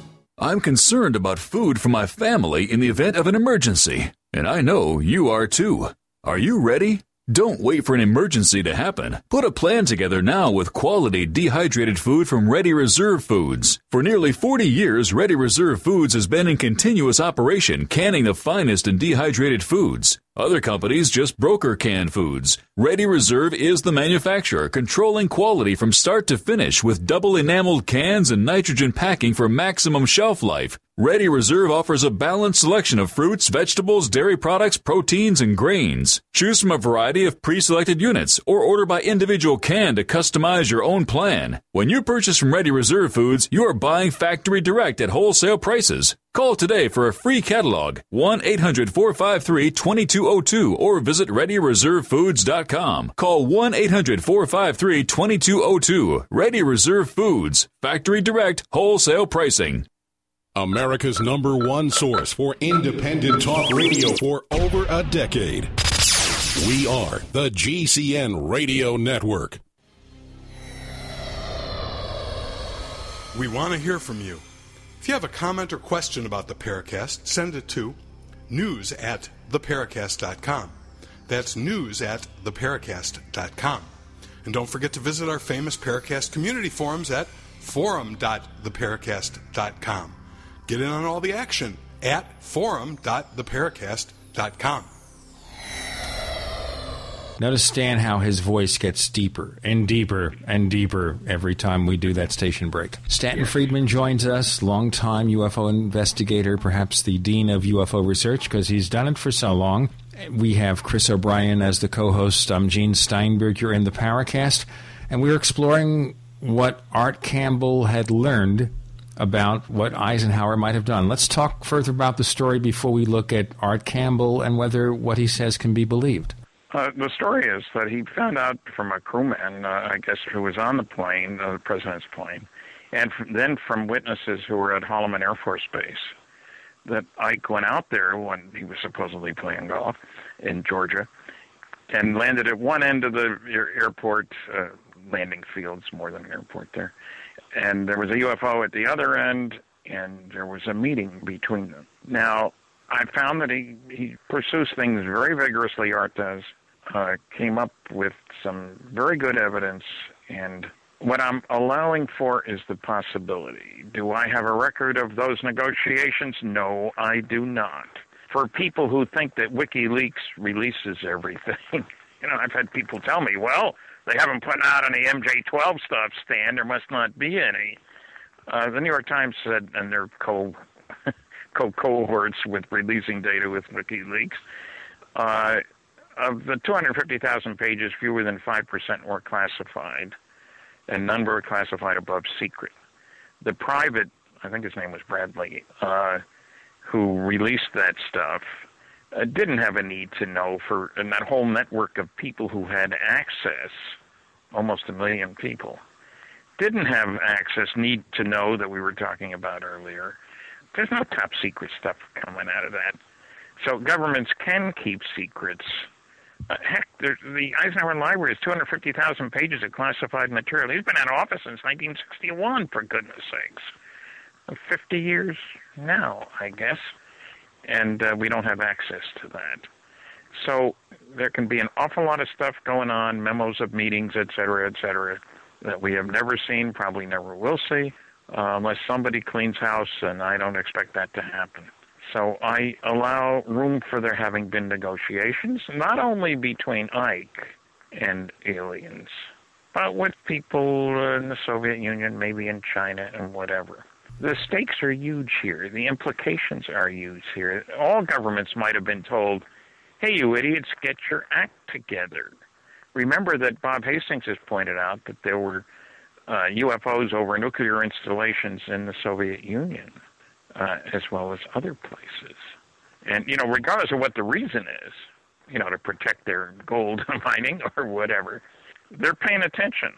I'm concerned about food for my family in the event of an emergency, and I know you are too. Are you ready? Don't wait for an emergency to happen. Put a plan together now with quality dehydrated food from Ready Reserve Foods. For nearly 40 years, Ready Reserve Foods has been in continuous operation canning the finest in dehydrated foods. Other companies just broker canned foods. Ready Reserve is the manufacturer, controlling quality from start to finish with double enameled cans and nitrogen packing for maximum shelf life. Ready Reserve offers a balanced selection of fruits, vegetables, dairy products, proteins, and grains. Choose from a variety of pre-selected units or order by individual can to customize your own plan. When you purchase from Ready Reserve Foods, you are buying factory direct at wholesale prices. Call today for a free catalog 1 800 453 2202 or visit ReadyReserveFoods.com. Call 1 800 453 2202. Ready Reserve Foods. Factory direct wholesale pricing. America's number one source for independent talk radio for over a decade. We are the GCN Radio Network. We want to hear from you. If you have a comment or question about the Paracast, send it to news at theparacast.com. That's news at theparacast.com. And don't forget to visit our famous Paracast community forums at forum.theparacast.com. Get in on all the action at forum.theparacast.com. Notice, Stan, how his voice gets deeper and deeper and deeper every time we do that station break. Stanton Friedman joins us, longtime UFO investigator, perhaps the dean of UFO research, because he's done it for so long. We have Chris O'Brien as the co host. I'm Gene Steinberg. You're in the Paracast. And we're exploring what Art Campbell had learned about what Eisenhower might have done. Let's talk further about the story before we look at Art Campbell and whether what he says can be believed. Uh, the story is that he found out from a crewman, uh, I guess, who was on the plane, uh, the president's plane, and from, then from witnesses who were at Holloman Air Force Base, that Ike went out there when he was supposedly playing golf in Georgia, and landed at one end of the air- airport uh, landing fields, more than an airport there, and there was a UFO at the other end, and there was a meeting between them. Now, I found that he he pursues things very vigorously. Art does. Uh, came up with some very good evidence, and what I'm allowing for is the possibility. Do I have a record of those negotiations? No, I do not. For people who think that WikiLeaks releases everything, you know, I've had people tell me, well, they haven't put out any MJ12 stuff, Stan. There must not be any. Uh, the New York Times said, and they're co co cohorts with releasing data with WikiLeaks. Uh, of the 250,000 pages, fewer than 5% were classified, and none were classified above secret. The private, I think his name was Bradley, uh, who released that stuff, uh, didn't have a need to know for, and that whole network of people who had access, almost a million people, didn't have access, need to know that we were talking about earlier. There's no top secret stuff coming out of that. So governments can keep secrets. Uh, heck, the Eisenhower Library is 250,000 pages of classified material. He's been out of office since 1961, for goodness sakes. 50 years now, I guess. And uh, we don't have access to that. So there can be an awful lot of stuff going on, memos of meetings, et cetera, et cetera, that we have never seen, probably never will see. uh, unless somebody cleans house, and I don't expect that to happen. So I allow room for there having been negotiations, not only between Ike and aliens, but with people in the Soviet Union, maybe in China, and whatever. The stakes are huge here. The implications are huge here. All governments might have been told, hey, you idiots, get your act together. Remember that Bob Hastings has pointed out that there were uh, UFOs over nuclear installations in the Soviet Union, uh, as well as other places. And, you know, regardless of what the reason is, you know, to protect their gold mining or whatever, they're paying attention.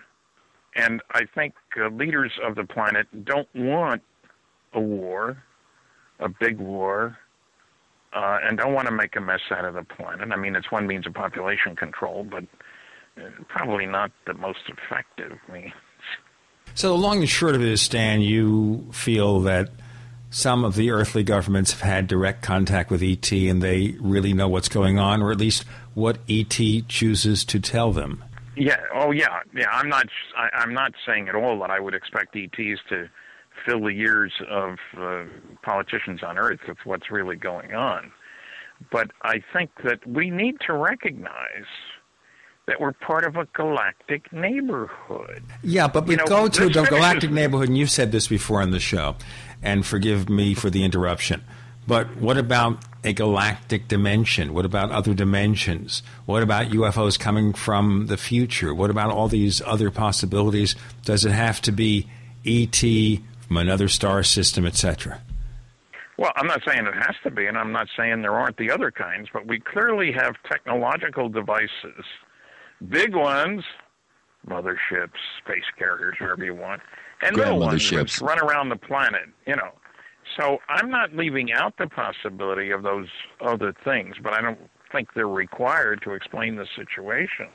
And I think uh, leaders of the planet don't want a war, a big war, uh, and don't want to make a mess out of the planet. I mean, it's one means of population control, but uh, probably not the most effective means. So, the long and short of it is, Stan, you feel that some of the earthly governments have had direct contact with ET and they really know what's going on, or at least what ET chooses to tell them. Yeah. Oh, yeah. Yeah. I'm not. I, I'm not saying at all that I would expect ETs to fill the years of uh, politicians on Earth with what's really going on. But I think that we need to recognize that we're part of a galactic neighborhood. Yeah, but we You know, go to the galactic neighborhood, and you've said this before on the show, and forgive me for the interruption. But what about a galactic dimension? What about other dimensions? What about UFOs coming from the future? What about all these other possibilities? Does it have to be ET from another star system, etc.? Well, I'm not saying it has to be, and I'm not saying there aren't the other kinds, but we clearly have technological devices, big ones, motherships, space carriers, whatever you want, and little ones which run around the planet, you know. So I'm not leaving out the possibility of those other things, but I don't think they're required to explain the situation.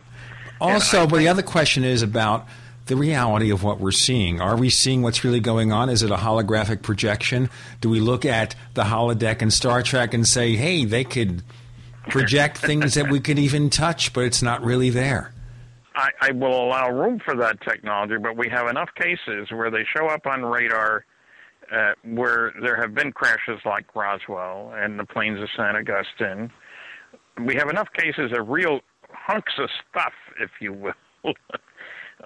Also, but the other question is about the reality of what we're seeing. Are we seeing what's really going on? Is it a holographic projection? Do we look at the holodeck in Star Trek and say, hey, they could project things that we could even touch, but it's not really there? I, I will allow room for that technology, but we have enough cases where they show up on radar uh, where there have been crashes like Roswell and the plains of San Augustine. We have enough cases of real hunks of stuff, if you will,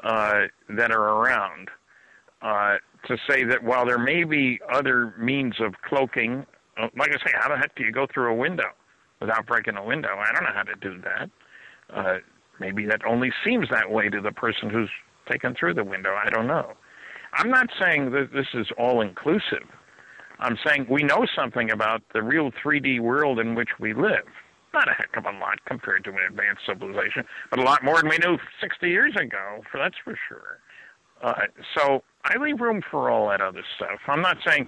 uh, that are around uh, to say that while there may be other means of cloaking, uh, like I say, how the heck do you go through a window without breaking a window? I don't know how to do that. Uh, maybe that only seems that way to the person who's taken through the window. I don't know. I'm not saying that this is all inclusive. I'm saying we know something about the real 3D world in which we live. Not a heck of a lot compared to an advanced civilization, but a lot more than we knew 60 years ago, for that's for sure. Uh, so I leave room for all that other stuff. I'm not saying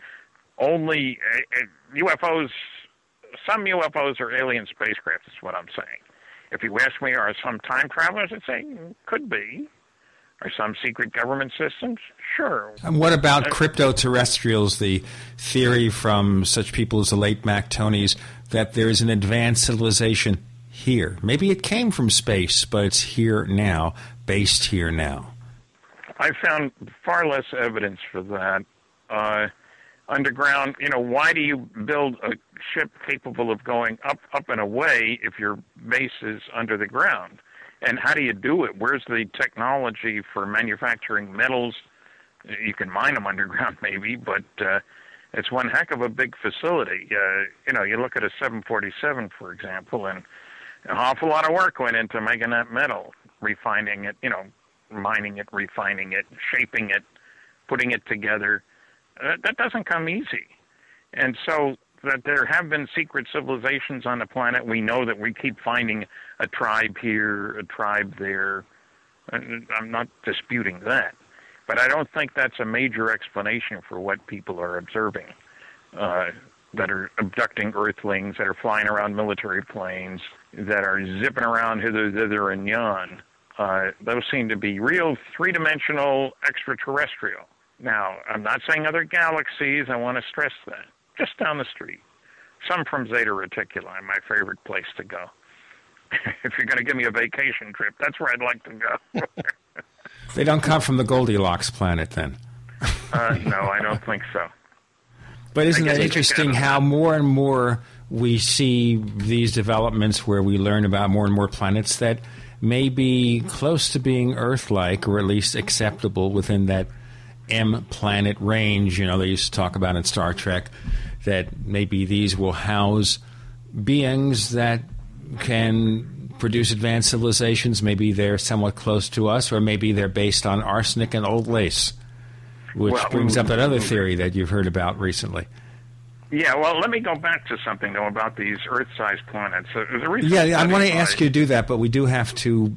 only uh, uh, UFOs. Some UFOs are alien spacecraft. Is what I'm saying. If you ask me, are some time travelers? I'd say could be. Are some secret government systems? Sure. And what about Uh, crypto terrestrials? The theory from such people as the late Mac Tonnies that there is an advanced civilization here. Maybe it came from space, but it's here now, based here now. I found far less evidence for that. Uh, underground, you know, why do you build a ship capable of going up, up and away if your base is under the ground? And how do you do it? Where's the technology for manufacturing metals? You can mine them underground, maybe, but uh, it's one heck of a big facility. Uh, you know, you look at a 747, for example, and an awful lot of work went into making that metal, refining it, you know, mining it, refining it, shaping it, putting it together. Uh, that doesn't come easy. And so that there have been secret civilizations on the planet. We know that we keep finding a tribe here, a tribe there. I'm not disputing that. But I don't think that's a major explanation for what people are observing. Uh, that are abducting Earthlings, that are flying around military planes, that are zipping around hither, thither, and yon. Uh, those seem to be real three dimensional extraterrestrial. Now, I'm not saying other galaxies, I want to stress that. Just down the street. Some from Zeta Reticuli, my favorite place to go. if you're going to give me a vacation trip, that's where I'd like to go. They don't come from the Goldilocks planet, then. Uh, no, I don't think so. But isn't I guess that you interesting how more and more we see these developments where we learn about more and more planets that may be close to being Earth like or at least acceptable within that M planet range, you know, they used to talk about in Star Trek, that maybe these will house beings that can produce advanced civilizations. Maybe they're somewhat close to us, or maybe they're based on arsenic and old lace, which Well, brings up another mm-hmm. theory that you've heard about recently. Yeah, well, let me go back to something though about these Earth-sized planets. The recent Yeah, I want to ask you to do that, but we do have to.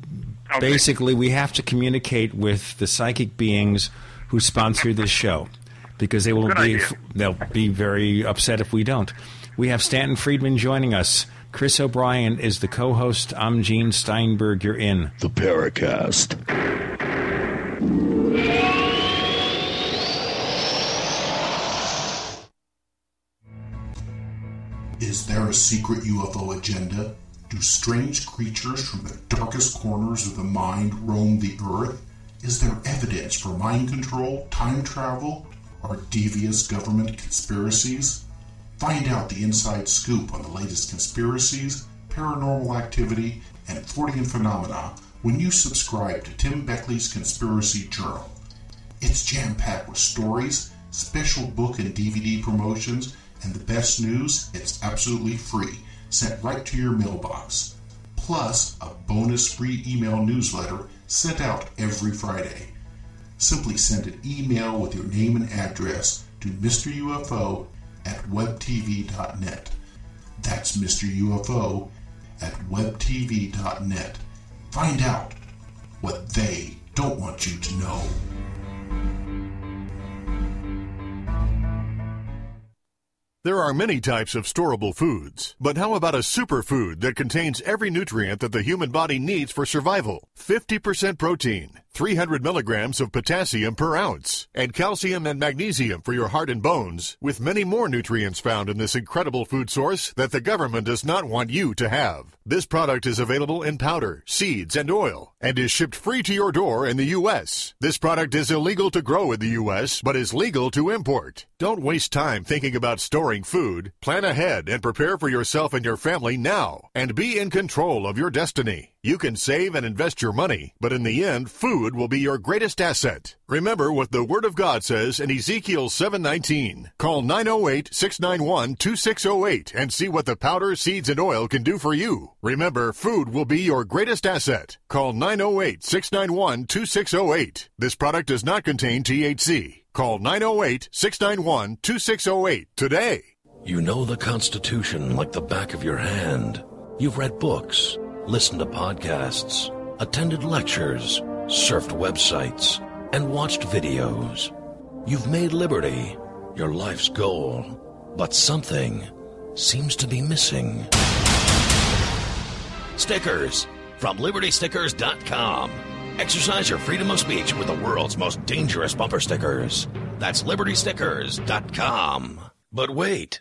Basically, we have to communicate with the psychic beings who sponsor this show because they will Good be idea. they'll be very upset if we don't. We have Stanton Friedman joining us. Chris O'Brien is the co-host. I'm Gene Steinberg. You're in the Paracast. Is there a secret UFO agenda? Do strange creatures from the darkest corners of the mind roam the earth? Is there evidence for mind control, time travel, or devious government conspiracies? Find out the inside scoop on the latest conspiracies, paranormal activity, and Fortean phenomena when you subscribe to Tim Beckley's Conspiracy Journal. It's jam packed with stories, special book and DVD promotions, and the best news it's absolutely free, sent right to your mailbox. Plus, a bonus free email newsletter sent out every Friday. Simply send an email with your name and address to Mr. UFO at webtv.net. That's Mr. UFO at webtv.net. Find out what they don't want you to know. There are many types of storable foods, but how about a superfood that contains every nutrient that the human body needs for survival? 50% protein, 300 milligrams of potassium per ounce, and calcium and magnesium for your heart and bones, with many more nutrients found in this incredible food source that the government does not want you to have. This product is available in powder, seeds, and oil, and is shipped free to your door in the U.S. This product is illegal to grow in the U.S., but is legal to import. Don't waste time thinking about storing food. Plan ahead and prepare for yourself and your family now, and be in control of your destiny. You can save and invest your money, but in the end, food will be your greatest asset. Remember what the Word of God says in Ezekiel 7:19. Call 908-691-2608 and see what the powder, seeds, and oil can do for you. Remember, food will be your greatest asset. Call 908-691-2608. This product does not contain THC. Call 908-691-2608 today. You know the Constitution like the back of your hand. You've read books, listened to podcasts, attended lectures, surfed websites, and watched videos. You've made liberty your life's goal, but something seems to be missing. Stickers from libertystickers.com. Exercise your freedom of speech with the world's most dangerous bumper stickers. That's libertystickers.com. But wait.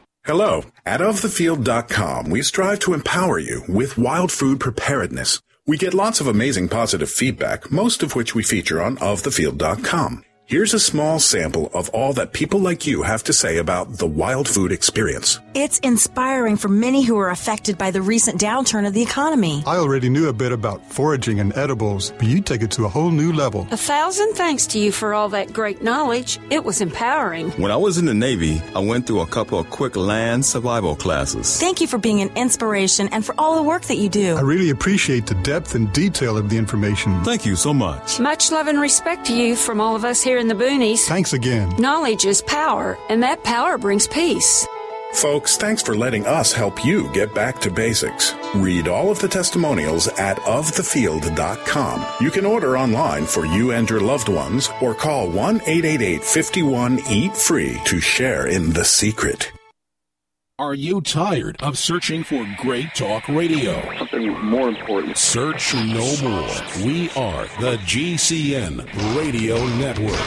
Hello. At ofthefield.com, we strive to empower you with wild food preparedness. We get lots of amazing positive feedback, most of which we feature on ofthefield.com. Here's a small sample of all that people like you have to say about the wild food experience. It's inspiring for many who are affected by the recent downturn of the economy. I already knew a bit about foraging and edibles, but you take it to a whole new level. A thousand thanks to you for all that great knowledge. It was empowering. When I was in the Navy, I went through a couple of quick land survival classes. Thank you for being an inspiration and for all the work that you do. I really appreciate the depth and detail of the information. Thank you so much. Much love and respect to you from all of us here in the boonies. Thanks again. Knowledge is power, and that power brings peace. Folks, thanks for letting us help you get back to basics. Read all of the testimonials at ofthefield.com. You can order online for you and your loved ones or call 1 888 51 EAT FREE to share in the secret. Are you tired of searching for great talk radio? Something more important. Search no more. We are the GCN Radio Network.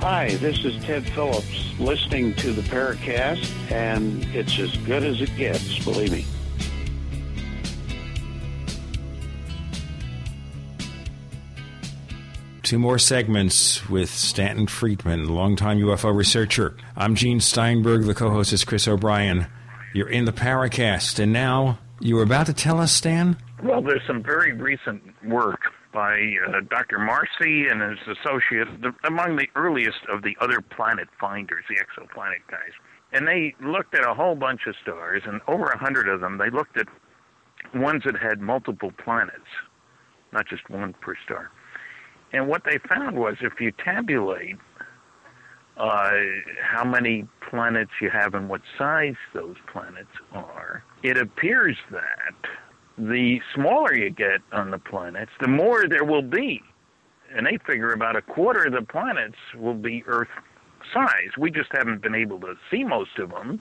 Hi, this is Ted Phillips listening to the Paracast, and it's as good as it gets, believe me. Two more segments with Stanton Friedman, longtime UFO researcher. I'm Gene Steinberg. The co host is Chris O'Brien. You're in the Paracast, and now you were about to tell us, Stan? Well, there's some very recent work by uh, Dr. Marcy and his associate, the, among the earliest of the other planet finders, the exoplanet guys. And they looked at a whole bunch of stars, and over a hundred of them, they looked at ones that had multiple planets, not just one per star. And what they found was if you tabulate uh, how many planets you have and what size those planets are, it appears that the smaller you get on the planets, the more there will be. And they figure about a quarter of the planets will be Earth size. We just haven't been able to see most of them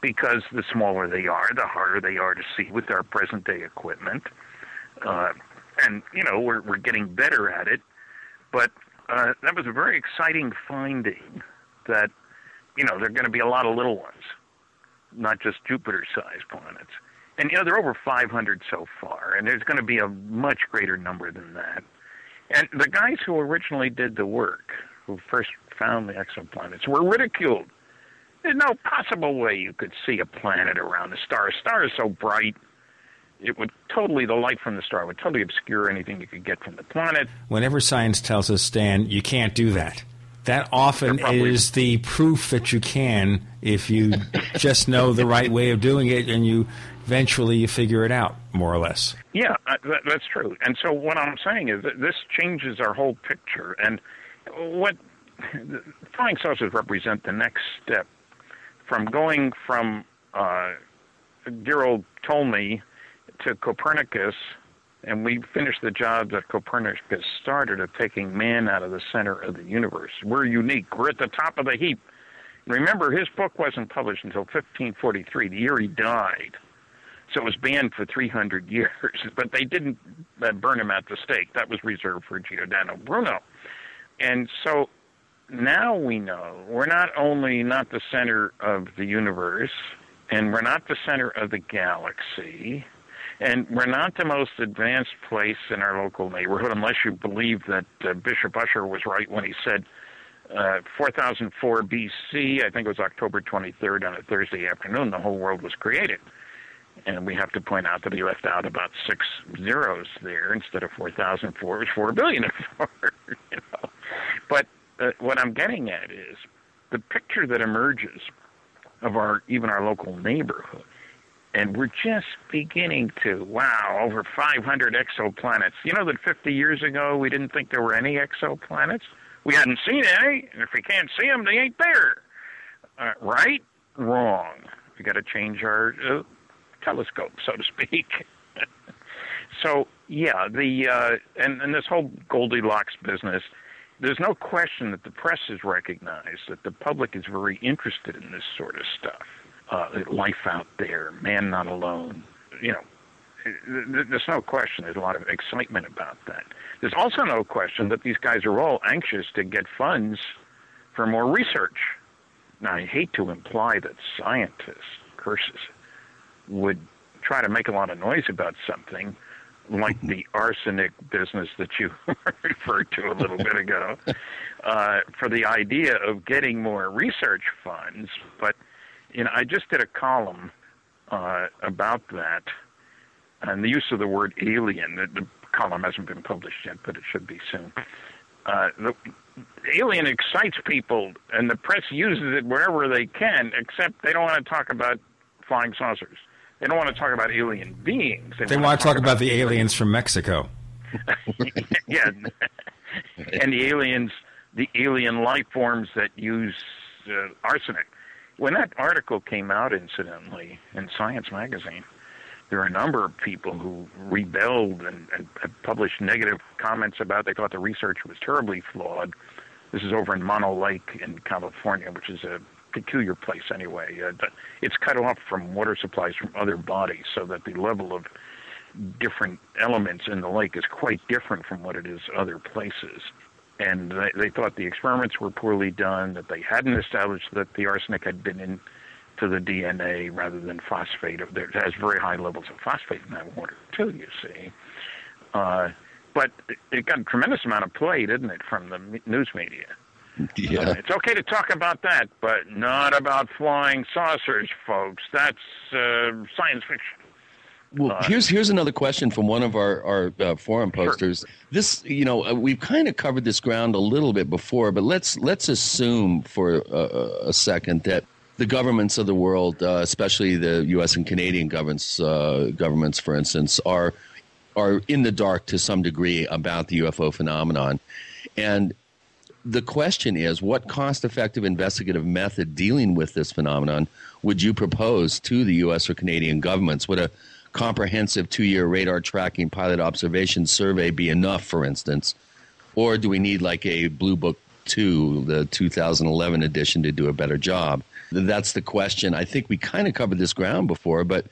because the smaller they are, the harder they are to see with our present day equipment. Uh, and, you know, we're, we're getting better at it. But uh, that was a very exciting finding that, you know, there are going to be a lot of little ones, not just Jupiter sized planets. And, you know, there are over 500 so far, and there's going to be a much greater number than that. And the guys who originally did the work, who first found the exoplanets, were ridiculed. There's no possible way you could see a planet around a star. A star is so bright, it would totally, the light from the star would totally obscure anything you could get from the planet. Whenever science tells us, Stan, you can't do that. That often is the proof that you can if you just know the right way of doing it and you eventually you figure it out, more or less. Yeah, that, that's true. And so what I'm saying is that this changes our whole picture. And what flying saucers represent the next step from going from uh, dear old Ptolemy to Copernicus, and we finished the job that Copernicus started of taking man out of the center of the universe. We're unique. We're at the top of the heap. Remember, his book wasn't published until 1543, the year he died. So it was banned for 300 years, but they didn't uh, burn him at the stake. That was reserved for Giordano Bruno. And so now we know we're not only not the center of the universe, and we're not the center of the galaxy, and we're not the most advanced place in our local neighborhood, unless you believe that uh, Bishop Ussher was right when he said uh, 4004 BC, I think it was October 23rd on a Thursday afternoon, the whole world was created. And we have to point out that he left out about six zeros there instead of 4004. It was 4 billion and 4. You know? But uh, what I'm getting at is the picture that emerges of our even our local neighborhood and we're just beginning to wow over 500 exoplanets. You know that 50 years ago we didn't think there were any exoplanets? We hadn't seen any and if we can't see them they ain't there. Uh, right wrong. We got to change our uh, telescope so to speak. So yeah the uh, and, and this whole goldilocks business there's no question that the press has recognized that the public is very interested in this sort of stuff uh, life out there, man not alone. You know, there's no question there's a lot of excitement about that. There's also no question that these guys are all anxious to get funds for more research. Now, I hate to imply that scientists, curses, would try to make a lot of noise about something like the arsenic business that you referred to a little bit ago, uh, for the idea of getting more research funds, but you know, I just did a column uh, about that and the use of the word alien. The, the, column hasn't been published yet, but it should be soon. Uh, the alien excites people, and the press uses it wherever they can, except they don't want to talk about flying saucers. They don't want to talk about alien beings. They, they want, to talk, talk about, about the aliens from Mexico. yeah, and the aliens, the alien life forms that use uh, arsenic. When that article came out, incidentally, in Science magazine, there were a number of people who rebelled and, and, published negative comments about. It. They thought the research was terribly flawed. This is over in Mono Lake in California, which is a peculiar place anyway. Uh, it's cut off from water supplies from other bodies, so that the level of different elements in the lake is quite different from what it is other places. And they, they thought the experiments were poorly done, that they hadn't established that the arsenic had been in to the DNA rather than phosphate. It has very high levels of phosphate in that water too. You see, uh, but it got a tremendous amount of play, didn't it, from the news media? Yeah. Uh, it's okay to talk about that, but not about flying saucers, folks. That's uh, science fiction. Well, uh, here's here's another question from one of our our uh, forum posters. Sure. This, you know, uh, we've kind of covered this ground a little bit before, but let's let's assume for a, a second that the governments of the world, uh, especially the U.S. and Canadian governments, uh, governments, for instance, are are in the dark to some degree about the UFO phenomenon, and the question is what cost effective investigative method dealing with this phenomenon would you propose to the US or Canadian governments? Would a comprehensive two year radar tracking pilot observation survey be enough, for instance? Or do we need like a Blue Book 2, the 2011 edition, to do a better job? That's the question. I think we kind of covered this ground before, but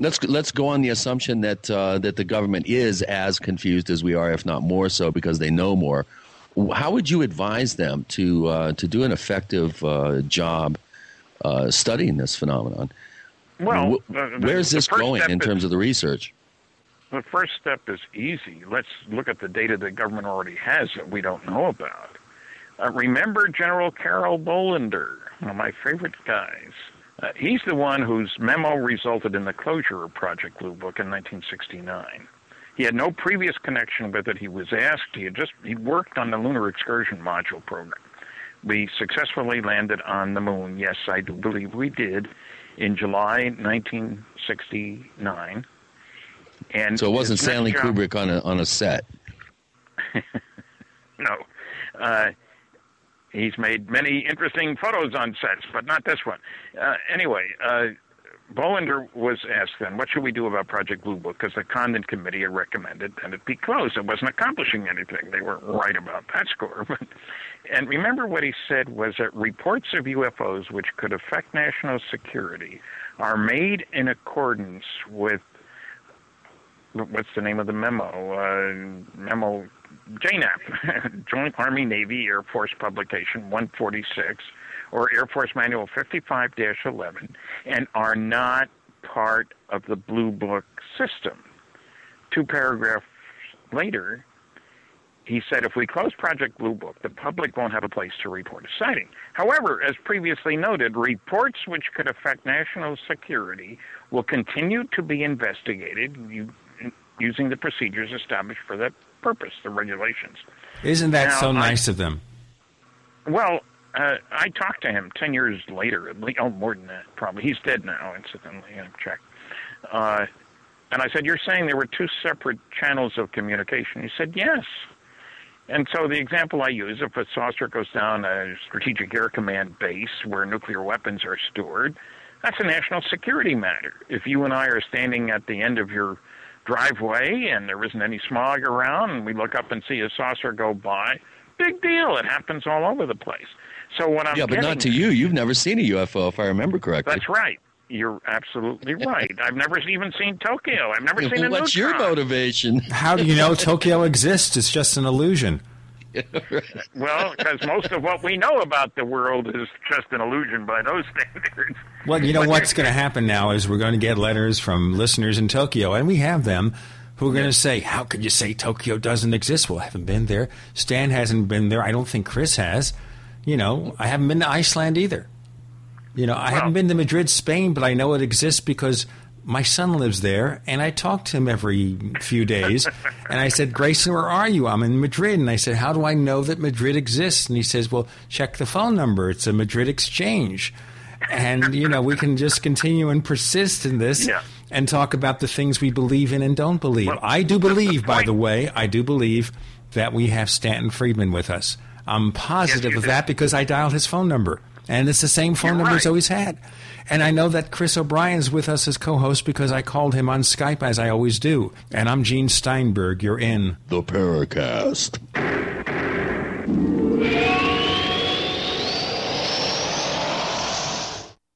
let's let's go on the assumption that uh, that the government is as confused as we are, if not more so, because they know more. How would you advise them to uh, to do an effective uh, job uh, studying this phenomenon? Well, where is this going in terms of the research? The first step is easy. Let's look at the data the government already has that we don't know about. Uh, remember General Carroll Bolender, one of my favorite guys. Uh, he's the one whose memo resulted in the closure of Project Blue Book in 1969. He had no previous connection with it. He was asked. He had just he worked on the lunar excursion module program. We successfully landed on the moon. Yes, I do believe we did in July 1969. And so it wasn't Stanley job, Kubrick on a on a set. no, uh, he's made many interesting photos on sets, but not this one. Uh, anyway, uh, Bolender was asked then, what should we do about Project Blue Book? Because the Condon Committee had recommended that it be closed. It wasn't accomplishing anything. They weren't right about that score. and remember what he said was that reports of UFOs which could affect national security are made in accordance with what's the name of the memo? Uh, memo JANAP, Joint Army Navy Air Force Publication 146 or Air Force Manual 55 11 and are not part of the Blue Book system. Two paragraphs later, he said if we close Project Blue Book, the public won't have a place to report a sighting. However, as previously noted, reports which could affect national security will continue to be investigated using the procedures established for that purpose, the regulations. Isn't that now, so nice I, of them? Well, uh, I talked to him ten years later. Oh, more than that, probably. He's dead now, incidentally. I checked. Uh, and I said, "You're saying there were two separate channels of communication?" He said, "Yes." And so the example I use, if a saucer goes down a strategic air command base where nuclear weapons are stored, that's a national security matter. If you and I are standing at the end of your driveway and there isn't any smog around, and we look up and see a saucer go by, big deal. It happens all over the place. So what I'm yeah, but not to you. You've never seen a UFO, if I remember correctly. That's right. You're absolutely right. I've never even seen Tokyo. I've never seen a What's neutron. your motivation? How do you know Tokyo exists? It's just an illusion. well, because most of what we know about the world is just an illusion by those standards. Well, you know what's going to happen now is we're going to get letters from listeners in Tokyo, and we have them who are going to say, "How could you say Tokyo doesn't exist?" Well, I haven't been there. Stan hasn't been there. I don't think Chris has. You know, I haven't been to Iceland either. You know, I haven't been to Madrid, Spain, but I know it exists because my son lives there, and I talk to him every few days. and I said, Grayson, where are you? I'm in Madrid. And I said, How do I know that Madrid exists? And he says, Well, check the phone number. It's a Madrid exchange. And, you know, we can just continue and persist in this yeah. and talk about the things we believe in and don't believe. Well, I do believe, by the way, I do believe that we have Stanton Friedman with us. I'm positive yes, of that because I dialed his phone number. And it's the same phone number he's always had. And I know that Chris O'Brien's with us as co host because I called him on Skype as I always do. And I'm Gene Steinberg. You're in The Paracast.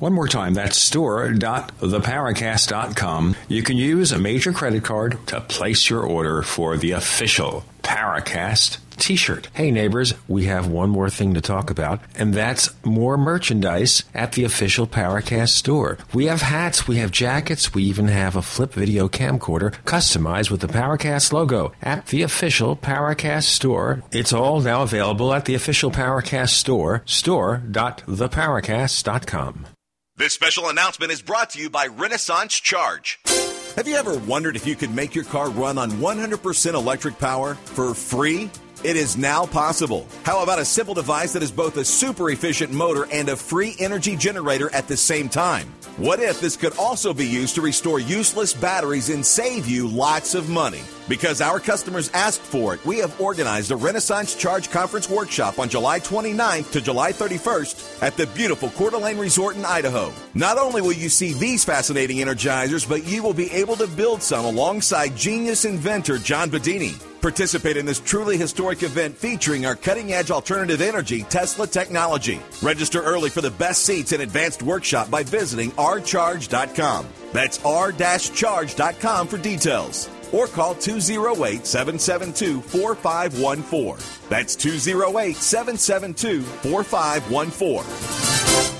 One more time, that's store.theparacast.com. You can use a major credit card to place your order for the official Paracast t-shirt. Hey neighbors, we have one more thing to talk about, and that's more merchandise at the official Paracast store. We have hats, we have jackets, we even have a flip video camcorder customized with the Paracast logo at the official Paracast store. It's all now available at the official Paracast store, store.theparacast.com. This special announcement is brought to you by Renaissance Charge. Have you ever wondered if you could make your car run on 100% electric power for free? It is now possible. How about a simple device that is both a super efficient motor and a free energy generator at the same time? What if this could also be used to restore useless batteries and save you lots of money? Because our customers asked for it, we have organized a Renaissance Charge Conference workshop on July 29th to July 31st at the beautiful Coeur d'Alene Resort in Idaho. Not only will you see these fascinating energizers, but you will be able to build some alongside genius inventor John Bedini. Participate in this truly historic event featuring our cutting edge alternative energy Tesla technology. Register early for the best seats and advanced workshop by visiting rcharge.com. That's r-charge.com for details. Or call 208 772 4514. That's 208 772 4514.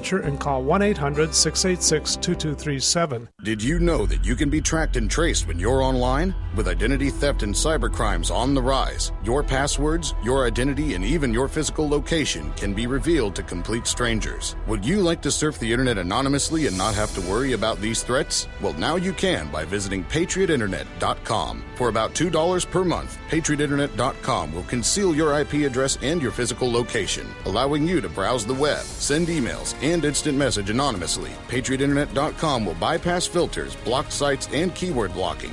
and call 1 800 686 2237. Did you know that you can be tracked and traced when you're online? With identity theft and cybercrimes on the rise, your passwords, your identity, and even your physical location can be revealed to complete strangers. Would you like to surf the internet anonymously and not have to worry about these threats? Well, now you can by visiting patriotinternet.com. For about $2 per month, patriotinternet.com will conceal your IP address and your physical location, allowing you to browse the web, send emails, and instant message anonymously. PatriotInternet.com will bypass filters, blocked sites, and keyword blocking.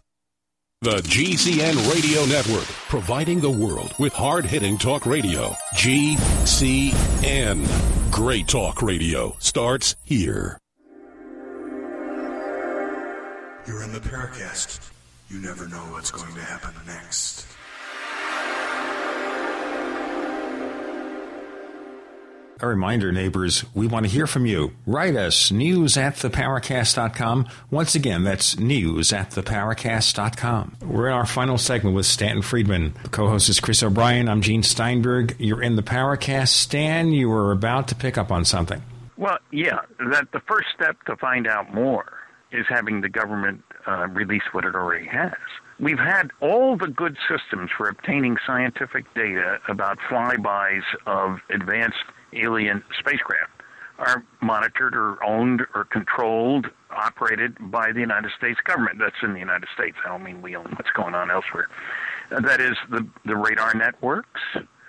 The GCN Radio Network, providing the world with hard hitting talk radio. GCN. Great talk radio starts here. You're in the Paracast. You never know what's going to happen next. A reminder, neighbors, we want to hear from you. Write us, news at theparacast.com. Once again, that's news at theparacast.com. We're in our final segment with Stanton Friedman. The co-host is Chris O'Brien. I'm Gene Steinberg. You're in the Paracast. Stan, you were about to pick up on something. Well, yeah, that the first step to find out more is having the government uh, release what it already has. We've had all the good systems for obtaining scientific data about flybys of advanced alien spacecraft are monitored or owned or controlled, operated by the United States government. That's in the United States. I don't mean we own what's going on elsewhere. Uh, that is the, the radar networks,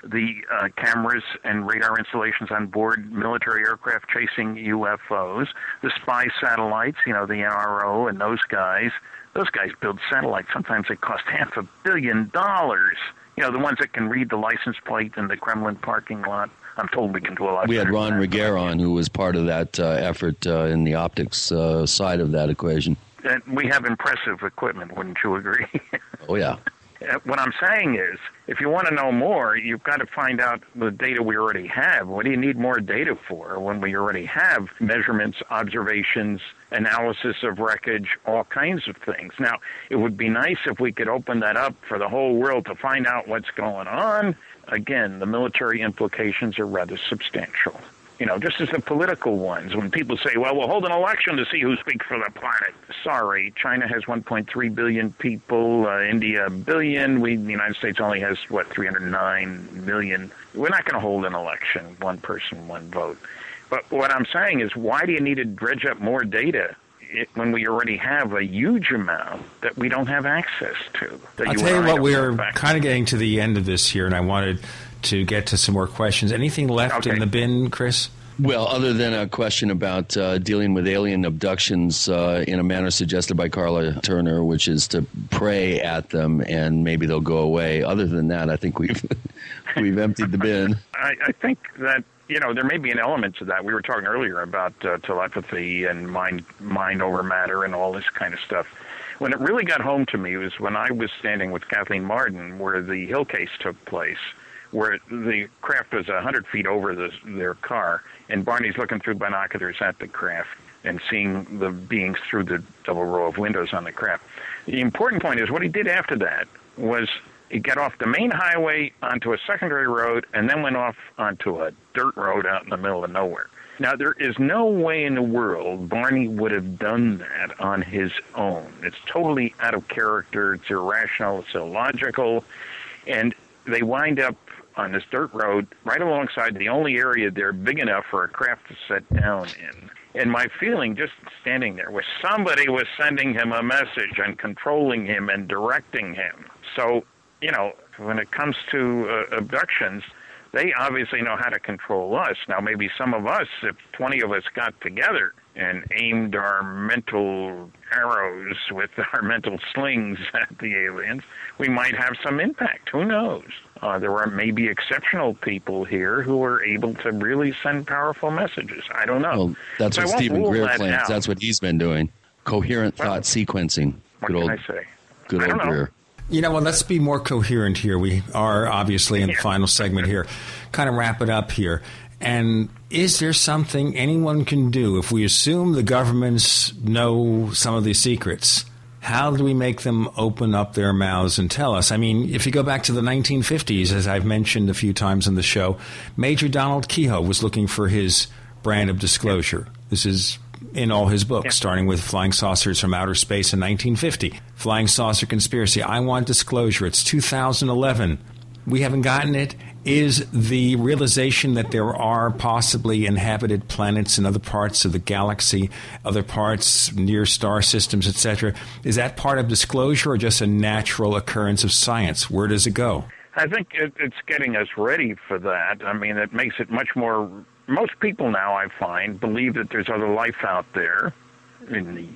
the uh, cameras and radar installations on board military aircraft chasing UFOs, the spy satellites, you know, the NRO and those guys. Those guys build satellites. Sometimes they cost half a billion dollars. You know, the ones that can read the license plate in the Kremlin parking lot. I'm told we can do a lot. We had Ron than on, who was part of that uh, effort uh, in the optics uh, side of that equation. And we have impressive equipment, wouldn't you agree? Oh yeah. Uh, what I'm saying is, if you want to know more, you've got to find out the data we already have. What do you need more data for when we already have measurements, observations, analysis of wreckage, all kinds of things? Now, it would be nice if we could open that up for the whole world to find out what's going on. Again, the military implications are rather substantial. You know, just as the political ones, when people say, well, we'll hold an election to see who speaks for the planet. Sorry, China has 1.3 billion people, uh, India a billion. We, the United States only has, what, 309 million. We're not going to hold an election, one person, one vote. But what I'm saying is, why do you need to dredge up more data it, when we already have a huge amount that we don't have access to? I'll tell you what, we're kind of getting to the end of this here, and I wanted to get to some more questions. Anything left in the bin, Chris? Well, other than a question about uh, dealing with alien abductions uh, in a manner suggested by Karla Turner, which is to pray at them and maybe they'll go away. Other than that, I think we've we've emptied the bin. I, I think that you know there may be an element to that. We were talking earlier about uh, telepathy and mind mind over matter and all this kind of stuff. When it really got home to me was when I was standing with Kathleen Marden, where the Hill case took place, where the craft was a hundred feet over the, their car, and Barney's looking through binoculars at the craft and seeing the beings through the double row of windows on the craft. The important point is what he did after that was he got off the main highway onto a secondary road and then went off onto a dirt road out in the middle of nowhere. Now, there is no way in the world Barney would have done that on his own. It's totally out of character, it's irrational, it's illogical, and they wind up on this dirt road right alongside the only area there big enough for a craft to set down in. And my feeling just standing there was somebody was sending him a message and controlling him and directing him. So, you know, when it comes to uh, abductions, they obviously know how to control us. Now, maybe some of us, if 20 of us got together and aimed our mental arrows with our mental slings at the aliens, we might have some impact. Who knows? Uh, there are maybe exceptional people here who are able to really send powerful messages. I don't know. Well, that's So what Steven Greer that claims. out. That's what he's been doing. Coherent thought sequencing. What Good can old, I say? good I old. Greer. You know, well, let's be more coherent here. We are obviously in the final segment here. Kind of wrap it up here. And is there something anyone can do if we assume the governments know some of these secrets? How do we make them open up their mouths and tell us? I mean, if you go back to the 1950s, as I've mentioned a few times in the show, Major Donald Keyhoe was looking for his brand of disclosure. This is in all his books, starting with Flying Saucers from Outer Space in 1950, Flying Saucer Conspiracy. I want disclosure. It's 2011. We haven't gotten it. Is the realization that there are possibly inhabited planets in other parts of the galaxy, other parts near star systems, etc., is that part of disclosure or just a natural occurrence of science? Where does it go? I think it, it's getting us ready for that. I mean, it makes it much more. Most people now, I find, believe that there's other life out there in the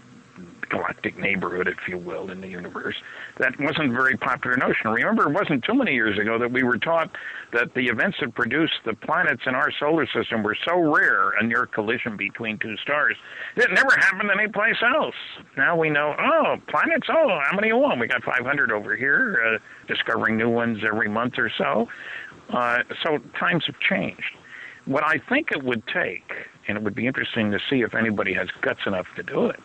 galactic neighborhood, if you will, in the universe. That wasn't a very popular notion. Remember, it wasn't too many years ago that we were taught that the events that produced the planets in our solar system were so rare, a near collision between two stars, it never happened anyplace else. Now we know, oh, planets, oh, how many you want? We got 500 over here, uh, discovering new ones every month or so. Uh, so times have changed. What I think it would take, and it would be interesting to see if anybody has guts enough to do it,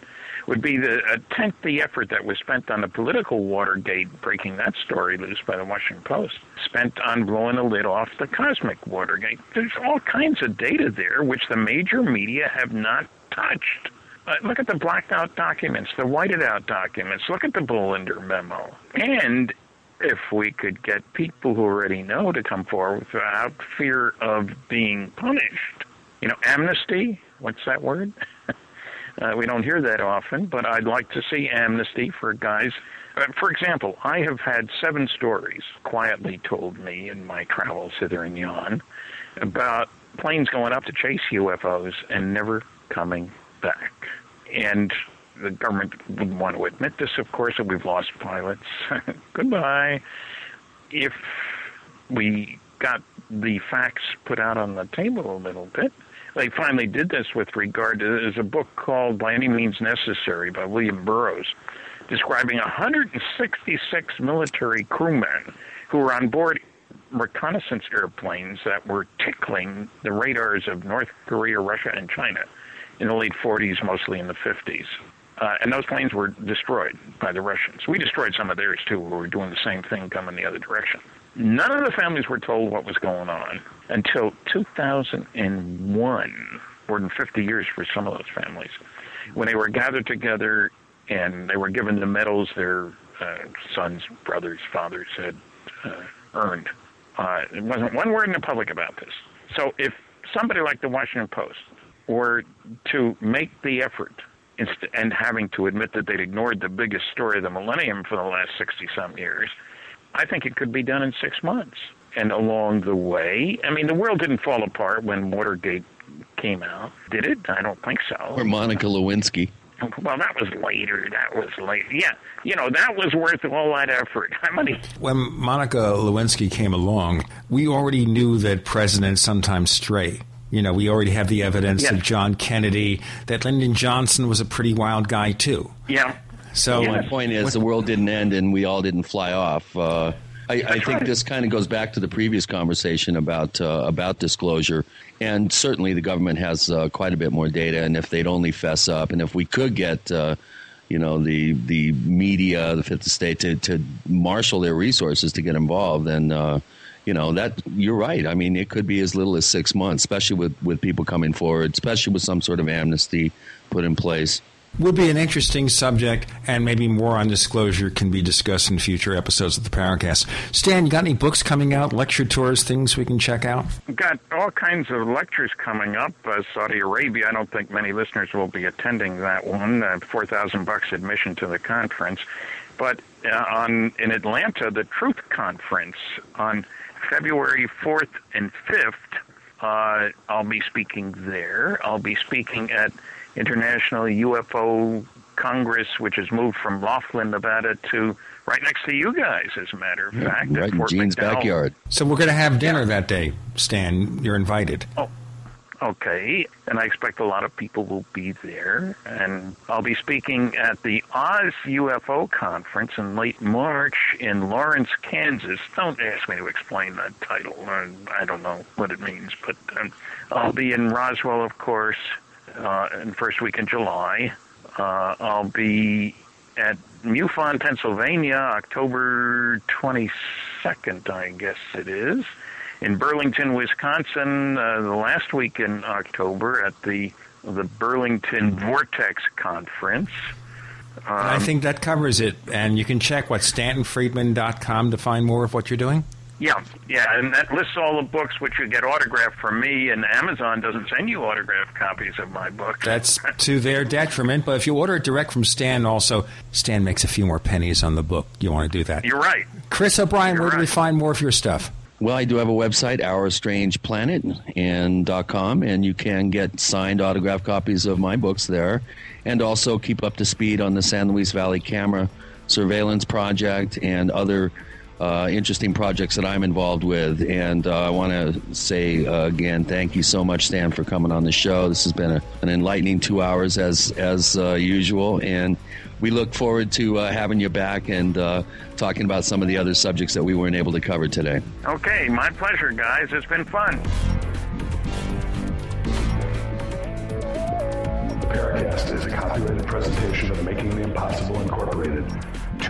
would be the a tenth the effort that was spent on the political Watergate, breaking that story loose by the Washington Post, spent on blowing the lid off the cosmic Watergate. There's all kinds of data there which the major media have not touched. Uh, look at the blacked out documents, the whited out documents. Look at the Bolender memo. And if we could get people who already know to come forward without fear of being punished, you know, amnesty, what's that word? Uh, we don't hear that often, but I'd like to see amnesty for guys. Uh, for example, I have had seven stories quietly told me in my travels hither and yon about planes going up to chase UFOs and never coming back. And the government wouldn't want to admit this, of course, that we've lost pilots. Goodbye. If we got the facts put out on the table a little bit, they finally did this with regard to there's a book called By Any Means Necessary by William Burrows, describing 166 military crewmen who were on board reconnaissance airplanes that were tickling the radars of North Korea, Russia, and China in the late 40s, mostly in the 50s. Uh, and those planes were destroyed by the Russians. We destroyed some of theirs too. We were doing the same thing coming the other direction. None of the families were told what was going on until 2001, more than 50 years for some of those families, when they were gathered together and they were given the medals their uh, sons, brothers, fathers had uh, earned. Uh, it wasn't one word in the public about this. So if somebody like the Washington Post were to make the effort and having to admit that they'd ignored the biggest story of the millennium for the last 60 some years, I think it could be done in six months. And along the way, I mean, the world didn't fall apart when Watergate came out, did it? I don't think so. Or Monica Lewinsky. Well, that was later. That was late. Yeah, you know that was worth all that effort. How many? When Monica Lewinsky came along, we already knew that presidents sometimes stray. You know, we already have the evidence Yes. of John Kennedy, that Lyndon Johnson was a pretty wild guy too. Yeah. So my point is, the world didn't end and we all didn't fly off. Uh, I, I think right. this kind of goes back to the previous conversation about uh, about disclosure, and certainly the government has uh, quite a bit more data. And if they'd only fess up, and if we could get, uh, you know, the the media, the fifth estate to to marshal their resources to get involved, then. Uh, you know that you're right. I mean, it could be as little as six months, especially with, with people coming forward, especially with some sort of amnesty put in place. Would be an interesting subject, and maybe more on disclosure can be discussed in future episodes of the Paracast. Stan, you got any books coming out, lecture tours, things we can check out? Got all kinds of lectures coming up. Uh, Saudi Arabia. I don't think many listeners will be attending that one. Uh, Four thousand bucks admission to the conference, but uh, on in Atlanta, the Truth Conference on February fourth and fifth. Uh, I'll be speaking there. I'll be speaking at International UFO Congress, which has moved from Laughlin, Nevada, to right next to you guys. As a matter of fact, right at in Fort Gene's McDowell. backyard. So we're going to have dinner that day, Stan. You're invited. Oh, Okay, and I expect a lot of people will be there. And I'll be speaking at the Oz UFO conference in late March in Lawrence, Kansas. Don't ask me to explain that title. I, I don't know what it means, but um, I'll be in Roswell, of course, uh, in first week in July. Uh, I'll be at MUFON, Pennsylvania, October 22nd, I guess it is in Burlington, Wisconsin, uh, the last week in October at the the Burlington Vortex Conference. And I Um, think that covers it. And you can check what StantonFriedman.com to find more of what you're doing. Yeah, yeah, and that lists all the books which you get autographed from me, and Amazon doesn't send you autographed copies of my books. That's to their detriment. But if you order it direct from Stan, also, Stan makes a few more pennies on the book. You want to do that. You're right. Chris O'Brien, where do we find more of your stuff? Well, I do have a website, Our Strange Planet, and .com, and you can get signed autographed copies of my books there, and also keep up to speed on the San Luis Valley Camera Surveillance Project and other uh, interesting projects that I'm involved with. And uh, I want to say uh, again, thank you so much, Stan, for coming on the show. This has been a, an enlightening two hours as as uh, usual, and we look forward to uh, having you back and uh, talking about some of the other subjects that we weren't able to cover today. Okay, my pleasure, guys. It's been fun. The Paracast is a copyrighted presentation of Making the Impossible Incorporated.